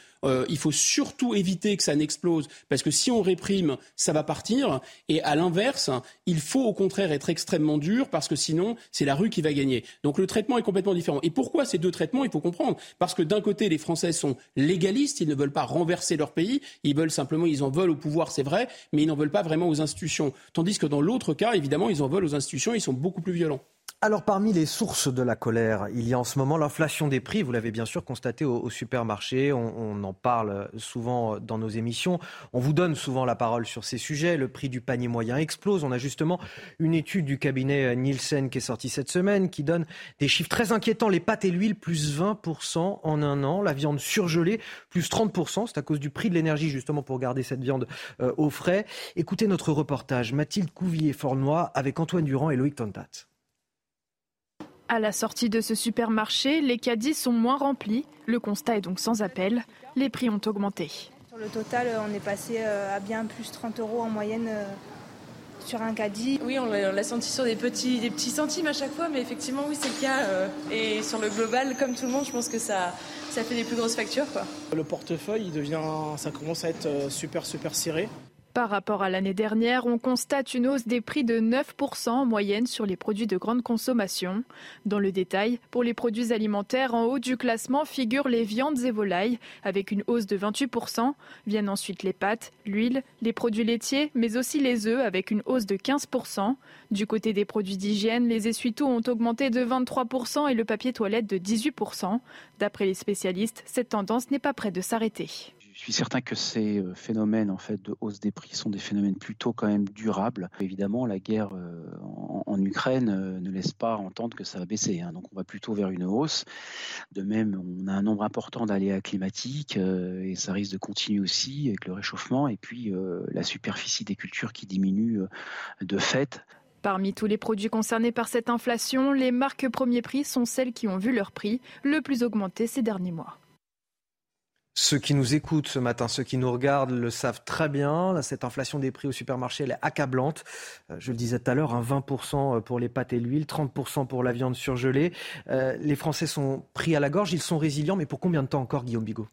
il faut surtout éviter que ça n'explose parce que si on réprime, ça va partir. Et à l'inverse, il faut au contraire être extrêmement dur parce que sinon, c'est la rue qui va gagner. Donc le traitement est complètement différent. Et pourquoi ces deux traitements Il faut comprendre. Parce que d'un côté, les Français sont légalistes, ils ne veulent pas renverser leur pays, ils veulent simplement, ils en veulent au pouvoir, c'est vrai, mais ils n'en veulent pas vraiment aux institutions. Tandis que dans l'autre cas, évidemment, ils en veulent aux institutions, ils sont beaucoup plus violents. Alors parmi les sources de la colère, il y a en ce moment l'inflation des prix. Vous l'avez bien sûr constaté au, supermarché. On, en parle souvent dans nos émissions. On vous donne souvent la parole sur ces sujets. Le prix du panier moyen explose. On a justement une étude du cabinet Nielsen qui est sortie cette semaine qui donne des chiffres très inquiétants. Les pâtes et l'huile plus 20% en un an. La viande surgelée plus 30%. C'est à cause du prix de l'énergie justement pour garder cette viande euh, au frais. Écoutez notre reportage. Mathilde Couvillier-Fornois avec Antoine Durand et Loïc Tontat. À la sortie de ce supermarché, les caddies sont moins remplis. Le constat est donc sans appel. Les prix ont augmenté. Sur le total, on est passé euh, à bien plus 30 euros en moyenne euh, sur un caddie. Oui, on l'a senti sur des petits, des petits centimes à chaque fois, mais effectivement, oui, c'est le cas. Euh, et sur le global, comme tout le monde, je pense que ça, ça fait des plus grosses factures. Quoi. Le portefeuille, il devient, ça commence à être super, super ciré. Par rapport à l'année dernière, on constate une hausse des prix de 9% en moyenne sur les produits de grande consommation. Dans le détail, pour les produits alimentaires, en haut du classement figurent les viandes et volailles, avec une hausse de 28%. Viennent ensuite les pâtes, l'huile, les produits laitiers, mais aussi les œufs, avec une hausse de 15%. Du côté des produits d'hygiène, les essuie-tout ont augmenté de 23% et le papier toilette de 18%. D'après les spécialistes, cette tendance n'est pas près de s'arrêter. Je suis certain que ces euh, phénomènes en fait de hausse des prix sont des phénomènes plutôt quand même durables. Évidemment, la guerre euh, en, Ukraine euh, ne laisse pas entendre que ça va baisser. Hein. Donc on va plutôt vers une hausse. De même, on a un nombre important d'aléas climatiques et ça risque de continuer aussi avec le réchauffement et puis la superficie des cultures qui diminue de fait. Parmi tous les produits concernés par cette inflation, les marques premier prix sont celles qui ont vu leur prix le plus augmenter ces derniers mois. Ceux qui nous écoutent ce matin, ceux qui nous regardent le savent très bien. Cette inflation des prix au supermarché, elle est accablante. Euh, je le disais tout à l'heure, 20% euh, pour les pâtes et l'huile, 30% pour la viande surgelée. Euh, les Français sont pris à la gorge, ils sont résilients, mais pour combien de temps encore, Guillaume Bigot?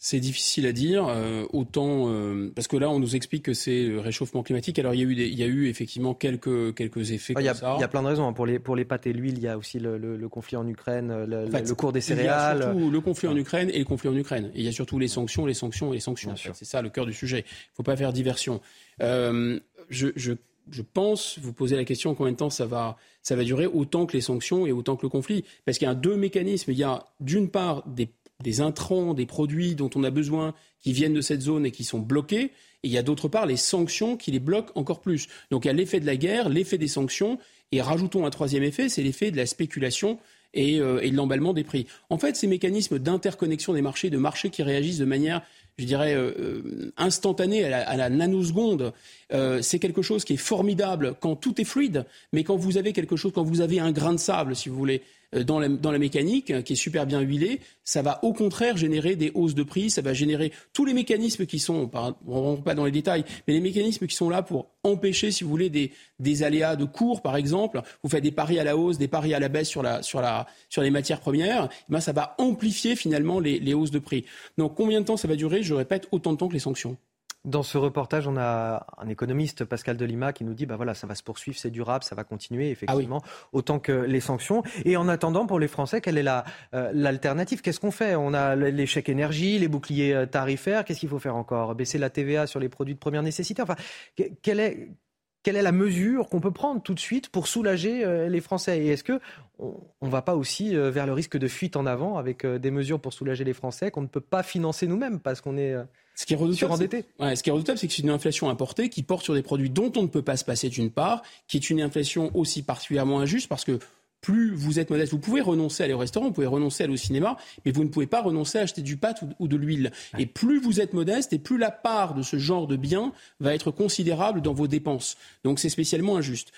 C'est difficile à dire, euh, autant euh, parce que là on nous explique que c'est le réchauffement climatique. Alors il y a eu, il y a eu effectivement quelques quelques effets. il, y a, ça. il y a plein de raisons hein. pour les pour les pâtes et l'huile. Il y a aussi le, le, conflit en Ukraine, le, le, cours des céréales. Il y a surtout le conflit en Ukraine et le conflit en Ukraine. Et il y a surtout les sanctions, les sanctions et les sanctions. C'est ça le cœur du sujet. Il faut pas faire diversion. Euh, je, je je pense, vous posez la question combien de temps ça va, ça va durer, autant que les sanctions et autant que le conflit? Parce qu'il y a deux mécanismes. Il y a d'une part des des intrants, des produits dont on a besoin qui viennent de cette zone et qui sont bloqués. Et il y a d'autre part les sanctions qui les bloquent encore plus. Donc il y a l'effet de la guerre, l'effet des sanctions, et rajoutons un troisième effet, c'est l'effet de la spéculation et, de l'emballement des prix. En fait, ces mécanismes d'interconnexion des marchés, de marchés qui réagissent de manière je dirais, instantanée à la, à la nanoseconde, c'est quelque chose qui est formidable quand tout est fluide, mais quand vous avez quelque chose, quand vous avez un grain de sable, si vous voulez, euh, dans la, dans la, mécanique, qui est super bien huilée, ça va au contraire générer des hausses de prix, ça va générer tous les mécanismes qui sont, on ne rentre pas dans les détails, mais les mécanismes qui sont là pour empêcher, si vous voulez, des, des aléas de cours, par exemple. Vous faites des paris à la hausse, des paris à la baisse sur, la, sur, la, sur les matières premières, ben ça va amplifier finalement les, les hausses de prix. Donc combien de temps ça va durer? Je répète, autant de temps que les sanctions. Dans ce reportage, on a un économiste, Pascal Delima, qui nous dit bah voilà, ça va se poursuivre, c'est durable, ça va continuer, effectivement, ah autant que les sanctions. Et en attendant, pour les Français, quelle est euh, l'alternative? Qu'est-ce qu'on fait? On a l'échec énergie, les boucliers euh, tarifaires. Qu'est-ce qu'il faut faire encore? Baisser la TVA sur les produits de première nécessité? Enfin, quelle est, quelle est la mesure qu'on peut prendre tout de suite pour soulager euh, les Français? Et est-ce que on ne va pas aussi vers le risque de fuite en avant avec des mesures pour soulager les Français qu'on ne peut pas financer nous-mêmes parce qu'on est ce qui est redoutable, c'est que c'est une inflation importée qui porte sur des produits dont on ne peut pas se passer d'une part, qui est une inflation aussi particulièrement injuste parce que plus vous êtes modeste, vous pouvez renoncer à aller au restaurant, vous pouvez renoncer à aller au cinéma, mais vous ne pouvez pas renoncer à acheter du pâte ou, de l'huile. Et plus vous êtes modeste, et plus la part de ce genre de biens va être considérable dans vos dépenses. Donc c'est spécialement injuste.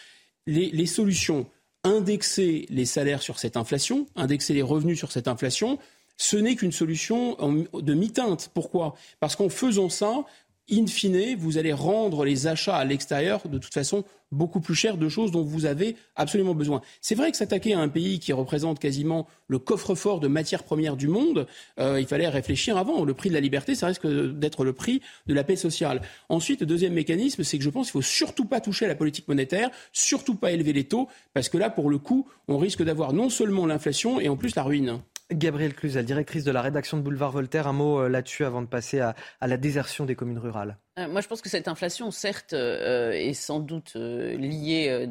Les, les solutions, indexer les salaires sur cette inflation, indexer les revenus sur cette inflation, ce n'est qu'une solution de mi-teinte. Pourquoi? Parce qu'en faisant ça, in fine, vous allez rendre les achats à l'extérieur de toute façon beaucoup plus chers de choses dont vous avez absolument besoin. C'est vrai que s'attaquer à un pays qui représente quasiment le coffre-fort de matières premières du monde, euh, il fallait réfléchir avant. Le prix de la liberté, ça risque d'être le prix de la paix sociale. Ensuite, le deuxième mécanisme, c'est que je pense qu'il faut surtout pas toucher à la politique monétaire, surtout pas élever les taux, parce que là, pour le coup, on risque d'avoir non seulement l'inflation et en plus la ruine. Gabrielle Cluzel, directrice de la rédaction de Boulevard Voltaire, un mot euh, là-dessus avant de passer à, la désertion des communes rurales. Euh, moi, je pense que cette inflation, certes, euh, est sans doute liée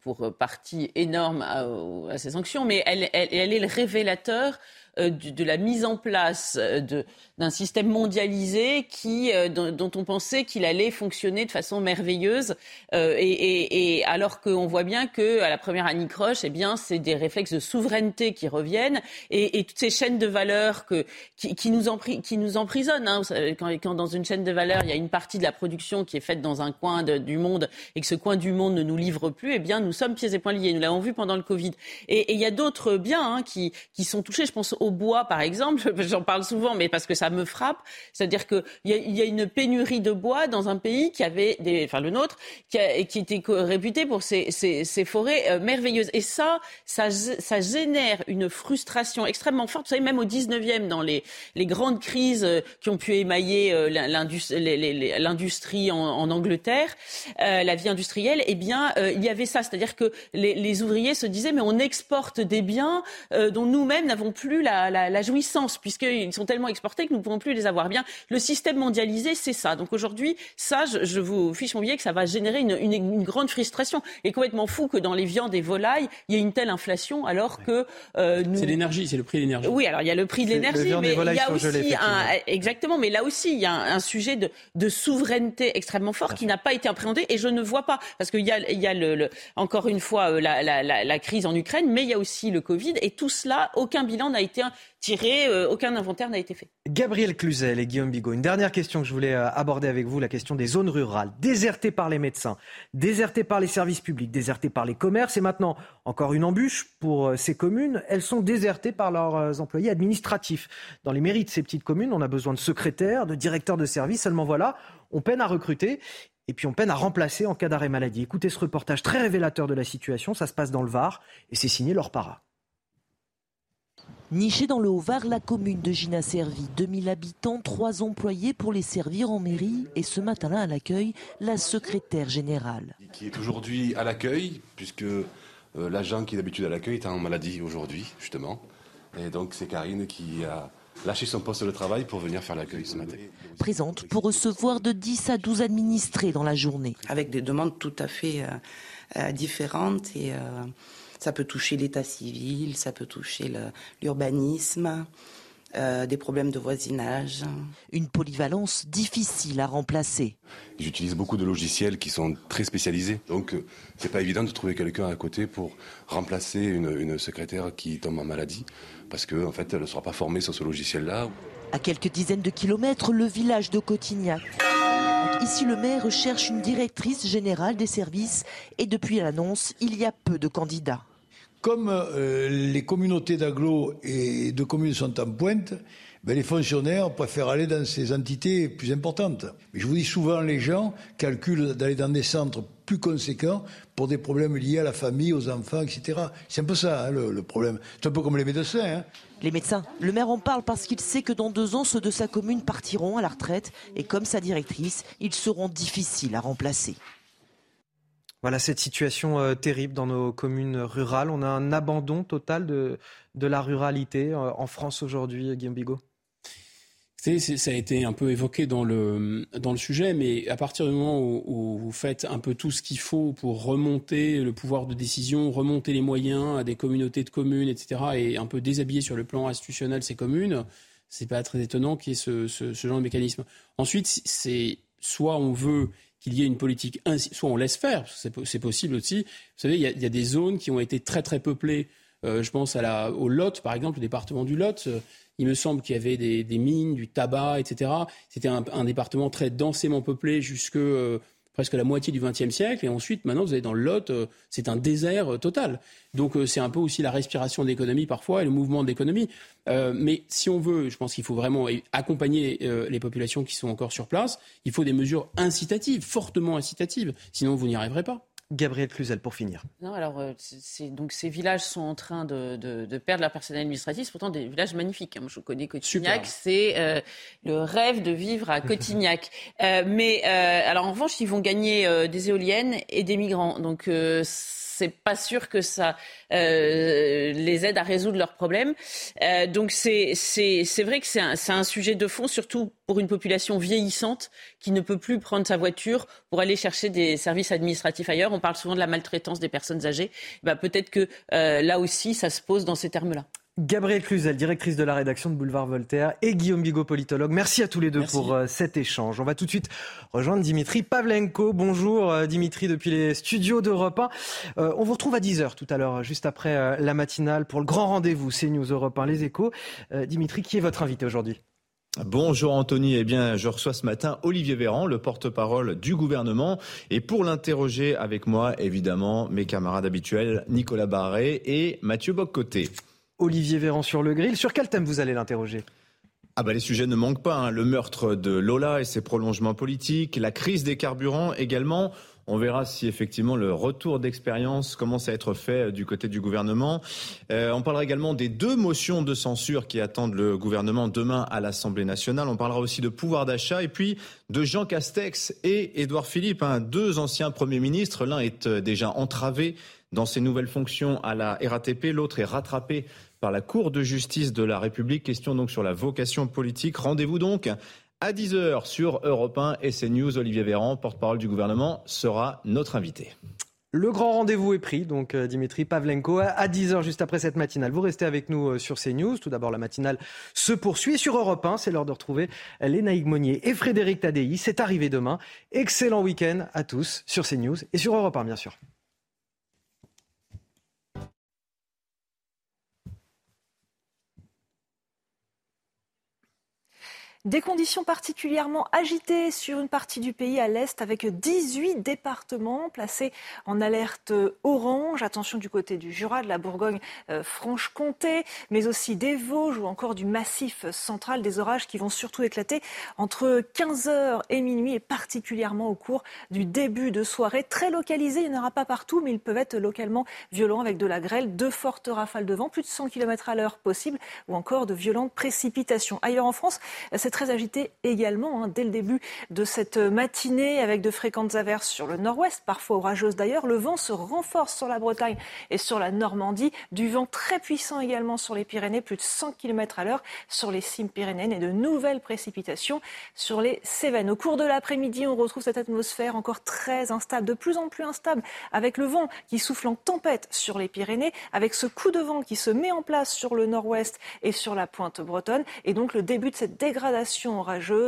pour partie énorme à, ces sanctions, mais elle, elle est le révélateur de la mise en place de, d'un système mondialisé qui, euh, dont, on pensait qu'il allait fonctionner de façon merveilleuse. Euh, et, et, et, alors qu'on voit bien que à la première anicroche, eh bien, c'est des réflexes de souveraineté qui reviennent et, et toutes ces chaînes de valeur que, qui, qui, nous, qui nous emprisonnent. Hein. Quand, quand, dans une chaîne de valeur, il y a une partie de la production qui est faite dans un coin du monde et que ce coin du monde ne nous livre plus, eh bien, nous sommes pieds et poings liés. Nous l'avons vu pendant le Covid. Et il y a d'autres biens hein, qui, qui sont touchés. Je pense bois, par exemple. J'en parle souvent, mais parce que ça me frappe. C'est-à-dire qu'il y, a, une pénurie de bois dans un pays qui avait, enfin le nôtre, qui, était réputé pour ses, forêts euh, merveilleuses. Et ça, ça, génère une frustration extrêmement forte. Vous savez, même au 19e, dans les, grandes crises euh, qui ont pu émailler euh, l'industrie en, Angleterre, la vie industrielle, eh bien, il y avait ça. C'est-à-dire que les, ouvriers se disaient, mais on exporte des biens dont nous-mêmes n'avons plus la, la, la jouissance, puisqu'ils sont tellement exportés que nous ne pouvons plus les avoir bien. Le système mondialisé, c'est ça. Donc aujourd'hui, ça, je, vous fiche mon billet que ça va générer une, une, grande frustration. Et complètement fou que dans les viandes et volailles, il y ait une telle inflation alors que euh, nous... C'est l'énergie, c'est le prix de l'énergie. Oui, alors il y a le prix de l'énergie, mais il y a aussi un... exactement, mais là aussi il y a un, sujet de, de, souveraineté extrêmement fort qui n'a pas été appréhendé et je ne vois pas parce qu'il y a, il y a le, encore une fois euh, la, la, la, la crise en Ukraine, mais il y a aussi le Covid et tout cela, aucun bilan n'a été tiré, euh, aucun inventaire n'a été fait. Gabriel Cluzel et Guillaume Bigot, une dernière question que je voulais euh, aborder avec vous, la question des zones rurales, désertées par les médecins, désertées par les services publics, désertées par les commerces, et maintenant encore une embûche pour euh, ces communes, elles sont désertées par leurs employés administratifs. Dans les mairies de ces petites communes, on a besoin de secrétaires, de directeurs de services, seulement voilà, on peine à recruter. Et puis on peine à remplacer en cas d'arrêt maladie. Écoutez ce reportage très révélateur de la situation, ça se passe dans le Var, et c'est signé Laure Para. Nichée dans le Haut-Var, la commune de Gina Servi, 2000 habitants, trois employés pour les servir en mairie et ce matin-là à l'accueil, la secrétaire générale. Qui est aujourd'hui à l'accueil, puisque euh, l'agent qui est d'habitude à l'accueil est en maladie aujourd'hui, justement. Et donc c'est Karine qui a lâché son poste de travail pour venir faire l'accueil ce matin. Présente pour recevoir de 10 à 12 administrés dans la journée. Avec des demandes tout à fait euh, euh, différentes et ça peut toucher l'état civil, ça peut toucher l'urbanisme, euh, des problèmes de voisinage. Une polyvalence difficile à remplacer. J'utilise beaucoup de logiciels qui sont très spécialisés, donc euh, c'est pas évident de trouver quelqu'un à côté pour remplacer une, une, secrétaire qui tombe en maladie, parce qu'en en fait, elle ne sera pas formée sur ce logiciel-là. À quelques dizaines de kilomètres, le village de Cotignac. Ici, le maire cherche une directrice générale des services et depuis l'annonce, il y a peu de candidats. Comme euh, les communautés d'agglos et de communes sont en pointe, ben, les fonctionnaires préfèrent aller dans ces entités plus importantes. Mais je vous dis souvent, les gens calculent d'aller dans des centres plus conséquents pour des problèmes liés à la famille, aux enfants, etc. C'est un peu ça hein, le, problème. C'est un peu comme les médecins. Hein. Les médecins. Le maire en parle parce qu'il sait que dans deux ans, ceux de sa commune partiront à la retraite et comme sa directrice, ils seront difficiles à remplacer. Voilà cette situation euh, terrible dans nos communes rurales. On a un abandon total de, la ruralité euh, en France aujourd'hui, Guillaume Bigot ça a été un peu évoqué dans le, dans le sujet, mais à partir du moment où, vous faites un peu tout ce qu'il faut pour remonter le pouvoir de décision, remonter les moyens à des communautés de communes, etc., et un peu déshabiller sur le plan institutionnel ces communes, c'est pas très étonnant qu'il y ait ce, ce, genre de mécanisme. Ensuite, c'est soit on veut qu'il y ait une politique, soit on laisse faire, c'est possible aussi. Vous savez, il y, il y, a, des zones qui ont été très très peuplées. Euh, je pense au Lot, par exemple, le département du Lot. Il me semble qu'il y avait des, mines, du tabac, etc. C'était un, département très densément peuplé jusque euh, presque la moitié du XXe siècle. Et ensuite, maintenant, vous allez dans le Lot, euh, c'est un désert euh, total. Donc, c'est un peu aussi la respiration de l'économie parfois et le mouvement de l'économie. mais si on veut, je pense qu'il faut vraiment accompagner les populations qui sont encore sur place. Il faut des mesures incitatives, fortement incitatives. Sinon, vous n'y arriverez pas. Gabriel Cluzel, pour finir. Non, alors, euh, donc ces villages sont en train de, perdre leur personnel administratif, pourtant des villages magnifiques. Hein. Moi, je connais Cotignac, c'est euh, le rêve de vivre à Cotignac. Euh, mais alors, en revanche, ils vont gagner des éoliennes et des migrants. Donc, c'est pas sûr que ça euh, les aide à résoudre leurs problèmes. Euh, donc c'est c'est vrai que c'est un, un sujet de fond, surtout pour une population vieillissante qui ne peut plus prendre sa voiture pour aller chercher des services administratifs ailleurs. On parle souvent de la maltraitance des personnes âgées. Bah, peut-être que euh, là aussi, ça se pose dans ces termes-là. Gabrielle Cluzel, directrice de la rédaction de Boulevard Voltaire, et Guillaume Bigot, politologue. Merci à tous les deux pour euh, cet échange. On va tout de suite rejoindre Dimitri Pavlenko. Bonjour euh, Dimitri depuis les studios d'Europe 1. Euh, on vous retrouve à 10h tout à l'heure, juste après la matinale, pour le grand rendez-vous CNews Europe 1, les échos. Dimitri, qui est votre invité aujourd'hui? Bonjour Anthony, eh bien je reçois ce matin Olivier Véran, le porte-parole du gouvernement, et pour l'interroger avec moi, évidemment, mes camarades habituels, Nicolas Barré et Mathieu Boccoté. Olivier Véran sur le grill. Sur quel thème vous allez l'interroger? Ah bah les sujets ne manquent pas. Hein. Le meurtre de Lola et ses prolongements politiques, la crise des carburants également. On verra si effectivement le retour d'expérience commence à être fait euh, du côté du gouvernement. Euh, on parlera également des deux motions de censure qui attendent le gouvernement demain à l'Assemblée nationale. On parlera aussi de pouvoir d'achat et puis de Jean Castex et Édouard Philippe, hein, deux anciens premiers ministres. L'un est euh, déjà entravé dans ses nouvelles fonctions à la RATP, l'autre est rattrapé par la Cour de justice de la République. Question donc sur la vocation politique. Rendez-vous donc à 10h sur Europe 1 et CNews. Olivier Véran, porte-parole du gouvernement, sera notre invité. Le grand rendez-vous est pris, donc euh, Dimitri Pavlenko, à 10h juste après cette matinale. Vous restez avec nous euh, sur CNews. Tout d'abord, la matinale se poursuit. sur Europe 1, c'est l'heure de retrouver Léna Higmonier et Frédéric Tadei. C'est arrivé demain. Excellent week-end à tous sur CNews et sur Europe 1, bien sûr. Des conditions particulièrement agitées sur une partie du pays à l'est avec 18 départements placés en alerte orange. Attention du côté du Jura, de la Bourgogne-Franche-Comté, mais aussi des Vosges ou encore du Massif central. Des orages qui vont surtout éclater entre 15h et minuit et particulièrement au cours du début de soirée. Très localisés, il n'y en aura pas partout, mais ils peuvent être localement violents avec de la grêle, de fortes rafales de vent, plus de 100 km à l'heure possible ou encore de violentes précipitations. Ailleurs en France, cette très agité également hein, dès le début de cette matinée avec de fréquentes averses sur le nord-ouest, parfois orageuses d'ailleurs. Le vent se renforce sur la Bretagne et sur la Normandie. Du vent très puissant également sur les Pyrénées, plus de 100 km à l'heure sur les cimes pyrénéennes et de nouvelles précipitations sur les Cévennes. Au cours de l'après-midi, on retrouve cette atmosphère encore très instable, de plus en plus instable, avec le vent qui souffle en tempête sur les Pyrénées, avec ce coup de vent qui se met en place sur le nord-ouest et sur la pointe bretonne, et donc le début de cette dégradation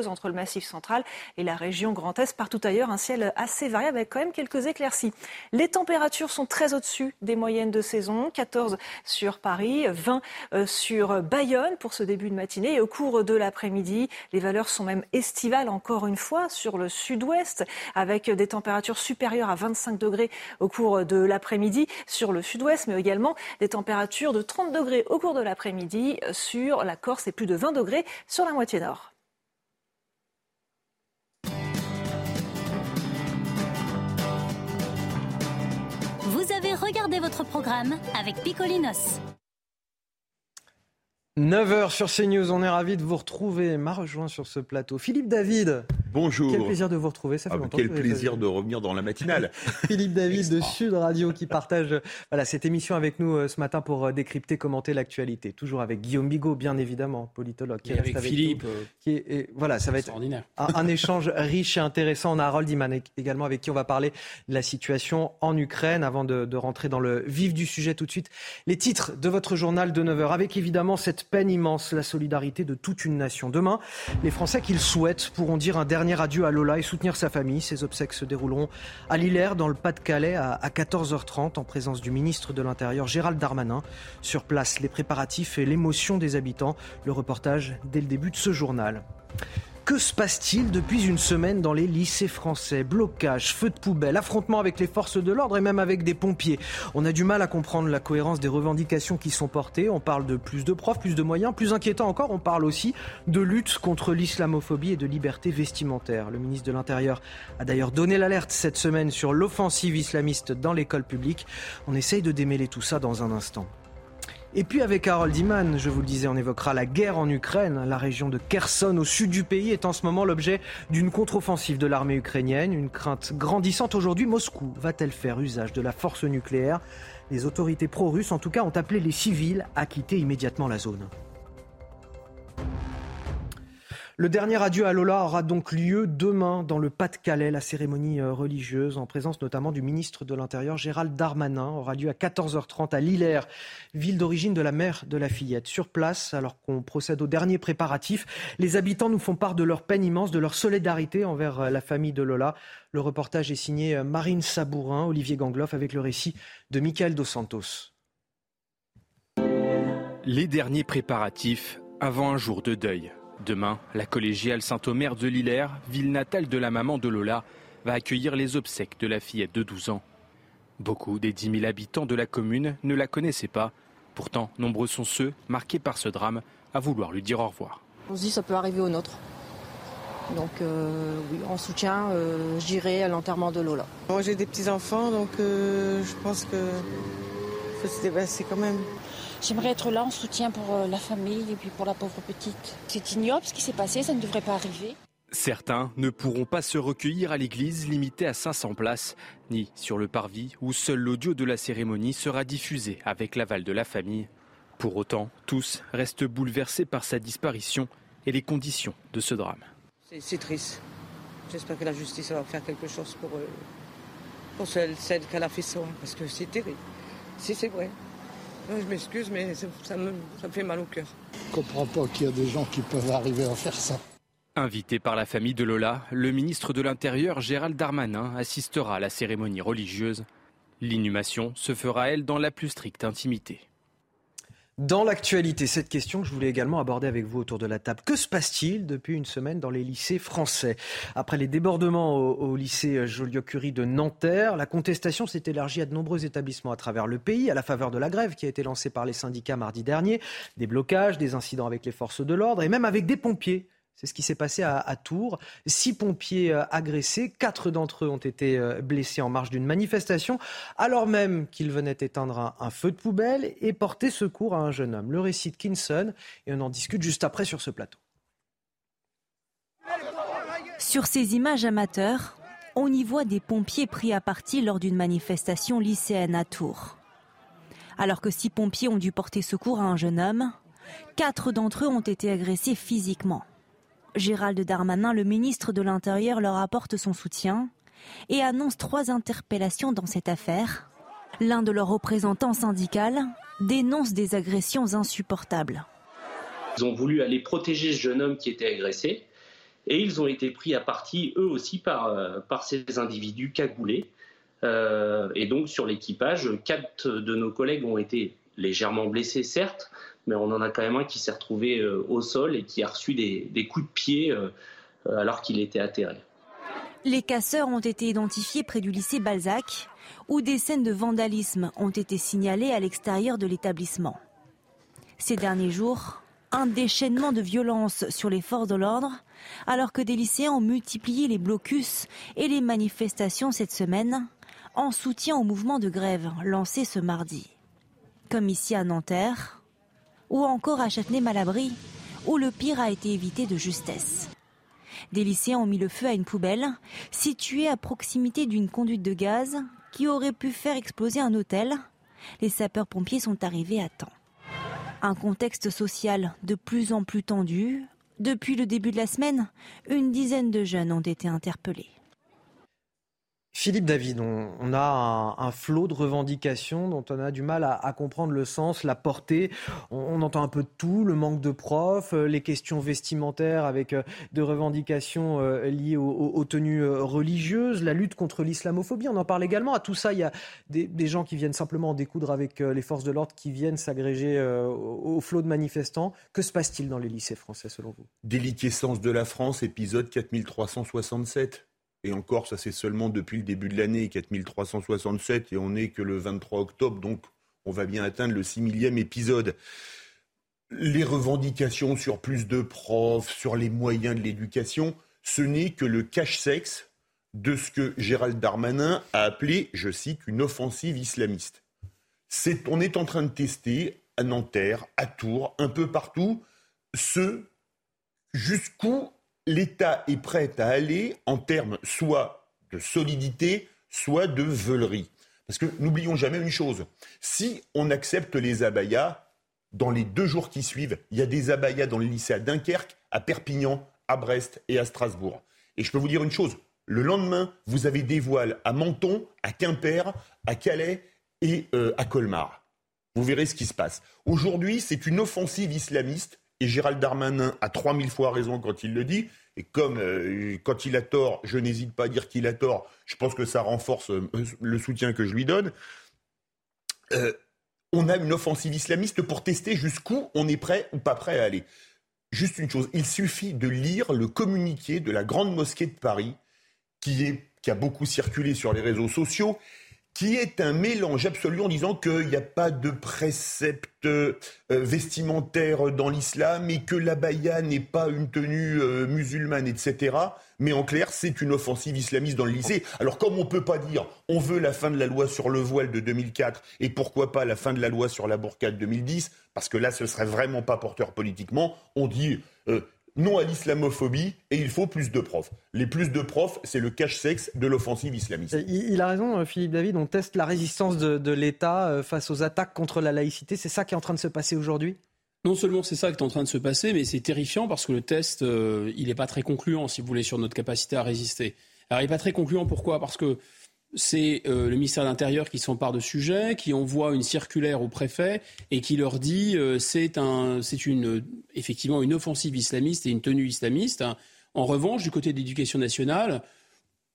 entre le massif central et la région Grand Est. Partout ailleurs, un ciel assez variable avec quand même quelques éclaircies. Les températures sont très au-dessus des moyennes de saison, 14 sur Paris, 20 euh, sur Bayonne pour ce début de matinée. Et au cours de l'après-midi, les valeurs sont même estivales encore une fois sur le sud-ouest, avec des températures supérieures à 25 degrés au cours de l'après-midi sur le sud-ouest, mais également des températures de 30 degrés au cours de l'après-midi sur la Corse et plus de 20 degrés sur la moitié nord. Vous avez regardé votre programme avec Picolinos. 9h sur CNews, on est ravi de vous retrouver. M'a rejoint sur ce plateau Philippe David. Bonjour. Quel plaisir de vous retrouver, ça fait ah, longtemps. Quel plaisir de revenir dans la matinale. Philippe David de Sud Radio qui partage voilà, cette émission avec nous euh, ce matin pour euh, décrypter, commenter l'actualité. Toujours avec Guillaume Bigot, bien évidemment, politologue. Qui et avec, Philippe. Euh, qui est, et, voilà, ça va être un, un, échange riche et intéressant. On a Harold Iman également avec qui on va parler de la situation en Ukraine avant de, de rentrer dans le vif du sujet tout de suite. Les titres de votre journal de 9h avec évidemment cette peine immense, la solidarité de toute une nation. Demain, les Français qu'ils souhaitent pourront dire un dernier adieu à Lola et soutenir sa famille. Ses obsèques se dérouleront à Lillers, dans le Pas-de-Calais, à 14h30, en présence du ministre de l'Intérieur Gérald Darmanin. Sur place, les préparatifs et l'émotion des habitants. Le reportage dès le début de ce journal. Que se passe-t-il depuis une semaine dans les lycées français? Blocage, feux de poubelle, affrontements avec les forces de l'ordre et même avec des pompiers. On a du mal à comprendre la cohérence des revendications qui sont portées. On parle de plus de profs, plus de moyens. Plus inquiétant encore, on parle aussi de lutte contre l'islamophobie et de liberté vestimentaire. Le ministre de l'Intérieur a d'ailleurs donné l'alerte cette semaine sur l'offensive islamiste dans l'école publique. On essaye de démêler tout ça dans un instant. Et puis avec Harold Iman, je vous le disais, on évoquera la guerre en Ukraine. La région de Kherson au sud du pays est en ce moment l'objet d'une contre-offensive de l'armée ukrainienne. Une crainte grandissante aujourd'hui. Moscou va-t-elle faire usage de la force nucléaire? Les autorités pro-russes, en tout cas, ont appelé les civils à quitter immédiatement la zone. Le dernier adieu à Lola aura donc lieu demain dans le Pas-de-Calais. La cérémonie euh, religieuse, en présence notamment du ministre de l'Intérieur Gérald Darmanin, aura lieu à 14h30 à Lillers, ville d'origine de la mère de la fillette. Sur place, alors qu'on procède aux derniers préparatifs, les habitants nous font part de leur peine immense, de leur solidarité envers euh, la famille de Lola. Le reportage est signé euh, Marine Sabourin, Olivier Gangloff, avec le récit de Michael Dos Santos. Les derniers préparatifs avant un jour de deuil. Demain, la collégiale Saint-Omer de Lillers, ville natale de la maman de Lola, va accueillir les obsèques de la fillette de 12 ans. Beaucoup des 10 000 habitants de la commune ne la connaissaient pas. Pourtant, nombreux sont ceux, marqués par ce drame, à vouloir lui dire au revoir. On se dit ça peut arriver au nôtre. Donc euh, oui, en soutien, euh, j'irai à l'enterrement de Lola. Moi j'ai des petits-enfants, donc euh, je pense que faut se dépasser quand même. J'aimerais être là en soutien pour euh, la famille et puis pour la pauvre petite. C'est ignoble ce qui s'est passé, ça ne devrait pas arriver. Certains ne pourront pas se recueillir à l'église limitée à 500 places, ni sur le parvis où seul l'audio de la cérémonie sera diffusé avec l'aval de la famille. Pour autant, tous restent bouleversés par sa disparition et les conditions de ce drame. C'est triste. J'espère que la justice va faire quelque chose pour, euh, pour celle, celle qu'elle a fait ça, parce que c'est terrible. Si c'est vrai. Je m'excuse, mais ça me, ça me fait mal au cœur. Je comprends pas qu'il y a des gens qui peuvent arriver à faire ça. Invité par la famille de Lola, le ministre de l'Intérieur Gérald Darmanin assistera à la cérémonie religieuse. L'inhumation se fera, elle, dans la plus stricte intimité. Dans l'actualité, cette question que je voulais également aborder avec vous autour de la table. Que se passe-t-il depuis une semaine dans les lycées français? Après les débordements au, lycée Joliot-Curie de Nanterre, la contestation s'est élargie à de nombreux établissements à travers le pays, à la faveur de la grève qui a été lancée par les syndicats mardi dernier. Des blocages, des incidents avec les forces de l'ordre et même avec des pompiers c'est ce qui s'est passé à, Tours. Six pompiers euh, agressés, quatre d'entre eux ont été euh, blessés en marge d'une manifestation, alors même qu'ils venaient éteindre un, un, feu de poubelle et porter secours à un jeune homme. Le récit de Kinson, et on en discute juste après sur ce plateau. Sur ces images amateurs, on y voit des pompiers pris à partie lors d'une manifestation lycéenne à Tours. Alors que six pompiers ont dû porter secours à un jeune homme, quatre d'entre eux ont été agressés physiquement. Gérald Darmanin, le ministre de l'Intérieur, leur apporte son soutien et annonce trois interpellations dans cette affaire. L'un de leurs représentants syndicaux dénonce des agressions insupportables. Ils ont voulu aller protéger ce jeune homme qui était agressé et ils ont été pris à partie eux aussi par, euh, ces individus cagoulés. Euh, et donc sur l'équipage, quatre de nos collègues ont été légèrement blessés certes, mais on en a quand même un qui s'est retrouvé euh, au sol et qui a reçu des, des coups de pied alors qu'il était atterré. Les casseurs ont été identifiés près du lycée Balzac, où des scènes de vandalisme ont été signalées à l'extérieur de l'établissement. Ces derniers jours, un déchaînement de violence sur les forces de l'ordre, alors que des lycéens ont multiplié les blocus et les manifestations cette semaine, en soutien au mouvement de grève lancé ce mardi. Comme ici à Nanterre, ou encore à Châtenay-Malabry, où le pire a été évité de justesse. Des lycéens ont mis le feu à une poubelle située à proximité d'une conduite de gaz qui aurait pu faire exploser un hôtel. Les sapeurs-pompiers sont arrivés à temps. Un contexte social de plus en plus tendu. Depuis le début de la semaine, une dizaine de jeunes ont été interpellés. Philippe David, on, a un, flot de revendications dont on a du mal à, comprendre le sens, la portée. On, entend un peu de tout, le manque de profs, euh, les questions vestimentaires avec euh, de revendications euh, liées aux, tenues religieuses, la lutte contre l'islamophobie. On en parle également. À tout ça, il y a des, gens qui viennent simplement en découdre avec les forces de l'ordre, qui viennent s'agréger au, au flot de manifestants. Que se passe-t-il dans les lycées français selon vous? Déliquescence de la France, épisode 4367. Et encore, ça c'est seulement depuis le début de l'année, 4367, et on n'est que le 23 octobre, donc on va bien atteindre le 6 millième épisode. Les revendications sur plus de profs, sur les moyens de l'éducation, ce n'est que le cache-sexe de ce que Gérald Darmanin a appelé, je cite, une offensive islamiste. on est en train de tester à Nanterre, à Tours, un peu partout, ce jusqu'où l'État est prêt à aller en termes soit de solidité, soit de veulerie. Parce que n'oublions jamais une chose, si on accepte les abayas, dans les deux jours qui suivent, il y a des abayas dans les lycées à Dunkerque, à Perpignan, à Brest et à Strasbourg. Et je peux vous dire une chose, le lendemain, vous avez des voiles à Menton, à Quimper, à Calais et euh, à Colmar. Vous verrez ce qui se passe. Aujourd'hui, c'est une offensive islamiste et Gérald Darmanin a 3000 fois raison quand il le dit. Et comme euh, quand il a tort, je n'hésite pas à dire qu'il a tort, je pense que ça renforce euh, le soutien que je lui donne. Euh, on a une offensive islamiste pour tester jusqu'où on est prêt ou pas prêt à aller. Juste une chose, il suffit de lire le communiqué de la Grande Mosquée de Paris, qui, est, qui a beaucoup circulé sur les réseaux sociaux qui est un mélange absolu en disant qu'il n'y a pas de précepte euh, vestimentaire dans l'islam et que l'abaya n'est pas une tenue euh, musulmane, etc. Mais en clair, c'est une offensive islamiste dans le lycée. Alors comme on ne peut pas dire on veut la fin de la loi sur le voile de 2004 et pourquoi pas la fin de la loi sur la burqa de 2010, parce que là ce serait vraiment pas porteur politiquement, on dit euh, non à l'islamophobie et il faut plus de profs. Les plus de profs, c'est le cache-sexe de l'offensive islamiste. Il, a raison, euh, Philippe David, on teste la résistance de, l'État euh, face aux attaques contre la laïcité. C'est ça qui est en train de se passer aujourd'hui? Non seulement c'est ça qui est en train de se passer, mais c'est terrifiant parce que le test, euh, il n'est pas très concluant, si vous voulez, sur notre capacité à résister. Alors il n'est pas très concluant, pourquoi? Parce que c'est euh, le ministère de l'Intérieur qui s'empare de sujet, qui envoie une circulaire au préfet et qui leur dit euh, c'est un, une, effectivement une offensive islamiste et une tenue islamiste. En revanche, du côté de l'éducation nationale,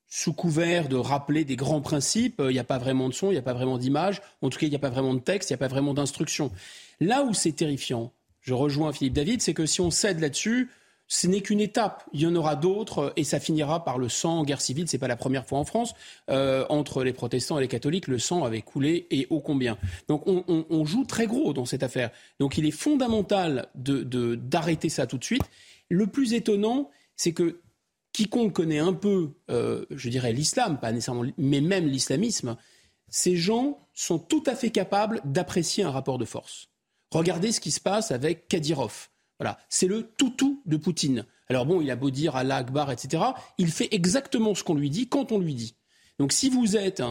sous couvert de rappeler des grands principes, il n'y a pas vraiment de son, il n'y a pas vraiment d'image, en tout cas il n'y a pas vraiment de texte, il n'y a pas vraiment d'instruction. Là où c'est terrifiant, je rejoins Philippe David, c'est que si on cède là-dessus, ce n'est qu'une étape. Il y en aura d'autres et ça finira par le sang en guerre civile. Ce n'est pas la première fois en France. Euh, entre les protestants et les catholiques, le sang avait coulé et ô combien. Donc on, joue très gros dans cette affaire. Donc il est fondamental d'arrêter ça tout de suite. Le plus étonnant, c'est que quiconque connaît un peu, euh, je dirais, l'islam, pas nécessairement, mais même l'islamisme, ces gens sont tout à fait capables d'apprécier un rapport de force. Regardez ce qui se passe avec Kadyrov c'est le toutou de Poutine. Alors bon, il a beau dire Allah Akbar, etc. Il fait exactement ce qu'on lui dit quand on lui dit. Donc si vous êtes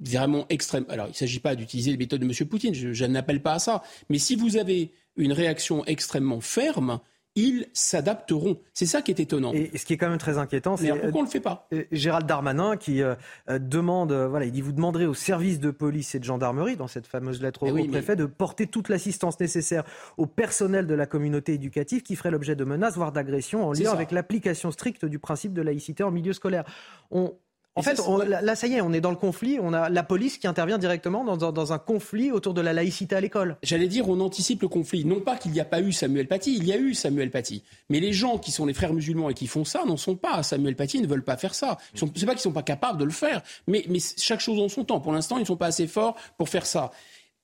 vraiment extrême, alors il ne s'agit pas d'utiliser les méthodes de M. Poutine, je n'appelle pas à ça, mais si vous avez une réaction extrêmement ferme, ils s'adapteront. C'est ça qui est étonnant. Et, ce qui est quand même très inquiétant, c'est pourquoi on le fait pas? euh, Gérald Darmanin qui euh, euh, demande, voilà, il dit vous demanderez aux services de police et de gendarmerie dans cette fameuse lettre au, préfet de porter toute l'assistance nécessaire au personnel de la communauté éducative qui ferait l'objet de menaces voire d'agressions en lien avec l'application stricte du principe de laïcité en milieu scolaire. On, en fait, là, ça y est, on est dans le conflit. On a la police qui intervient directement dans, un conflit autour de la laïcité à l'école. J'allais dire, on anticipe le conflit. Non pas qu'il n'y a pas eu Samuel Paty, il y a eu Samuel Paty. Mais les gens qui sont les frères musulmans et qui font ça n'en sont pas. Samuel Paty ne veulent pas faire ça. Ce n'est pas qu'ils ne sont pas capables de le faire, mais, mais chaque chose en son temps. Pour l'instant, ils ne sont pas assez forts pour faire ça.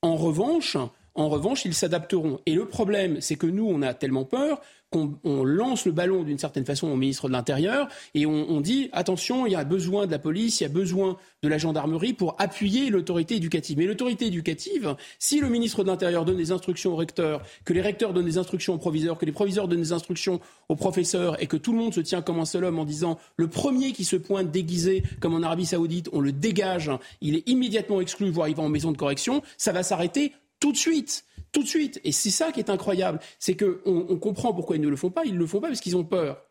En revanche, en revanche, ils s'adapteront. Et le problème, c'est que nous, on a tellement peur qu'on lance le ballon d'une certaine façon au ministre de l'Intérieur et on, dit attention, il y a besoin de la police, il y a besoin de la gendarmerie pour appuyer l'autorité éducative. Mais l'autorité éducative, si le ministre de l'Intérieur donne des instructions aux recteurs, que les recteurs donnent des instructions aux proviseurs, que les proviseurs donnent des instructions aux professeurs et que tout le monde se tient comme un seul homme en disant le premier qui se pointe déguisé comme en Arabie Saoudite, on le dégage, il est immédiatement exclu, voire il va en maison de correction, ça va s'arrêter tout de suite tout de suite. Et c'est ça qui est incroyable, c'est qu'on on comprend pourquoi ils ne le font pas. Ils ne le font pas parce qu'ils ont peur.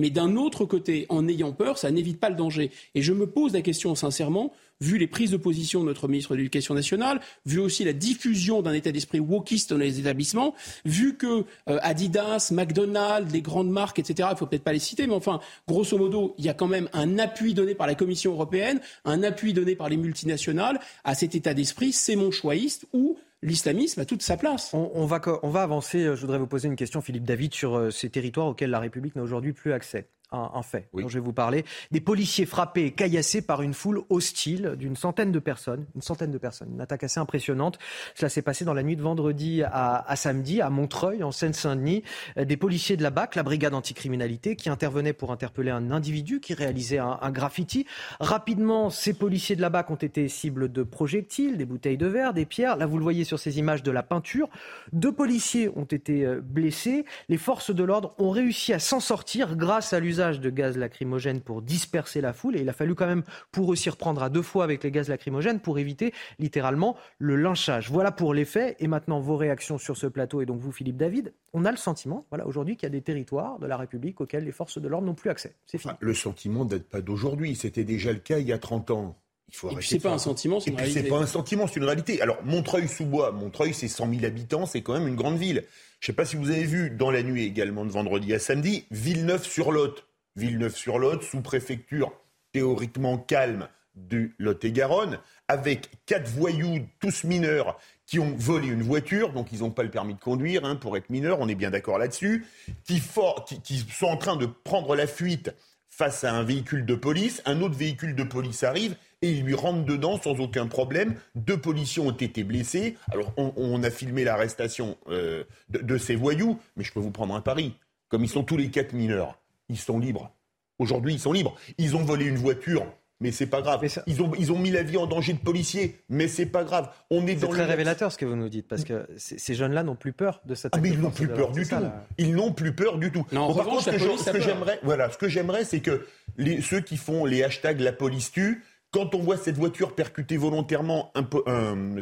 Mais d'un autre côté, en ayant peur, ça n'évite pas le danger. Et je me pose la question sincèrement, vu les prises de position de notre ministre de l'Éducation nationale, vu aussi la diffusion d'un état d'esprit wokiste dans les établissements, vu que euh, Adidas, McDonald's, les grandes marques, etc., il faut peut-être pas les citer, mais enfin, grosso modo, il y a quand même un appui donné par la Commission européenne, un appui donné par les multinationales à cet état d'esprit, c'est mon choixiste, ou l'islamisme a toute sa place. On, va, on va avancer. Je voudrais vous poser une question, Philippe David, sur euh, ces territoires auxquels la République n'a aujourd'hui plus accès un, fait dont je vais vous parler. Des policiers frappés et caillassés par une foule hostile d'une centaine de personnes. Une centaine de personnes. Une attaque assez impressionnante. Cela s'est passé dans la nuit de vendredi à, samedi, à Montreuil, en Seine-Saint-Denis. Euh, des policiers de la BAC, la brigade anticriminalité, qui intervenaient pour interpeller un individu qui réalisait un, un graffiti. Rapidement, ces policiers de la BAC ont été cibles de projectiles, des bouteilles de verre, des pierres. Là, vous le voyez sur ces images de la peinture. Deux policiers ont été euh, blessés. Les forces de l'ordre ont réussi à s'en sortir grâce à l'usage de gaz lacrymogène pour disperser la foule. Et il a fallu quand même pour eux s'y reprendre à deux fois avec les gaz lacrymogènes pour éviter littéralement le lynchage. Voilà pour les faits. Et maintenant, vos réactions sur ce plateau. Et donc vous, Philippe David, on a le sentiment, voilà, aujourd'hui, qu'il y a des territoires de la République auxquels les forces de l'ordre n'ont plus accès. C'est fini. le sentiment date pas d'aujourd'hui. C'était déjà le cas il y a 30 ans. Il faut c'est pas un sentiment, c'est une réalité. C'est pas un sentiment, c'est une réalité. Alors Montreuil-sous-Bois, Montreuil, c'est 100 000 habitants, c'est quand même une grande ville. Je ne sais pas si vous avez vu dans la nuit également de vendredi à samedi, Villeneuve-sur-Lot. Villeneuve-sur-Lot, sous-préfecture théoriquement calme du Lot-et-Garonne, avec quatre voyous, tous mineurs, qui ont volé une voiture, donc ils n'ont pas le permis de conduire hein, pour être mineurs, on est bien d'accord là-dessus, qui, sont en train de prendre la fuite face à un véhicule de police, un autre véhicule de police arrive et il lui rentre dedans sans aucun problème. Deux policiers ont été blessés. Alors on, a filmé l'arrestation euh, de, de, ces voyous, mais je peux vous prendre un pari. Comme ils sont tous les quatre mineurs, ils sont libres. Aujourd'hui, ils sont libres. Ils ont volé une voiture, mais c'est pas grave. Ils, ont, ils ont mis la vie en danger de policiers, mais c'est pas grave. On est, dans très révélateur ce que vous nous dites, parce que ces jeunes-là n'ont plus peur de cette. Ah, mais ils n'ont plus peur du tout. Ils n'ont plus peur du tout. Non, par contre, ce que j'aimerais, voilà, ce que j'aimerais, c'est que les, ceux qui font les hashtags la police tue, quand on voit cette voiture percutée volontairement,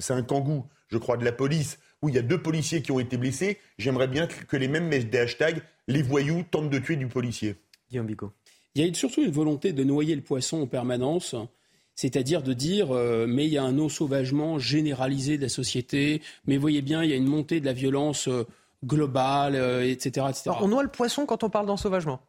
c'est un kangou, je crois, de la police, où il y a deux policiers qui ont été blessés, j'aimerais bien que les mêmes mettent des hashtags les voyous tentent de tuer du policier. Guillaume Bico. Il y a surtout une volonté de noyer le poisson en permanence, c'est-à-dire de dire euh, mais il y a un sauvagement généralisé de la société, mais voyez bien, il y a une montée de la violence euh, globale, etc. Etc. on noie le poisson quand on parle d'ensauvagement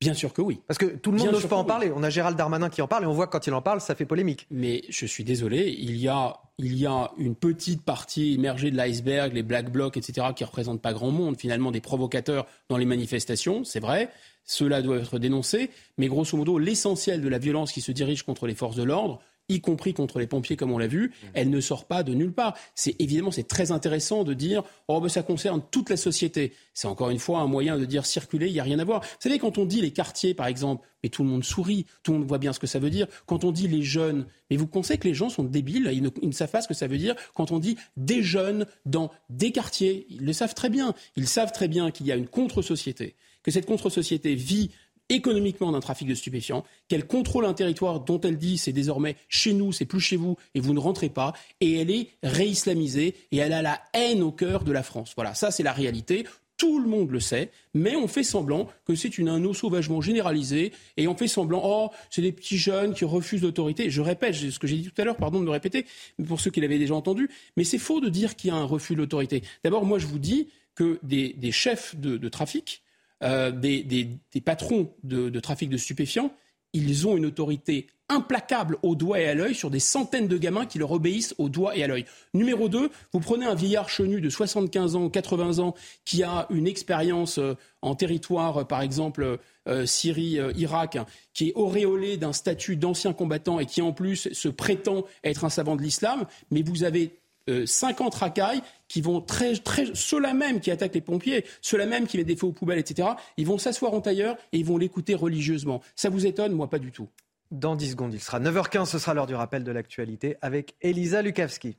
Bien sûr que oui. Parce que tout le monde n'ose pas en parler. On a Gérald Darmanin qui en parle et on voit que quand il en parle, ça fait polémique. Mais je suis désolé, il y a, il y a une petite partie émergée de l'iceberg, les black blocs, etc., qui ne représentent pas grand monde, finalement des provocateurs dans les manifestations, c'est vrai. Cela doit être dénoncé, mais grosso modo, l'essentiel de la violence qui se dirige contre les forces de l'ordre, y compris contre les pompiers, comme on l'a vu, mmh. elle ne sort pas de nulle part. C'est évidemment c'est très intéressant de dire oh ben ça concerne toute la société. C'est encore une fois un moyen de dire circuler, il n'y a rien à voir. Vous savez quand on dit les quartiers par exemple, mais tout le monde sourit, tout le monde voit bien ce que ça veut dire. Quand on dit les jeunes, mais vous pensez que les gens sont débiles, ils ne, ils ne savent pas ce que ça veut dire. Quand on dit des jeunes dans des quartiers, ils le savent très bien. Ils savent très bien qu'il y a une contre-société que cette contre-société vit économiquement d'un trafic de stupéfiants, qu'elle contrôle un territoire dont elle dit c'est désormais chez nous, c'est plus chez vous et vous ne rentrez pas, et elle est réislamisée et elle a la haine au cœur de la France. Voilà, ça c'est la réalité. Tout le monde le sait, mais on fait semblant que c'est une, un sauvagement généralisé et on fait semblant, oh, c'est des petits jeunes qui refusent l'autorité. Je répète ce que j'ai dit tout à l'heure, pardon de le répéter, pour ceux qui l'avaient déjà entendu, mais c'est faux de dire qu'il y a un refus de l'autorité. D'abord, moi je vous dis que des, chefs de trafic, euh, des, patrons de, de trafic de stupéfiants, ils ont une autorité implacable au doigt et à l'œil sur des centaines de gamins qui leur obéissent au doigt et à l'œil. Numéro 2, vous prenez un vieillard chenu de 75 ans, 80 ans, qui a une expérience euh, en territoire, euh, par exemple Syrie, Irak, qui est auréolé d'un statut d'ancien combattant et qui en plus se prétend être un savant de l'islam, mais vous avez 50 racailles qui vont très, très, ceux-là même qui attaquent les pompiers, ceux-là même qui mettent des feux aux poubelles, etc., ils vont s'asseoir en tailleur et ils vont l'écouter religieusement. Ça vous étonne? Moi, pas du tout. Dans 10 secondes, il sera 9h15, ce sera l'heure du rappel de l'actualité avec Elisa Lukavski.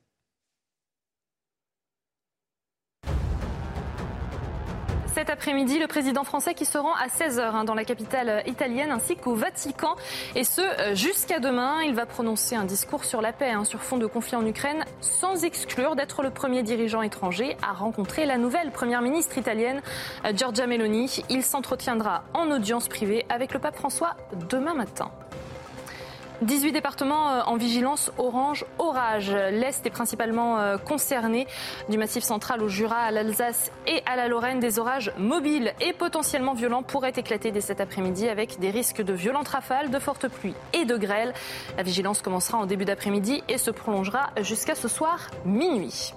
Cet après-midi, le président français qui se rend à 16h hein, dans la capitale italienne ainsi qu'au Vatican. Et ce, euh, jusqu'à demain. Il va prononcer un discours sur la paix, hein, sur fond de conflit en Ukraine, sans exclure d'être le premier dirigeant étranger à rencontrer la nouvelle première ministre italienne, euh, Giorgia Meloni. Il s'entretiendra en audience privée avec le pape François demain matin. 18 départements euh, en vigilance orange orage. L'Est est principalement euh, concerné. Du massif central au Jura, à l'Alsace et à la Lorraine, des orages mobiles et potentiellement violents pourraient éclater dès cet après-midi avec des risques de violentes rafales, de fortes pluies et de grêle. La vigilance commencera en début d'après-midi et se prolongera jusqu'à ce soir minuit.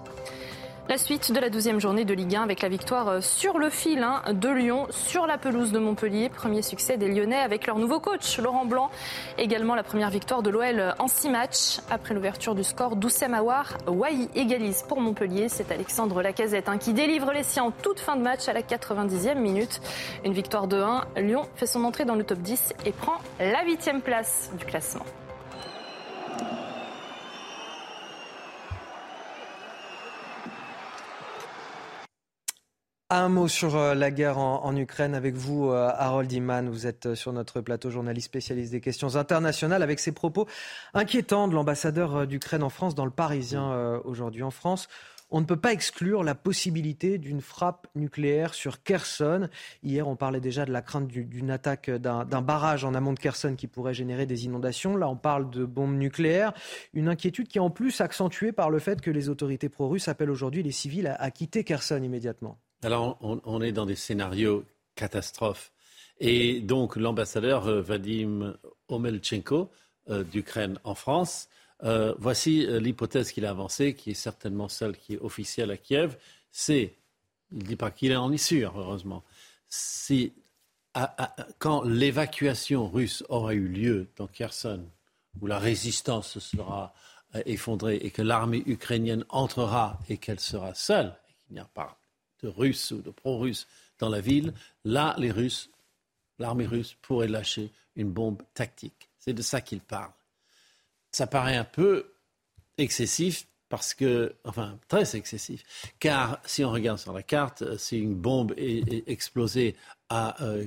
La suite de la douzième journée de Ligue 1 avec la victoire euh, sur le fil hein, de Lyon sur la pelouse de Montpellier. Premier succès des Lyonnais avec leur nouveau coach Laurent Blanc. Également la première victoire de l'OL en six matchs. Après l'ouverture du score, Doucem Aouar, Wai égalise pour Montpellier. C'est Alexandre Lacazette hein, qui délivre les siens en toute fin de match à la 90e minute. Une victoire de 1. Lyon fait son entrée dans le top 10 et prend la huitième place du classement. Un mot sur euh, la guerre en, Ukraine avec vous, euh, Harold Iman. Vous êtes euh, sur notre plateau journaliste spécialiste des questions internationales avec ces propos inquiétants de l'ambassadeur d'Ukraine en France dans le Parisien aujourd'hui en France. On ne peut pas exclure la possibilité d'une frappe nucléaire sur Kherson. Hier, on parlait déjà de la crainte d'une attaque d'un barrage en amont de Kherson qui pourrait générer des inondations. Là, on parle de bombes nucléaires. Une inquiétude qui est en plus accentuée par le fait que les autorités pro-russes appellent aujourd'hui les civils à, à quitter Kherson immédiatement. Alors, on, est dans des scénarios catastrophes. Et donc, l'ambassadeur euh, Vadim Omelchenko euh, d'Ukraine en France, euh, voici l'hypothèse qu'il a avancée, qui est certainement celle qui est officielle à Kiev. C'est, il ne dit pas qu'il en est sûr, heureusement, si quand l'évacuation russe aura eu lieu dans Kherson, où la résistance se sera effondrée et que l'armée ukrainienne entrera et qu'elle sera seule, et qu'il n'y a pas de Russes ou de pro-Russes dans la ville, là, les Russes, l'armée russe pourrait lâcher une bombe tactique. C'est de ça qu'il parle. Ça paraît un peu excessif parce que, enfin, très excessif, car si on regarde sur la carte, si une bombe est, explosée à euh,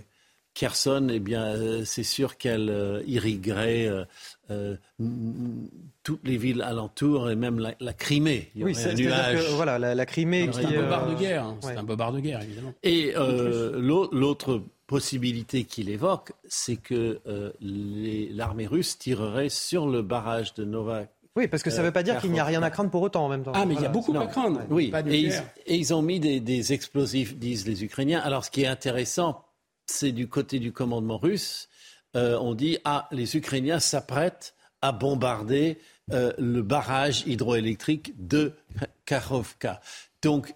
Kherson, eh bien, euh, c'est sûr qu'elle euh, irriguerait euh, toutes les villes alentours et même la, Crimée. oui, c'est un nuage. voilà, la, Crimée qui est un bobard de guerre. Hein. C'est un bobard de guerre, évidemment. Et l'autre possibilité qu'il évoque, c'est que l'armée russe tirerait sur le barrage de Nova oui, parce que ça ne veut pas dire qu'il n'y a rien à craindre pour autant en même temps. Ah, mais il y a beaucoup à craindre. Oui, et ils, et ils, ont mis des, des, explosifs, disent les Ukrainiens. Alors, ce qui est intéressant, c'est du côté du commandement russe. Euh, on dit ah les Ukrainiens s'apprêtent à bombarder euh, le barrage hydroélectrique de Karovka. Donc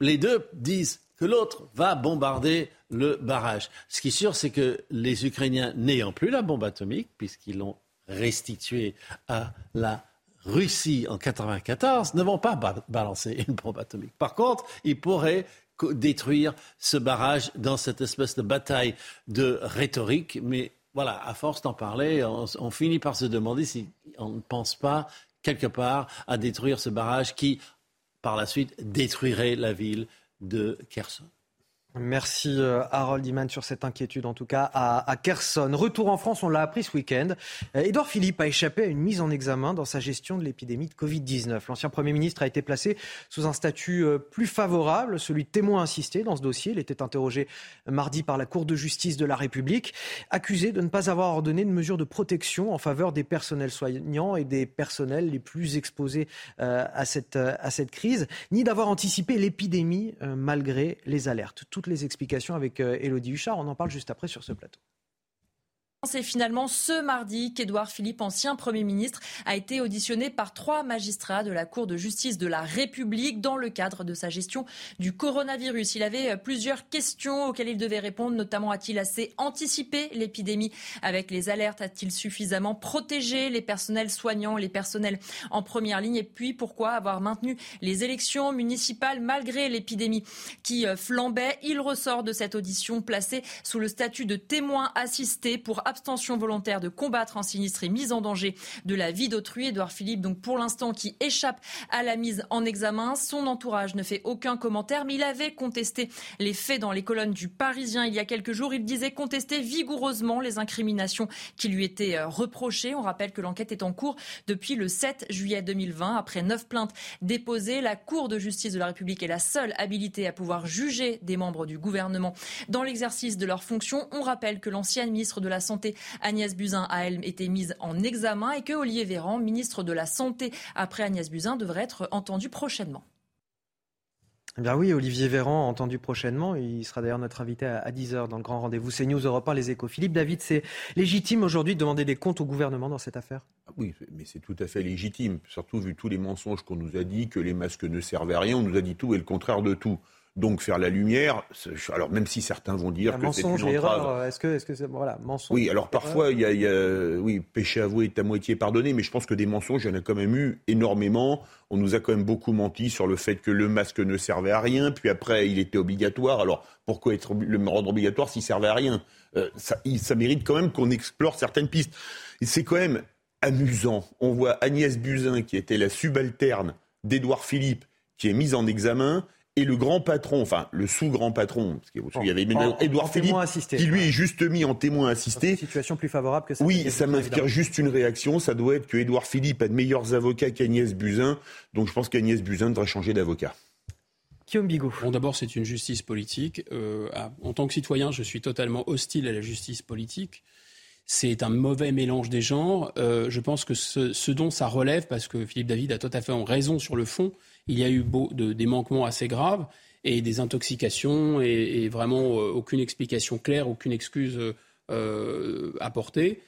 les deux disent que l'autre va bombarder le barrage. Ce qui est sûr, c'est que les Ukrainiens, n'ayant plus la bombe atomique, puisqu'ils l'ont restituée à la Russie en 1994, ne vont pas balancer une bombe atomique. Par contre, ils pourraient détruire ce barrage dans cette espèce de bataille de rhétorique. Mais voilà, à force d'en parler, on, finit par se demander si on ne pense pas quelque part à détruire ce barrage qui, par la suite, détruirait la ville de Kherson. Merci euh, Harold Iman sur cette inquiétude en tout cas à, à Kherson. Retour en France, on l'a appris ce week-end. Euh, Philippe a échappé à une mise en examen dans sa gestion de l'épidémie de Covid-19. L'ancien Premier ministre a été placé sous un statut euh, plus favorable, celui de témoin assisté dans ce dossier. Il était interrogé mardi par la Cour de justice de la République, accusé de ne pas avoir ordonné de mesures de protection en faveur des personnels soignants et des personnels les plus exposés à cette crise, ni d'avoir anticipé l'épidémie malgré les alertes toutes les explications avec Elodie euh, Huchard. On en parle juste après sur ce plateau. C'est finalement ce mardi qu'Édouard Philippe, ancien Premier ministre, a été auditionné par trois magistrats de la Cour de justice de la République dans le cadre de sa gestion du coronavirus. Il avait plusieurs questions auxquelles il devait répondre, notamment a-t-il assez anticipé l'épidémie? Avec les alertes A-t-il suffisamment protégé les personnels soignants, les personnels en première ligne? Et puis pourquoi avoir maintenu les élections municipales malgré l'épidémie qui flambait? Il ressort de cette audition placé sous le statut de témoin assisté pour abstention volontaire de combattre un sinistre et mise en danger de la vie d'autrui. Édouard Philippe, donc pour l'instant, qui échappe à la mise en examen. Son entourage ne fait aucun commentaire, mais il avait contesté les faits dans les colonnes du Parisien il y a quelques jours. Il disait contester vigoureusement les incriminations qui lui étaient euh, reprochées. On rappelle que l'enquête est en cours depuis le 7 juillet 2020. Après neuf plaintes déposées, la Cour de justice de la République est la seule habilitée à pouvoir juger des membres du gouvernement dans l'exercice de leurs fonctions. On rappelle que l'ancienne ministre de la Santé Agnès Buzyn a elle été mise en examen et que Olivier Véran, ministre de la Santé après Agnès Buzyn, devrait être entendu prochainement. Eh bien oui, Olivier Véran, entendu prochainement. Il sera d'ailleurs notre invité à 10h dans le grand rendez-vous CNews Europe 1, les échos. Philippe David, c'est légitime aujourd'hui de demander des comptes au gouvernement dans cette affaire? Ah Oui, mais c'est tout à fait légitime. Surtout vu tous les mensonges qu'on nous a dit, que les masques ne servaient à rien. On nous a dit tout et le contraire de tout. Donc faire la lumière, alors même si certains vont dire que c'est une entrave. Erreur, est-ce que, est-ce que c'est, voilà, mensonge Oui, alors parfois il y, a, il y, a, oui, péché avoué est à moitié pardonné, mais je pense que des mensonges, il y en a quand même eu énormément. On nous a quand même beaucoup menti sur le fait que le masque ne servait à rien, puis après il était obligatoire. Alors pourquoi être, le rendre obligatoire s'il servait à rien? Euh, ça, ça mérite quand même qu'on explore certaines pistes. C'est quand même amusant. On voit Agnès Buzyn, qui était la subalterne d'Édouard Philippe, qui est mise en examen et le grand patron, enfin le sous-grand patron, parce qu'il y avait Édouard Philippe, qui lui est juste mis en témoin assisté. Une situation plus favorable que ça. Oui, ça m'inspire juste une réaction. Ça doit être que Édouard Philippe a de meilleurs avocats qu'Agnès Buzyn. Donc je pense qu'Agnès Buzyn devrait changer d'avocat. Guillaume Bigot. Bon, d'abord, c'est une justice politique. Euh, en tant que citoyen, je suis totalement hostile à la justice politique. C'est un mauvais mélange des genres. Euh, je pense que ce, dont ça relève, parce que Philippe David a tout à fait raison sur le fond, il y a eu des manquements assez graves et des intoxications et, vraiment euh, aucune explication claire, aucune excuse euh, apportée.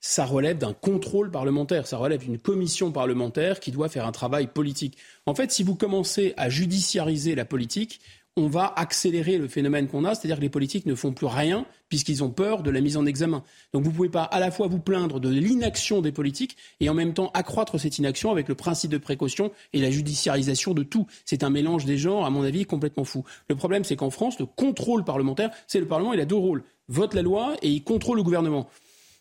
Ça relève d'un contrôle parlementaire, ça relève d'une commission parlementaire qui doit faire un travail politique. En fait, si vous commencez à judiciariser la politique, on va accélérer le phénomène qu'on a, c'est-à-dire que les politiques ne font plus rien puisqu'ils ont peur de la mise en examen. Donc vous ne pouvez pas à la fois vous plaindre de l'inaction des politiques et en même temps accroître cette inaction avec le principe de précaution et la judiciarisation de tout. C'est un mélange des genres, à mon avis, complètement fou. Le problème, c'est qu'en France, le contrôle parlementaire, c'est le Parlement, il a deux rôles. Vote la loi et il contrôle le gouvernement.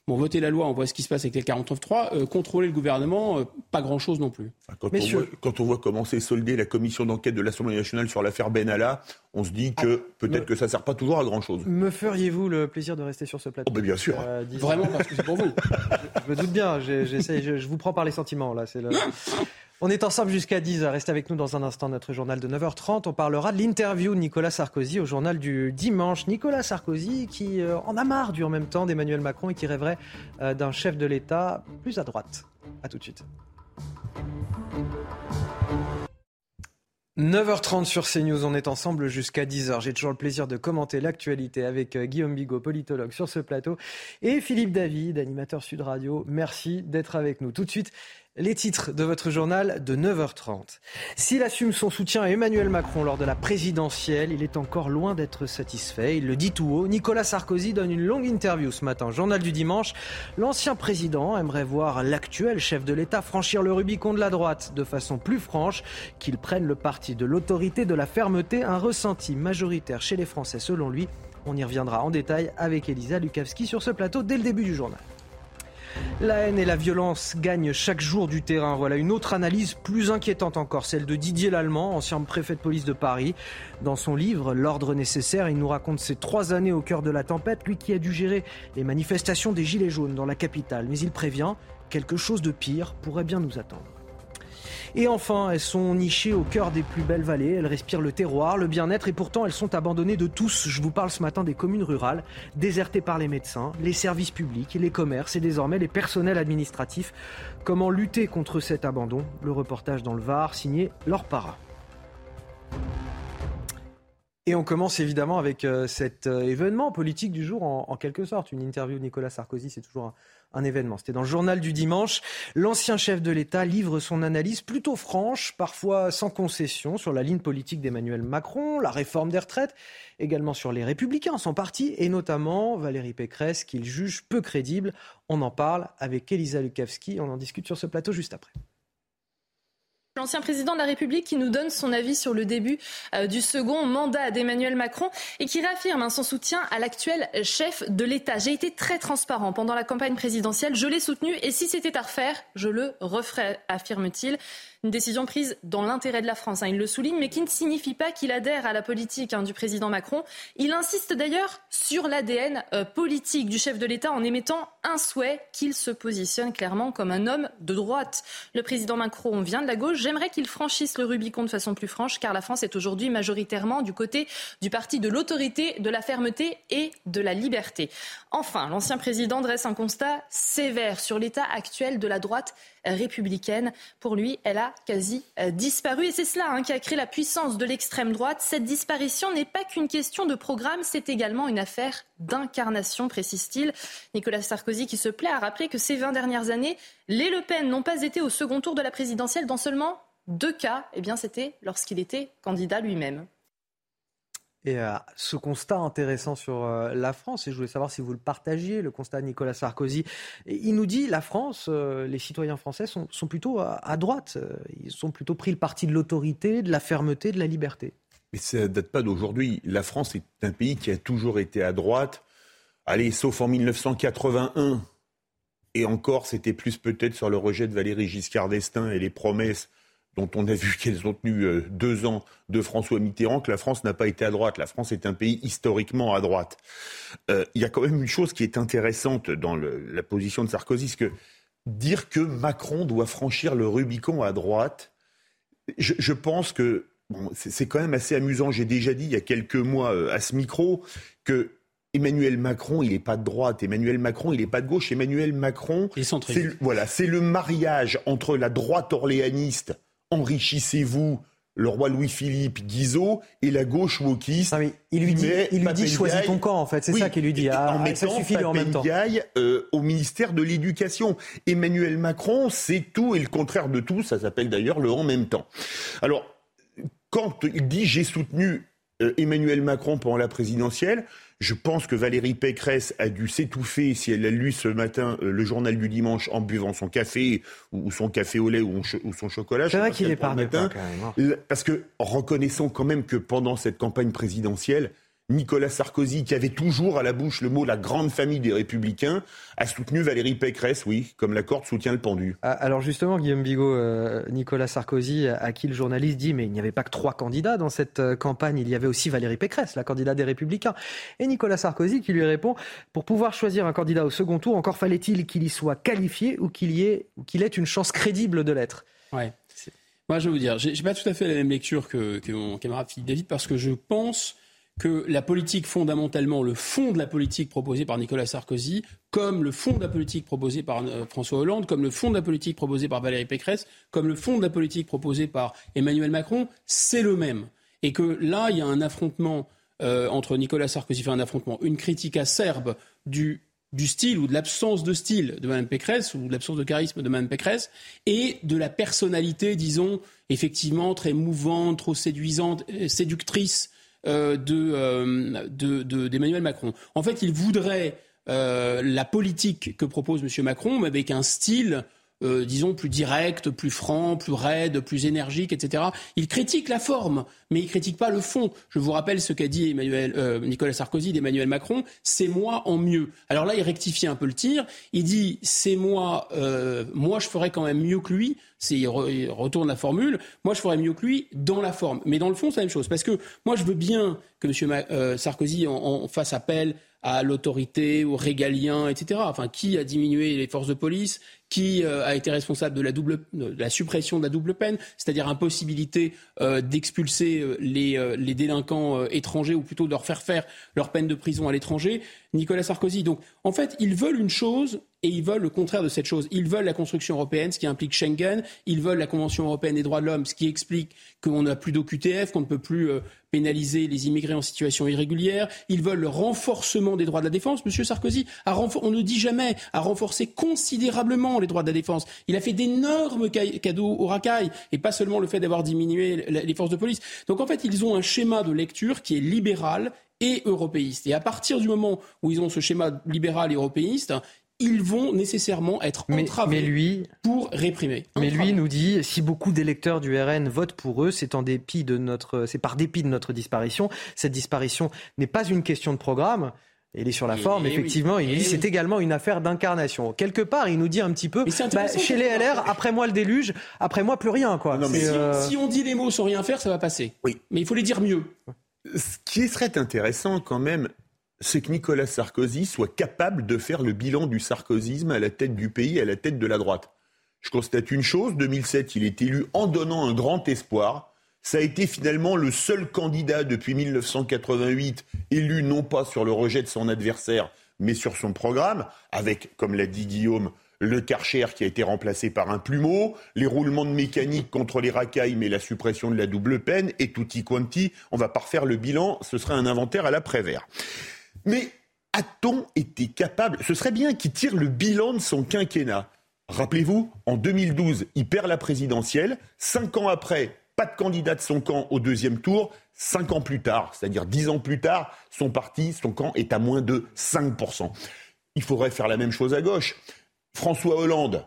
Bon, voter la loi, on voit ce qui se passe avec les 49.3. Euh, contrôler le gouvernement, euh, pas grand-chose non plus. Quand, on voit, quand, on voit, comment s'est soldée la commission d'enquête de l'Assemblée nationale sur l'affaire Benalla, on se dit que ah, peut-être que ça ne sert pas toujours à grand-chose. Me feriez-vous le plaisir de rester sur ce plateau oh, ben Bien sûr. Euh, Vraiment, parce que c'est pour vous. je, me doute bien, je, je, vous prends par les sentiments. là. C'est le... On est ensemble jusqu'à 10. Restez avec nous dans un instant, notre journal de 9h30. On parlera de l'interview de Nicolas Sarkozy au journal du dimanche. Nicolas Sarkozy qui euh, en a marre du en même temps d'Emmanuel Macron et qui rêverait euh, d'un chef de l'État plus à droite. A tout de suite. 9h30 sur CNews, on est ensemble jusqu'à 10h. J'ai toujours le plaisir de commenter l'actualité avec euh, Guillaume Bigot, politologue sur ce plateau, et Philippe David, animateur Sud Radio. Merci d'être avec nous. Tout de suite, les titres de votre journal de 9h30. S'il assume son soutien à Emmanuel Macron lors de la présidentielle, il est encore loin d'être satisfait. Il le dit tout haut. Nicolas Sarkozy donne une longue interview ce matin, journal du dimanche. L'ancien président aimerait voir l'actuel chef de l'État franchir le Rubicon de la droite de façon plus franche, qu'il prenne le parti de l'autorité, de la fermeté, un ressenti majoritaire chez les Français selon lui. On y reviendra en détail avec Elisa Lukavski sur ce plateau dès le début du journal. La haine et la violence gagnent chaque jour du terrain. Voilà une autre analyse plus inquiétante encore, celle de Didier Lallemand, ancien préfet de police de Paris. Dans son livre L'ordre nécessaire, il nous raconte ses trois années au cœur de la tempête, lui qui a dû gérer les manifestations des Gilets jaunes dans la capitale. Mais il prévient, quelque chose de pire pourrait bien nous attendre. Et enfin, elles sont nichées au cœur des plus belles vallées. Elles respirent le terroir, le bien-être et pourtant elles sont abandonnées de tous. Je vous parle ce matin des communes rurales, désertées par les médecins, les services publics, les commerces et désormais les personnels administratifs. Comment lutter contre cet abandon? Le reportage dans le Var, signé Laure Para. Et on commence évidemment avec euh, cet euh, événement politique du jour en, quelque sorte. Une interview de Nicolas Sarkozy, c'est toujours un, un événement. C'était dans le journal du dimanche. L'ancien chef de l'État livre son analyse plutôt franche, parfois sans concession, sur la ligne politique d'Emmanuel Macron, la réforme des retraites, également sur les Républicains, son parti, et notamment Valérie Pécresse, qu'il juge peu crédible. On en parle avec Elisa Lukavski. On en discute sur ce plateau juste après. L'ancien président de la République qui nous donne son avis sur le début euh, du second mandat d'Emmanuel Macron et qui réaffirme hein, son soutien à l'actuel chef de l'État. J'ai été très transparent pendant la campagne présidentielle, je l'ai soutenu et si c'était à refaire, je le referais, affirme-t-il. Une décision prise dans l'intérêt de la France, hein, il le souligne, mais qui ne signifie pas qu'il adhère à la politique hein, du président Macron. Il insiste d'ailleurs sur l'ADN euh, politique du chef de l'État en émettant un souhait qu'il se positionne clairement comme un homme de droite. Le président Macron vient de la gauche. J'aimerais qu'il franchisse le Rubicon de façon plus franche, car la France est aujourd'hui majoritairement du côté du parti de l'autorité, de la fermeté et de la liberté. Enfin, l'ancien président dresse un constat sévère sur l'état actuel de la droite républicaine. Pour lui, elle a quasi euh, disparu. Et c'est cela hein, qui a créé la puissance de l'extrême droite. Cette disparition n'est pas qu'une question de programme, c'est également une affaire d'incarnation, précise-t-il. Nicolas Sarkozy qui se plaît à rappeler que ces 20 dernières années, les Le Pen n'ont pas été au second tour de la présidentielle dans seulement deux cas. Eh bien, c'était lorsqu'il était candidat lui-même. Et euh, ce constat intéressant sur euh, la France, et je voulais savoir si vous le partagiez, le constat de Nicolas Sarkozy, il nous dit la France, euh, les citoyens français sont, sont plutôt à, droite, ils ont plutôt pris le parti de l'autorité, de la fermeté, de la liberté. Mais ça ne date pas d'aujourd'hui. La France est un pays qui a toujours été à droite, allez, sauf en 1981. Et encore, c'était plus peut-être sur le rejet de Valéry Giscard d'Estaing et les promesses dont on a vu qu'elles ont tenu euh, deux ans de François Mitterrand, que la France n'a pas été à droite. La France est un pays historiquement à droite. Euh, il y a quand même une chose qui est intéressante dans le, la position de Sarkozy, c'est que dire que Macron doit franchir le Rubicon à droite, je, je pense que bon, c'est quand même assez amusant. J'ai déjà dit il y a quelques mois euh, à ce micro que Emmanuel Macron, il n'est pas de droite. Emmanuel Macron, il n'est pas de gauche. Emmanuel Macron, c'est voilà, c'est le mariage entre la droite orléaniste enrichissez-vous le roi Louis-Philippe Guizot et la gauche wokiste. Ah il lui dit, il lui dit choisis ton camp en fait, c'est oui, ça qu'il lui dit. Ah, en mettant ça suffit en même temps. Euh, au ministère de l'Éducation. Emmanuel Macron, c'est tout et le contraire de tout. Ça s'appelle d'ailleurs le en même temps. Alors, quand il dit j'ai soutenu euh, Emmanuel Macron pendant la présidentielle, je pense que Valérie Pécresse a dû s'étouffer si elle a lu ce matin euh, le journal du dimanche en buvant son café ou, son café au lait ou, ou son chocolat. C'est vrai qu'il est par matin. Hein. Parce que reconnaissons quand même que pendant cette campagne présidentielle, Nicolas Sarkozy, qui avait toujours à la bouche le mot la grande famille des Républicains, a soutenu Valérie Pécresse, oui, comme la corde soutient le pendu. Ah, alors justement, Guillaume Bigot, euh, Nicolas Sarkozy, à qui le journaliste dit, mais il n'y avait pas que trois candidats dans cette euh, campagne, il y avait aussi Valérie Pécresse, la candidate des Républicains. Et Nicolas Sarkozy qui lui répond, pour pouvoir choisir un candidat au second tour, encore fallait-il qu'il y soit qualifié ou qu'il y ait, qu'il ait une chance crédible de l'être. Ouais. Moi, je vais vous dire, j'ai pas tout à fait la même lecture que, que mon camarade Philippe David, parce que je pense que la politique fondamentalement, le fond de la politique proposée par Nicolas Sarkozy, comme le fond de la politique proposée par euh, François Hollande, comme le fond de la politique proposée par Valérie Pécresse, comme le fond de la politique proposée par Emmanuel Macron, c'est le même. Et que là, il y a un affrontement euh, entre Nicolas Sarkozy, fait un affrontement, une critique acerbe du du style ou de l'absence de style de Mme Pécresse ou de l'absence de charisme de Mme Pécresse et de la personnalité, disons, effectivement très mouvante, trop séduisante, euh, séductrice euh, euh, d'Emmanuel de, Macron. En fait, il voudrait euh, la politique que propose M. Macron, mais avec un style euh, disons, plus direct, plus franc, plus raide, plus énergique, etc. Il critique la forme, mais il critique pas le fond. Je vous rappelle ce qu'a dit Emmanuel, euh, Nicolas Sarkozy d'Emmanuel Macron, c'est moi en mieux. Alors là, il rectifie un peu le tir. Il dit, c'est moi, euh, moi je ferais quand même mieux que lui. C'est, il, retourne la formule. Moi, je ferais mieux que lui dans la forme. Mais dans le fond, c'est la même chose. Parce que moi, je veux bien que M. Sarkozy en fasse appel à l'autorité, aux régaliens, etc. Enfin, qui a diminué les forces de police? Qui euh, a été responsable de la, double, de la suppression de la double peine, c'est-à-dire impossibilité euh, d'expulser euh, les, les, délinquants étrangers ou plutôt de leur faire faire leur peine de prison à l'étranger, Nicolas Sarkozy. Donc, en fait, ils veulent une chose et ils veulent le contraire de cette chose. Ils veulent la construction européenne, ce qui implique Schengen. Ils veulent la Convention européenne des droits de l'homme, ce qui explique qu'on n'a plus d'OQTF, qu'on ne peut plus pénaliser les immigrés en situation irrégulière. Ils veulent le renforcement des droits de la défense. Monsieur Sarkozy, a on ne dit jamais, a renforcé considérablement les droits de la défense. Il a fait d'énormes cadeaux aux racailles, et pas seulement le fait d'avoir diminué les forces de police. Donc en fait, ils ont un schéma de lecture qui est libéral et européiste. Et à partir du moment où ils ont ce schéma libéral et européiste, ils vont nécessairement être entravés lui, pour réprimer. Mais lui nous dit si beaucoup d'électeurs du RN votent pour eux, c'est en dépit de notre, c'est par dépit de notre disparition. Cette disparition n'est pas une question de programme. Il est sur la forme, effectivement. il nous dit c'est également une affaire d'incarnation. Quelque part, il nous dit un petit peu bah, chez les LR, après moi le déluge, après moi plus rien. Quoi. Euh, si, on, dit les mots sans rien faire, ça va passer. Oui. Mais il faut les dire mieux. Ce qui serait intéressant quand même, c'est que Nicolas Sarkozy soit capable de faire le bilan du sarkozysme à la tête du pays, à la tête de la droite. Je constate une chose, 2007, il est élu en donnant un grand espoir. Ça a été finalement le seul candidat depuis 1988 élu non pas sur le rejet de son adversaire, mais sur son programme, avec, comme l'a dit Guillaume, le Karcher qui a été remplacé par un plumeau, les roulements de mécanique contre les racailles, mais la suppression de la double peine, et tutti quanti, on va pas refaire le bilan, ce serait un inventaire à l'après-vert. Mais a-t-on été capable Ce serait bien qu'il tire le bilan de son quinquennat. Rappelez-vous, en 2012, il perd la présidentielle. Cinq ans après, pas de candidat de son camp au deuxième tour. Cinq ans plus tard, c'est-à-dire dix ans plus tard, son parti, son camp est à moins de 5%. Il faudrait faire la même chose à gauche. François Hollande,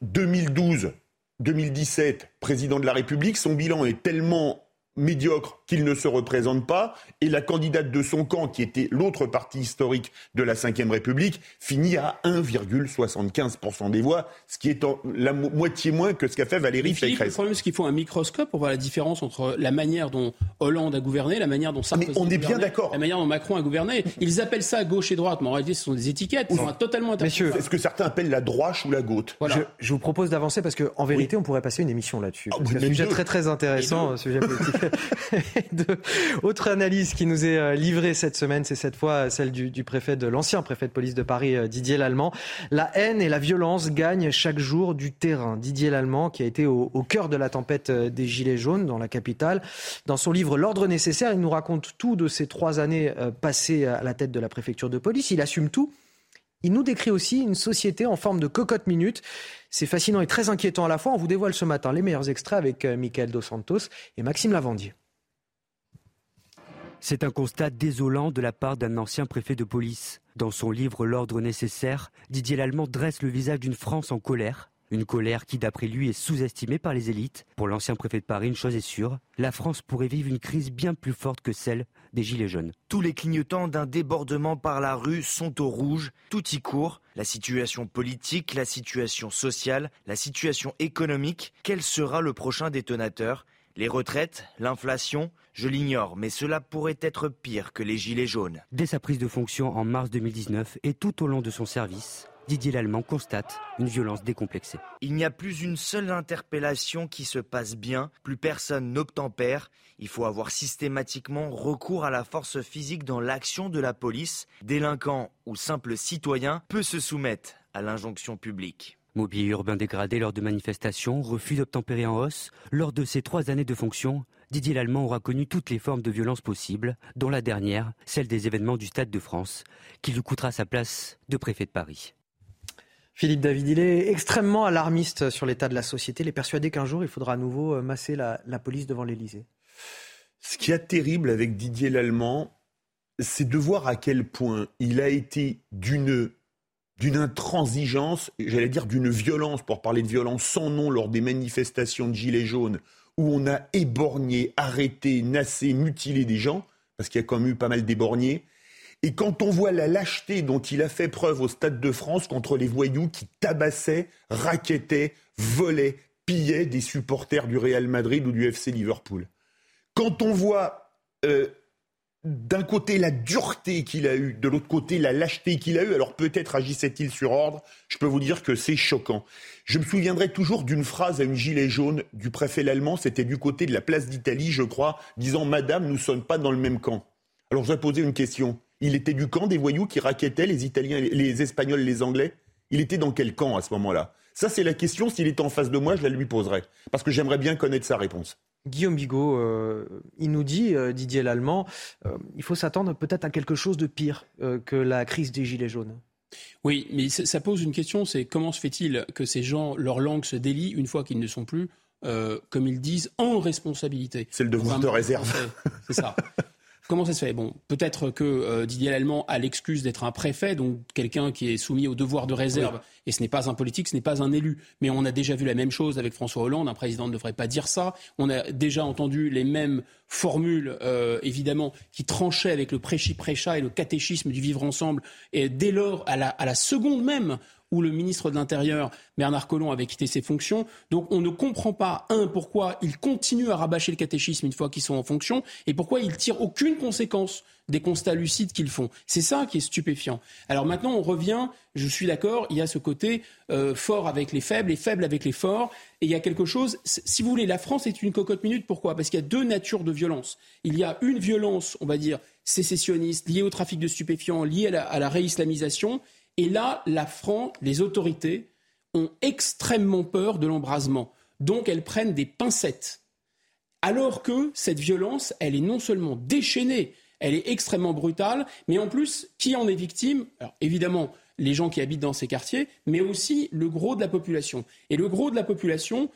2012, euh, 2017, président de la République, son bilan est tellement médiocre qu'il ne se représente pas, et la candidate de son camp, qui était l'autre parti historique de la Ve République, finit à 1,75% des voix, ce qui est la moitié moins que ce qu'a fait Valérie Pécresse. Le problème, c'est qu'il faut un microscope pour voir la différence entre la manière dont Hollande a gouverné, la manière dont Sarkozy Mais on est bien d'accord. La manière dont Macron a gouverné. Ils appellent ça gauche et droite, mais en réalité, ce sont des étiquettes. Sont totalement Messieurs, est-ce que certains appellent la droite ou la gauche? Je, vous propose d'avancer parce qu'en vérité, on pourrait passer une émission là-dessus. Ah, c'est un sujet très très intéressant, sujet politique. Autre analyse qui nous est euh, livrée cette semaine, c'est cette fois celle du, préfet de l'ancien préfet de police de Paris, euh, Didier Lallemand. La haine et la violence gagnent chaque jour du terrain. Didier Lallemand, qui a été au, au cœur de la tempête euh, des Gilets jaunes dans la capitale, dans son livre L'ordre nécessaire, il nous raconte tout de ces trois années passées à la tête de la préfecture de police. Il assume tout. Il nous décrit aussi une société en forme de cocotte minute. C'est fascinant et très inquiétant à la fois. On vous dévoile ce matin les meilleurs extraits avec Michael Dos Santos et Maxime Lavandier. C'est un constat désolant de la part d'un ancien préfet de police. Dans son livre L'ordre nécessaire, Didier Lallemand dresse le visage d'une France en colère. Une colère qui, d'après lui, est sous-estimée par les élites. Pour l'ancien préfet de Paris, une chose est sûre, la France pourrait vivre une crise bien plus forte que celle des Gilets jaunes. Tous les clignotants d'un débordement par la rue sont au rouge, tout y court. La situation politique, la situation sociale, la situation économique. Quel sera le prochain détonateur? Les retraites, l'inflation, je l'ignore, mais cela pourrait être pire que les gilets jaunes. Dès sa prise de fonction en mars 2019 et tout au long de son service, Didier Lallemand constate une violence décomplexée. Il n'y a plus une seule interpellation qui se passe bien, plus personne n'obtempère. Il faut avoir systématiquement recours à la force physique dans l'action de la police. Délinquant ou simple citoyen peut se soumettre à l'injonction publique. Mobilier urbain dégradé lors de manifestations, refus d'obtempérer en hausse. Lors de ces trois années de fonction, Didier Lallemand aura connu toutes les formes de violence possibles, dont la dernière, celle des événements du Stade de France, qui lui coûtera sa place de préfet de Paris. Philippe David, il est extrêmement alarmiste sur l'état de la société. Il est persuadé qu'un jour, il faudra à nouveau euh, masser la, police devant l'Elysée. Ce qui est terrible avec Didier Lallemand, c'est de voir à quel point il a été d'une d'une intransigeance, j'allais dire d'une violence, pour parler de violence sans nom lors des manifestations de Gilets jaunes, où on a éborgné, arrêté, nassé, mutilé des gens, parce qu'il y a quand même eu pas mal d'éborgnés. Et quand on voit la lâcheté dont il a fait preuve au Stade de France contre les voyous qui tabassaient, raquettaient, volaient, pillaient des supporters du Real Madrid ou du FC Liverpool. Quand on voit euh, d'un côté la dureté qu'il a eue, de l'autre côté la lâcheté qu'il a eue, alors peut-être agissait-il sur ordre, je peux vous dire que c'est choquant. Je me souviendrai toujours d'une phrase à une gilet jaune du préfet l'allemand, c'était du côté de la place d'Italie, je crois, disant Madame, nous ne sommes pas dans le même camp. Alors je vais poser une question. Il était du camp des voyous qui raquettaient les Italiens, les Espagnols, les Anglais Il était dans quel camp à ce moment-là? Ça, c'est la question. S'il était en face de moi, je la lui poserai. Parce que j'aimerais bien connaître sa réponse. Guillaume Bigot, euh, il nous dit, euh, Didier Lallemand, euh, il faut s'attendre peut-être à quelque chose de pire que la crise des Gilets jaunes. Oui, mais ça pose une question, c'est comment se fait-il que ces gens, leur langue se délie une fois qu'ils ne sont plus, comme ils disent, en responsabilité? C'est le devoir de réserve. C'est ça. Comment ça se fait? Bon, peut-être que euh, Didier Lallemand a l'excuse d'être un préfet, donc quelqu'un qui est soumis au devoir de réserve, et ce n'est pas un politique, ce n'est pas un élu. Mais on a déjà vu la même chose avec François Hollande, un président ne devrait pas dire ça. On a déjà entendu les mêmes formules, euh, évidemment, qui tranchaient avec le prêchi-prêcha et le catéchisme du vivre ensemble. Et dès lors, à la, à la seconde même où le ministre de l'Intérieur, Bernard Collomb, avait quitté ses fonctions. Donc on ne comprend pas, un, pourquoi ils continuent à rabâcher le catéchisme une fois qu'ils sont en fonction, et pourquoi ils tirent aucune conséquence des constats lucides qu'ils font. C'est ça qui est stupéfiant. Alors maintenant, on revient, je suis d'accord, il y a ce côté euh, fort avec les faibles et faible avec les forts. Et il y a quelque chose, si vous voulez, la France est une cocotte minute. Pourquoi? Parce qu'il y a deux natures de violence. Il y a une violence, on va dire, sécessionniste, liée au trafic de stupéfiants, liée à la, à la réislamisation, et là, la France, les autorités ont extrêmement peur de l'embrasement. Donc elles prennent des pincettes. Alors que cette violence, elle est non seulement déchaînée, elle est extrêmement brutale, mais en plus, qui en est victime? Évidemment, les gens qui habitent dans ces quartiers, mais aussi le gros de la population. Et le gros de la population,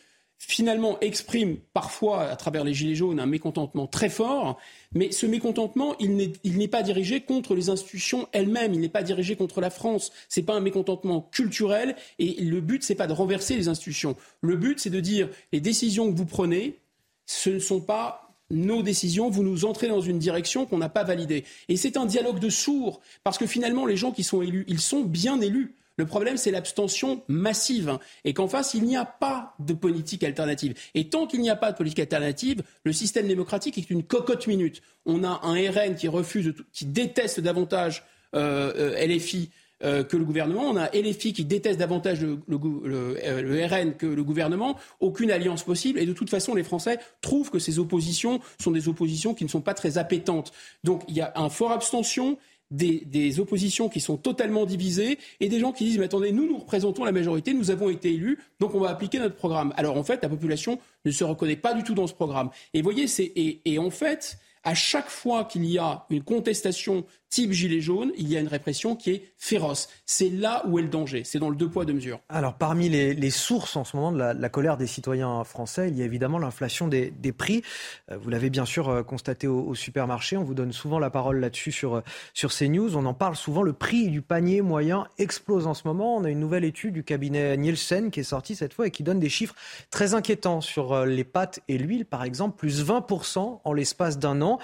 finalement exprime parfois à travers les gilets jaunes un mécontentement très fort, mais ce mécontentement, n'est pas dirigé contre les institutions elles-mêmes, il n'est pas dirigé contre la France. Ce n'est pas un mécontentement culturel et le but c'est pas de renverser les institutions. Le but c'est de dire les décisions que vous prenez, ce ne sont pas nos décisions, vous nous entrez dans une direction qu'on n'a pas validée. Et c'est un dialogue de sourds, parce que finalement, les gens qui sont élus, ils sont bien élus. Le problème, c'est l'abstention massive et qu'en face, il n'y a pas de politique alternative. Et tant qu'il n'y a pas de politique alternative, le système démocratique est une cocotte minute. On a un RN qui refuse, qui déteste davantage euh, euh, LFI euh, que le gouvernement. On a LFI qui déteste davantage le, le, RN que le gouvernement. Aucune alliance possible. Et de toute façon, les Français trouvent que ces oppositions sont des oppositions qui ne sont pas très appétantes. Donc il y a un fort abstention des, oppositions qui sont totalement divisées et des gens qui disent mais attendez, nous, nous représentons la majorité, nous avons été élus, donc on va appliquer notre programme. Alors en fait, la population ne se reconnaît pas du tout dans ce programme. Et voyez, c'est et en fait, à chaque fois qu'il y a une contestation type gilet jaune, il y a une répression qui est féroce. C'est là où est le danger. C'est dans le deux poids, deux mesures. Alors, parmi les, sources en ce moment de la, colère des citoyens français, il y a évidemment l'inflation des, prix. Euh, vous l'avez bien sûr euh, constaté au, supermarché. On vous donne souvent la parole là-dessus sur, euh, sur CNews. On en parle souvent. Le prix du panier moyen explose en ce moment. On a une nouvelle étude du cabinet Nielsen qui est sortie cette fois et qui donne des chiffres très inquiétants sur les pâtes et l'huile, par exemple, plus 20% en l'espace d'un an.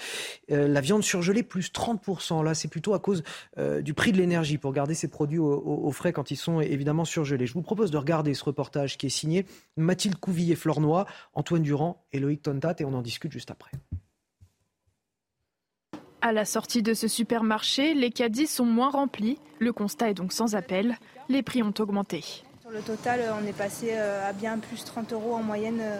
la viande surgelée, plus 30%. Là, c'est plutôt à cause euh, du prix de l'énergie pour garder ces produits au, frais quand ils sont évidemment surgelés. Je vous propose de regarder ce reportage qui est signé Mathilde Couvillier-Flornois, Antoine Durand et Loïc Tontat et on en discute juste après. À la sortie de ce supermarché, les caddies sont moins remplis. Le constat est donc sans appel. Les prix ont augmenté. Sur le total, on est passé euh, à bien plus 30 euros en moyenne euh,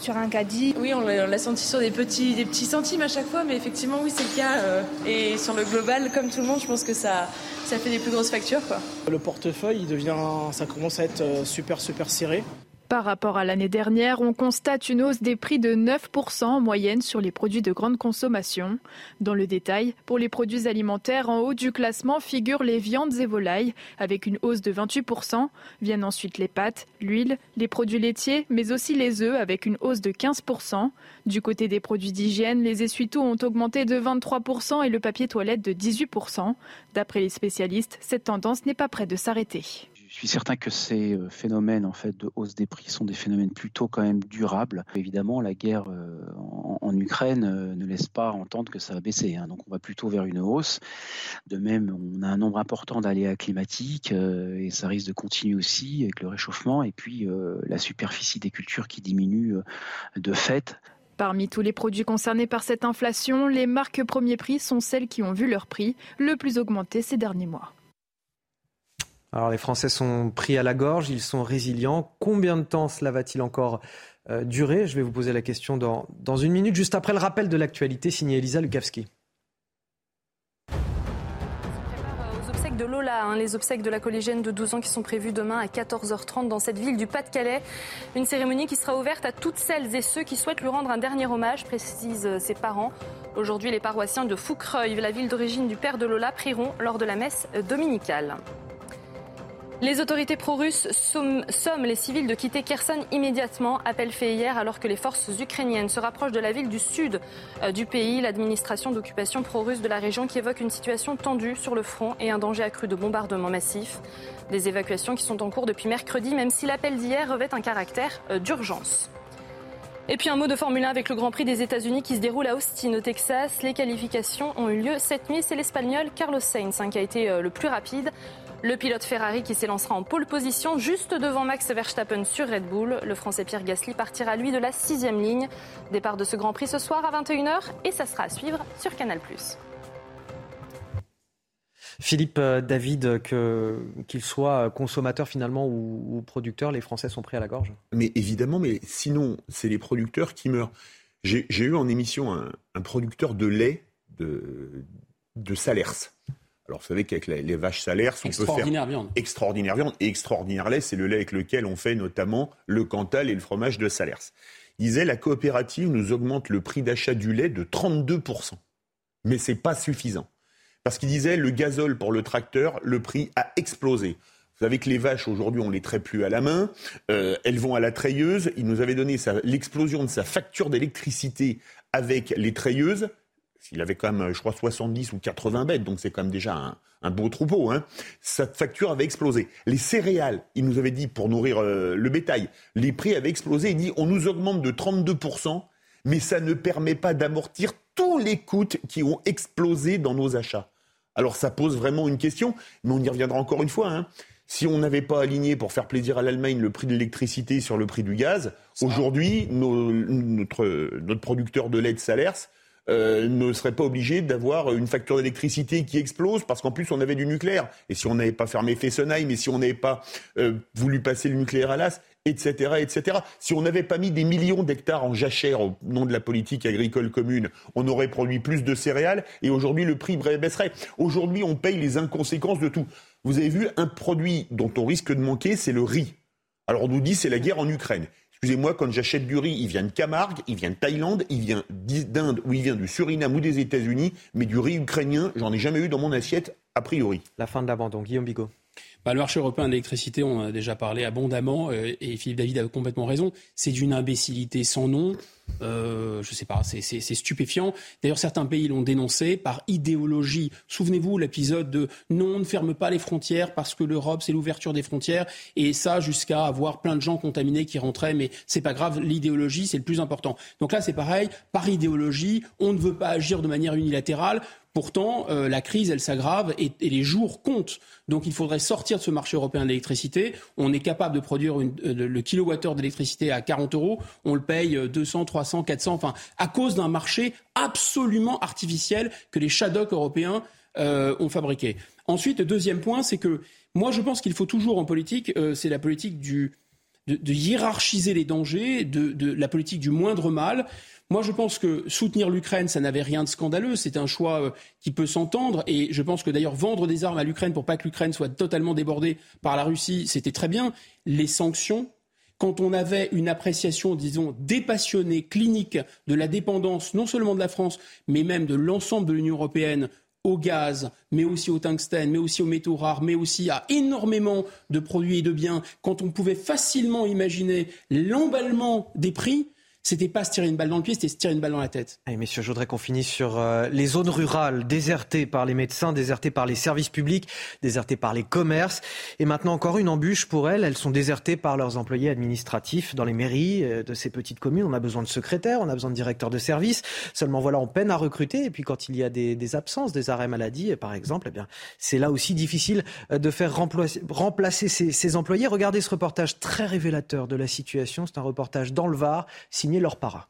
sur un caddie. Oui, on l'a senti sur des petits, des petits centimes à chaque fois, mais effectivement, oui, c'est le cas. Euh, et sur le global, comme tout le monde, je pense que ça, ça fait des plus grosses factures. Quoi. Le portefeuille, il devient, ça commence à être euh, super, super serré. Par rapport à l'année dernière, on constate une hausse des prix de 9% en moyenne sur les produits de grande consommation. Dans le détail, pour les produits alimentaires, en haut du classement figurent les viandes et volailles, avec une hausse de 28%. Viennent ensuite les pâtes, l'huile, les produits laitiers, mais aussi les œufs, avec une hausse de 15%. Du côté des produits d'hygiène, les essuie-tout ont augmenté de 23% et le papier toilette de 18%. D'après les spécialistes, cette tendance n'est pas près de s'arrêter. Je suis certain que ces euh, phénomènes en fait de hausse des prix sont des phénomènes plutôt quand même durables. Évidemment, la guerre euh, en, Ukraine euh, ne laisse pas entendre que ça va baisser. Hein. donc on va plutôt vers une hausse. De même, on a un nombre important d'aléas climatiques et ça risque de continuer aussi avec le réchauffement et puis la superficie des cultures qui diminue de fait. Parmi tous les produits concernés par cette inflation, les marques premier prix sont celles qui ont vu leur prix le plus augmenter ces derniers mois. Alors les Français sont pris à la gorge, ils sont résilients. Combien de temps cela va-t-il encore euh, durer? Je vais vous poser la question dans, dans une minute, juste après le rappel de l'actualité signé Elisa Lukavski. de Lola, hein, les obsèques de la collégienne de 12 ans qui sont prévues demain à 14h30 dans cette ville du Pas-de-Calais. Une cérémonie qui sera ouverte à toutes celles et ceux qui souhaitent lui rendre un dernier hommage, précisent euh, ses parents. Aujourd'hui, les paroissiens de Foucreuil, la ville d'origine du père de Lola, prieront lors de la messe dominicale. Les autorités pro-russes somment les civils de quitter Kherson immédiatement. Appel fait hier alors que les forces ukrainiennes se rapprochent de la ville du sud euh, du pays. L'administration d'occupation pro-russe de la région qui évoque une situation tendue sur le front et un danger accru de bombardements massifs. Des évacuations qui sont en cours depuis mercredi, même si l'appel d'hier revêt un caractère euh, d'urgence. Et puis un mot de Formule 1 avec le Grand Prix des États-Unis qui se déroule à Austin, au Texas. Les qualifications ont eu lieu cette nuit. C'est l'Espagnol Carlos Sainz hein, qui a été euh, le plus rapide. Le pilote Ferrari qui s'élancera en pole position juste devant Max Verstappen sur Red Bull. Le Français Pierre Gasly partira lui de la sixième ligne. Départ de ce Grand Prix ce soir à 21h et ça sera à suivre sur Canal+. Philippe euh, David, qu'il soit consommateur finalement ou, producteur, les Français sont pris à la gorge? Mais évidemment, mais sinon, c'est les producteurs qui meurent. J'ai eu en émission un, producteur de lait de, de Salers. Alors, vous savez qu'avec les, vaches salaires, on peut faire viande. extraordinaire viande et extraordinaire lait. C'est le lait avec lequel on fait notamment le Cantal et le fromage de Salers. Il disait la coopérative nous augmente le prix d'achat du lait de 32 mais c'est pas suffisant parce qu'il disait le gazole pour le tracteur, le prix a explosé. Vous savez que les vaches aujourd'hui on les traite plus à la main, euh, elles vont à la treilleuse. Il nous avait donné l'explosion de sa facture d'électricité avec les treilleuses il avait quand même, je crois, 70 ou 80 bêtes, donc c'est quand même déjà un, beau troupeau. Hein. Sa facture avait explosé. Les céréales, il nous avait dit, pour nourrir euh, le bétail, les prix avaient explosé. Il dit, on nous augmente de 32%, mais ça ne permet pas d'amortir tous les coûts qui ont explosé dans nos achats. Alors ça pose vraiment une question, mais on y reviendra encore une fois. Hein. Si on n'avait pas aligné pour faire plaisir à l'Allemagne le prix de l'électricité sur le prix du gaz, aujourd'hui, notre, notre producteur de lait de Salers euh, ne serait pas obligé d'avoir une facture d'électricité qui explose parce qu'en plus on avait du nucléaire. Et si on n'avait pas fermé Fessenheim, et si on n'avait pas euh, voulu passer le nucléaire à l'as, etc., etc. Si on n'avait pas mis des millions d'hectares en jachère au nom de la politique agricole commune, on aurait produit plus de céréales et aujourd'hui le prix baisserait. Aujourd'hui, on paye les inconséquences de tout. Vous avez vu un produit dont on risque de manquer, c'est le riz. Alors on nous dit c'est la guerre en Ukraine. Excusez-moi, quand j'achète du riz, il vient de Camargue, il vient de Thaïlande, il vient d'Inde ou il vient du Suriname ou des États-Unis, mais du riz ukrainien, j'en ai jamais eu dans mon assiette, a priori. La fin de l'abandon. Guillaume Bigot. Bah, le marché européen de l'électricité, on en a déjà parlé abondamment, euh, et Philippe David a complètement raison. C'est d'une imbécilité sans nom. Euh, je sais pas, c'est stupéfiant. D'ailleurs, certains pays l'ont dénoncé par idéologie. Souvenez-vous l'épisode de non, on ne ferme pas les frontières parce que l'Europe c'est l'ouverture des frontières et ça jusqu'à avoir plein de gens contaminés qui rentraient, mais c'est pas grave. L'idéologie c'est le plus important. Donc là c'est pareil, par idéologie, on ne veut pas agir de manière unilatérale. Pourtant, euh, la crise, elle s'aggrave et, les jours comptent. Donc il faudrait sortir de ce marché européen de l'électricité. On est capable de produire euh, le kilowattheure d'électricité à 40 euros. On le paye 200, 300, 400, enfin, à cause d'un marché absolument artificiel que les Shadocks européens euh, ont fabriqué. Ensuite, le deuxième point, c'est que moi, je pense qu'il faut toujours en politique, c'est la politique de, hiérarchiser les dangers, de, la politique du moindre mal. Moi, je pense que soutenir l'Ukraine, ça n'avait rien de scandaleux. C'est un choix euh, qui peut s'entendre. Et je pense que d'ailleurs, vendre des armes à l'Ukraine pour pas que l'Ukraine soit totalement débordée par la Russie, c'était très bien. Les sanctions, quand on avait une appréciation, disons, dépassionnée, clinique de la dépendance, non seulement de la France, mais même de l'ensemble de l'Union européenne au gaz, mais aussi au tungstène, mais aussi aux métaux rares, mais aussi à énormément de produits et de biens, quand on pouvait facilement imaginer l'emballement des prix, c'était pas se tirer une balle dans le pied, c'était se tirer une balle dans la tête. Allez, messieurs, je voudrais qu'on finisse sur euh, les zones rurales désertées par les médecins, désertées par les services publics, désertées par les commerces. Et maintenant encore une embûche pour elles. Elles sont désertées par leurs employés administratifs dans les mairies euh, de ces petites communes. On a besoin de secrétaires, on a besoin de directeurs de services. Seulement voilà, on peine à recruter. Et puis quand il y a des, absences, des arrêts maladie, par exemple, eh bien c'est là aussi difficile euh, de faire remplacer, ces, ces, employés. Regardez ce reportage très révélateur de la situation. C'est un reportage dans le Var leur para.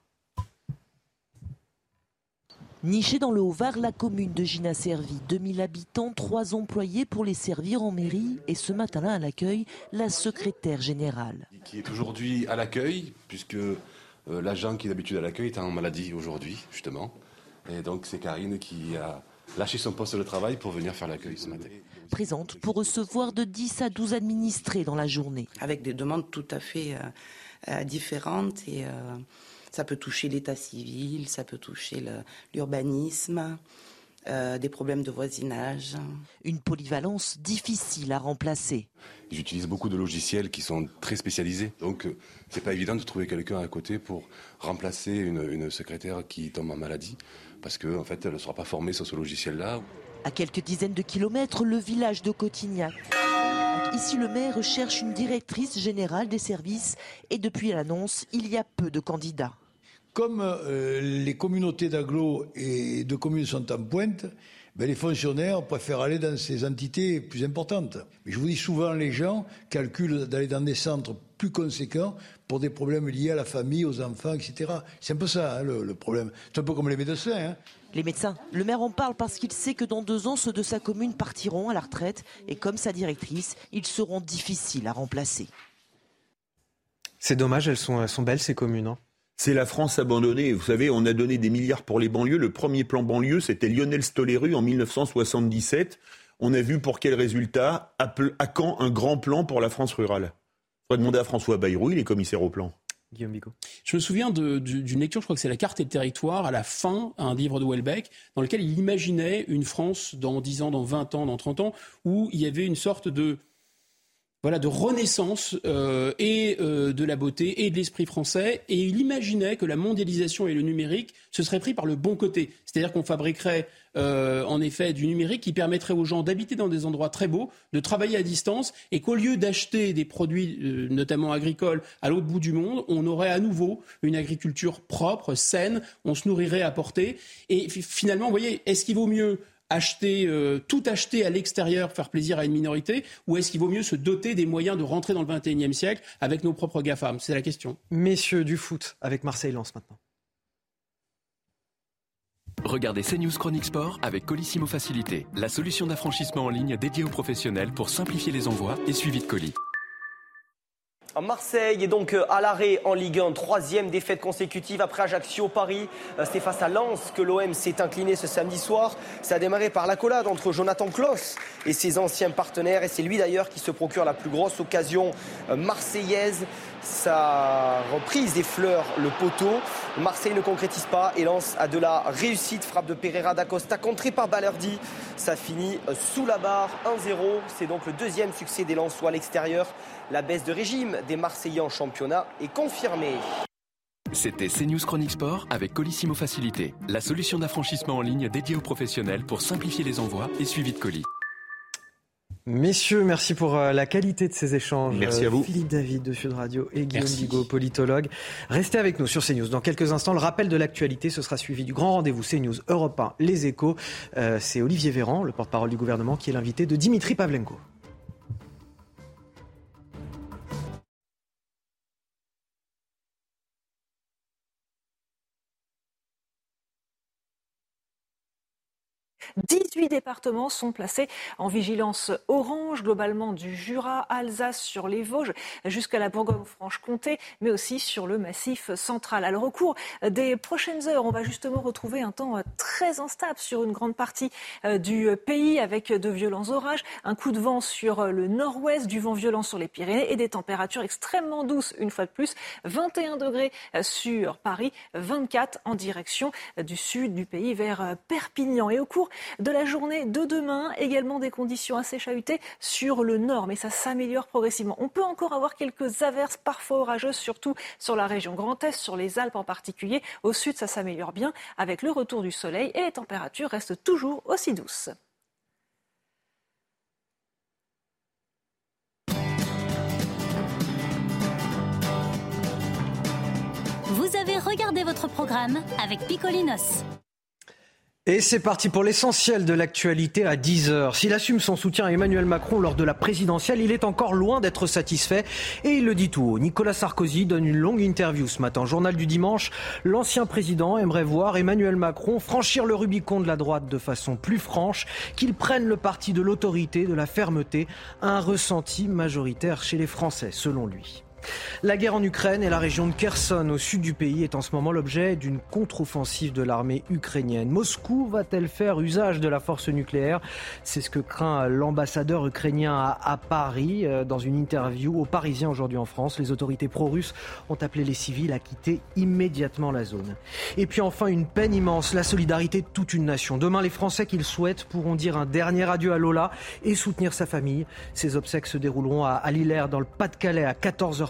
Nichée dans le Haut-Var, la commune de Gina servi 2000 habitants, trois employés pour les servir en mairie et ce matin-là à l'accueil, la secrétaire générale. Qui est aujourd'hui à l'accueil, puisque euh, l'agent qui est d'habitude à l'accueil est en maladie aujourd'hui, justement. Et donc c'est Karine qui a lâché son poste de travail pour venir faire l'accueil ce matin. Présente pour recevoir de 10 à 12 administrés dans la journée. Avec des demandes tout à fait... Euh, différentes et euh, ça peut toucher l'état civil, ça peut toucher l'urbanisme. Euh, des problèmes de voisinage. Une polyvalence difficile à remplacer. J'utilise beaucoup de logiciels qui sont très spécialisés, donc c'est pas évident de trouver quelqu'un à côté pour remplacer une, secrétaire qui tombe en maladie, parce qu'en en fait, elle ne sera pas formée sur ce logiciel-là. À quelques dizaines de kilomètres, le village de Cotignac. Ici, le maire cherche une directrice générale des services et depuis l'annonce, il y a peu de candidats. Comme euh, les communautés d'agglos et de communes sont en pointe, ben, les fonctionnaires préfèrent aller dans ces entités plus importantes. Mais je vous dis souvent, les gens calculent d'aller dans des centres plus conséquents pour des problèmes liés à la famille, aux enfants, etc. C'est un peu ça hein, le, problème. C'est un peu comme les médecins. Hein. Les médecins, le maire en parle parce qu'il sait que dans deux ans, ceux de sa commune partiront à la retraite et comme sa directrice, ils seront difficiles à remplacer. C'est dommage, elles sont, sont belles ces communes. Hein. C'est la France abandonnée. Vous savez, on a donné des milliards pour les banlieues. Le premier plan banlieue, c'était Lionel Stoléru en 1977. On a vu pour quel résultat À quand un grand plan pour la France rurale? On va demander à François Bayrou, il est commissaire au plan. Guillaume Bigot. Je me souviens d'une lecture, je crois que c'est La carte et le territoire, à la fin, un livre de Welbeck, dans lequel il imaginait une France dans 10 ans, dans 20 ans, dans 30 ans, où il y avait une sorte de voilà, de renaissance euh, et euh, de la beauté et de l'esprit français. Et il imaginait que la mondialisation et le numérique se seraient pris par le bon côté. C'est-à-dire qu'on fabriquerait euh, en effet du numérique qui permettrait aux gens d'habiter dans des endroits très beaux, de travailler à distance, et qu'au lieu d'acheter des produits, notamment agricoles, à l'autre bout du monde, on aurait à nouveau une agriculture propre, saine, on se nourrirait à portée. Et finalement, vous voyez, est-ce qu'il vaut mieux acheter, euh, tout acheter à l'extérieur, faire plaisir à une minorité, ou est-ce qu'il vaut mieux se doter des moyens de rentrer dans le XXIe siècle avec nos propres GAFAM? C'est la question. Messieurs du foot, avec Marseille Lens maintenant. Regardez CNews Chronique Sport avec Colissimo Facilité, la solution d'affranchissement en ligne dédiée aux professionnels pour simplifier les envois et suivi de colis. Marseille est donc euh, à l'arrêt en Ligue 1, troisième défaite consécutive après Ajaccio, Paris. Euh, c'est face à Lens que l'OM s'est incliné ce samedi soir. Ça a démarré par l'accolade entre Jonathan Klaus et ses anciens partenaires. Et c'est lui d'ailleurs qui se procure la plus grosse occasion euh, marseillaise. Sa reprise des fleurs le poteau. Marseille ne concrétise pas et lance à de la réussite. Frappe de Pereira d'Acosta contrée par Balerdi. Ça finit sous la barre 1-0. C'est donc le deuxième succès des Lensois à l'extérieur. La baisse de régime des Marseillais en championnat est confirmée. C'était CNews Chronique Sport avec Colissimo Facilité, la solution d'affranchissement en ligne dédiée aux professionnels pour simplifier les envois et suivi de colis. Messieurs, merci pour euh, la qualité de ces échanges. Merci à vous. Philippe David de Sud Radio et Guillaume Bigot, politologue. Restez avec nous sur CNews. Dans quelques instants, le rappel de l'actualité, ce sera suivi du grand rendez-vous CNews Europe 1, Les Échos. Euh, c'est Olivier Véran, le porte-parole du gouvernement, qui est l'invité de Dimitri Pavlenko. 18 départements sont placés en vigilance orange, globalement du Jura, Alsace, sur les Vosges, jusqu'à la Bourgogne-Franche-Comté, mais aussi sur le massif central. Alors au cours des prochaines heures, on va justement retrouver un temps très instable sur une grande partie euh, du pays, avec de violents orages, un coup de vent sur le nord-ouest, du vent violent sur les Pyrénées et des températures extrêmement douces, une fois de plus, 21 degrés sur Paris, 24 en direction du sud du pays vers Perpignan. Et au cours de la journée de demain. Également des conditions assez chahutées sur le nord, mais ça s'améliore progressivement. On peut encore avoir quelques averses parfois orageuses, surtout sur la région Grand Est, sur les Alpes en particulier. Au sud, ça s'améliore bien avec le retour du soleil et les températures restent toujours aussi douces. Vous avez regardé votre programme avec Picolinos. Et c'est parti pour l'essentiel de l'actualité à 10h. S'il assume son soutien à Emmanuel Macron lors de la présidentielle, il est encore loin d'être satisfait et il le dit tout haut. Nicolas Sarkozy donne une longue interview ce matin. Journal du dimanche, l'ancien président aimerait voir Emmanuel Macron franchir le Rubicon de la droite de façon plus franche, qu'il prenne le parti de l'autorité, de la fermeté, un ressenti majoritaire chez les Français, selon lui. La guerre en Ukraine et la région de Kherson au sud du pays est en ce moment l'objet d'une contre-offensive de l'armée ukrainienne. Moscou va-t-elle faire usage de la force nucléaire? C'est ce que craint l'ambassadeur ukrainien à, Paris euh, dans une interview aux Parisiens aujourd'hui en France. Les autorités pro-russes ont appelé les civils à quitter immédiatement la zone. Et puis enfin une peine immense, la solidarité de toute une nation. Demain, les Français qu'ils souhaitent pourront dire un dernier adieu à Lola et soutenir sa famille. Ces obsèques se dérouleront à, à Lillers dans le Pas-de-Calais à 14h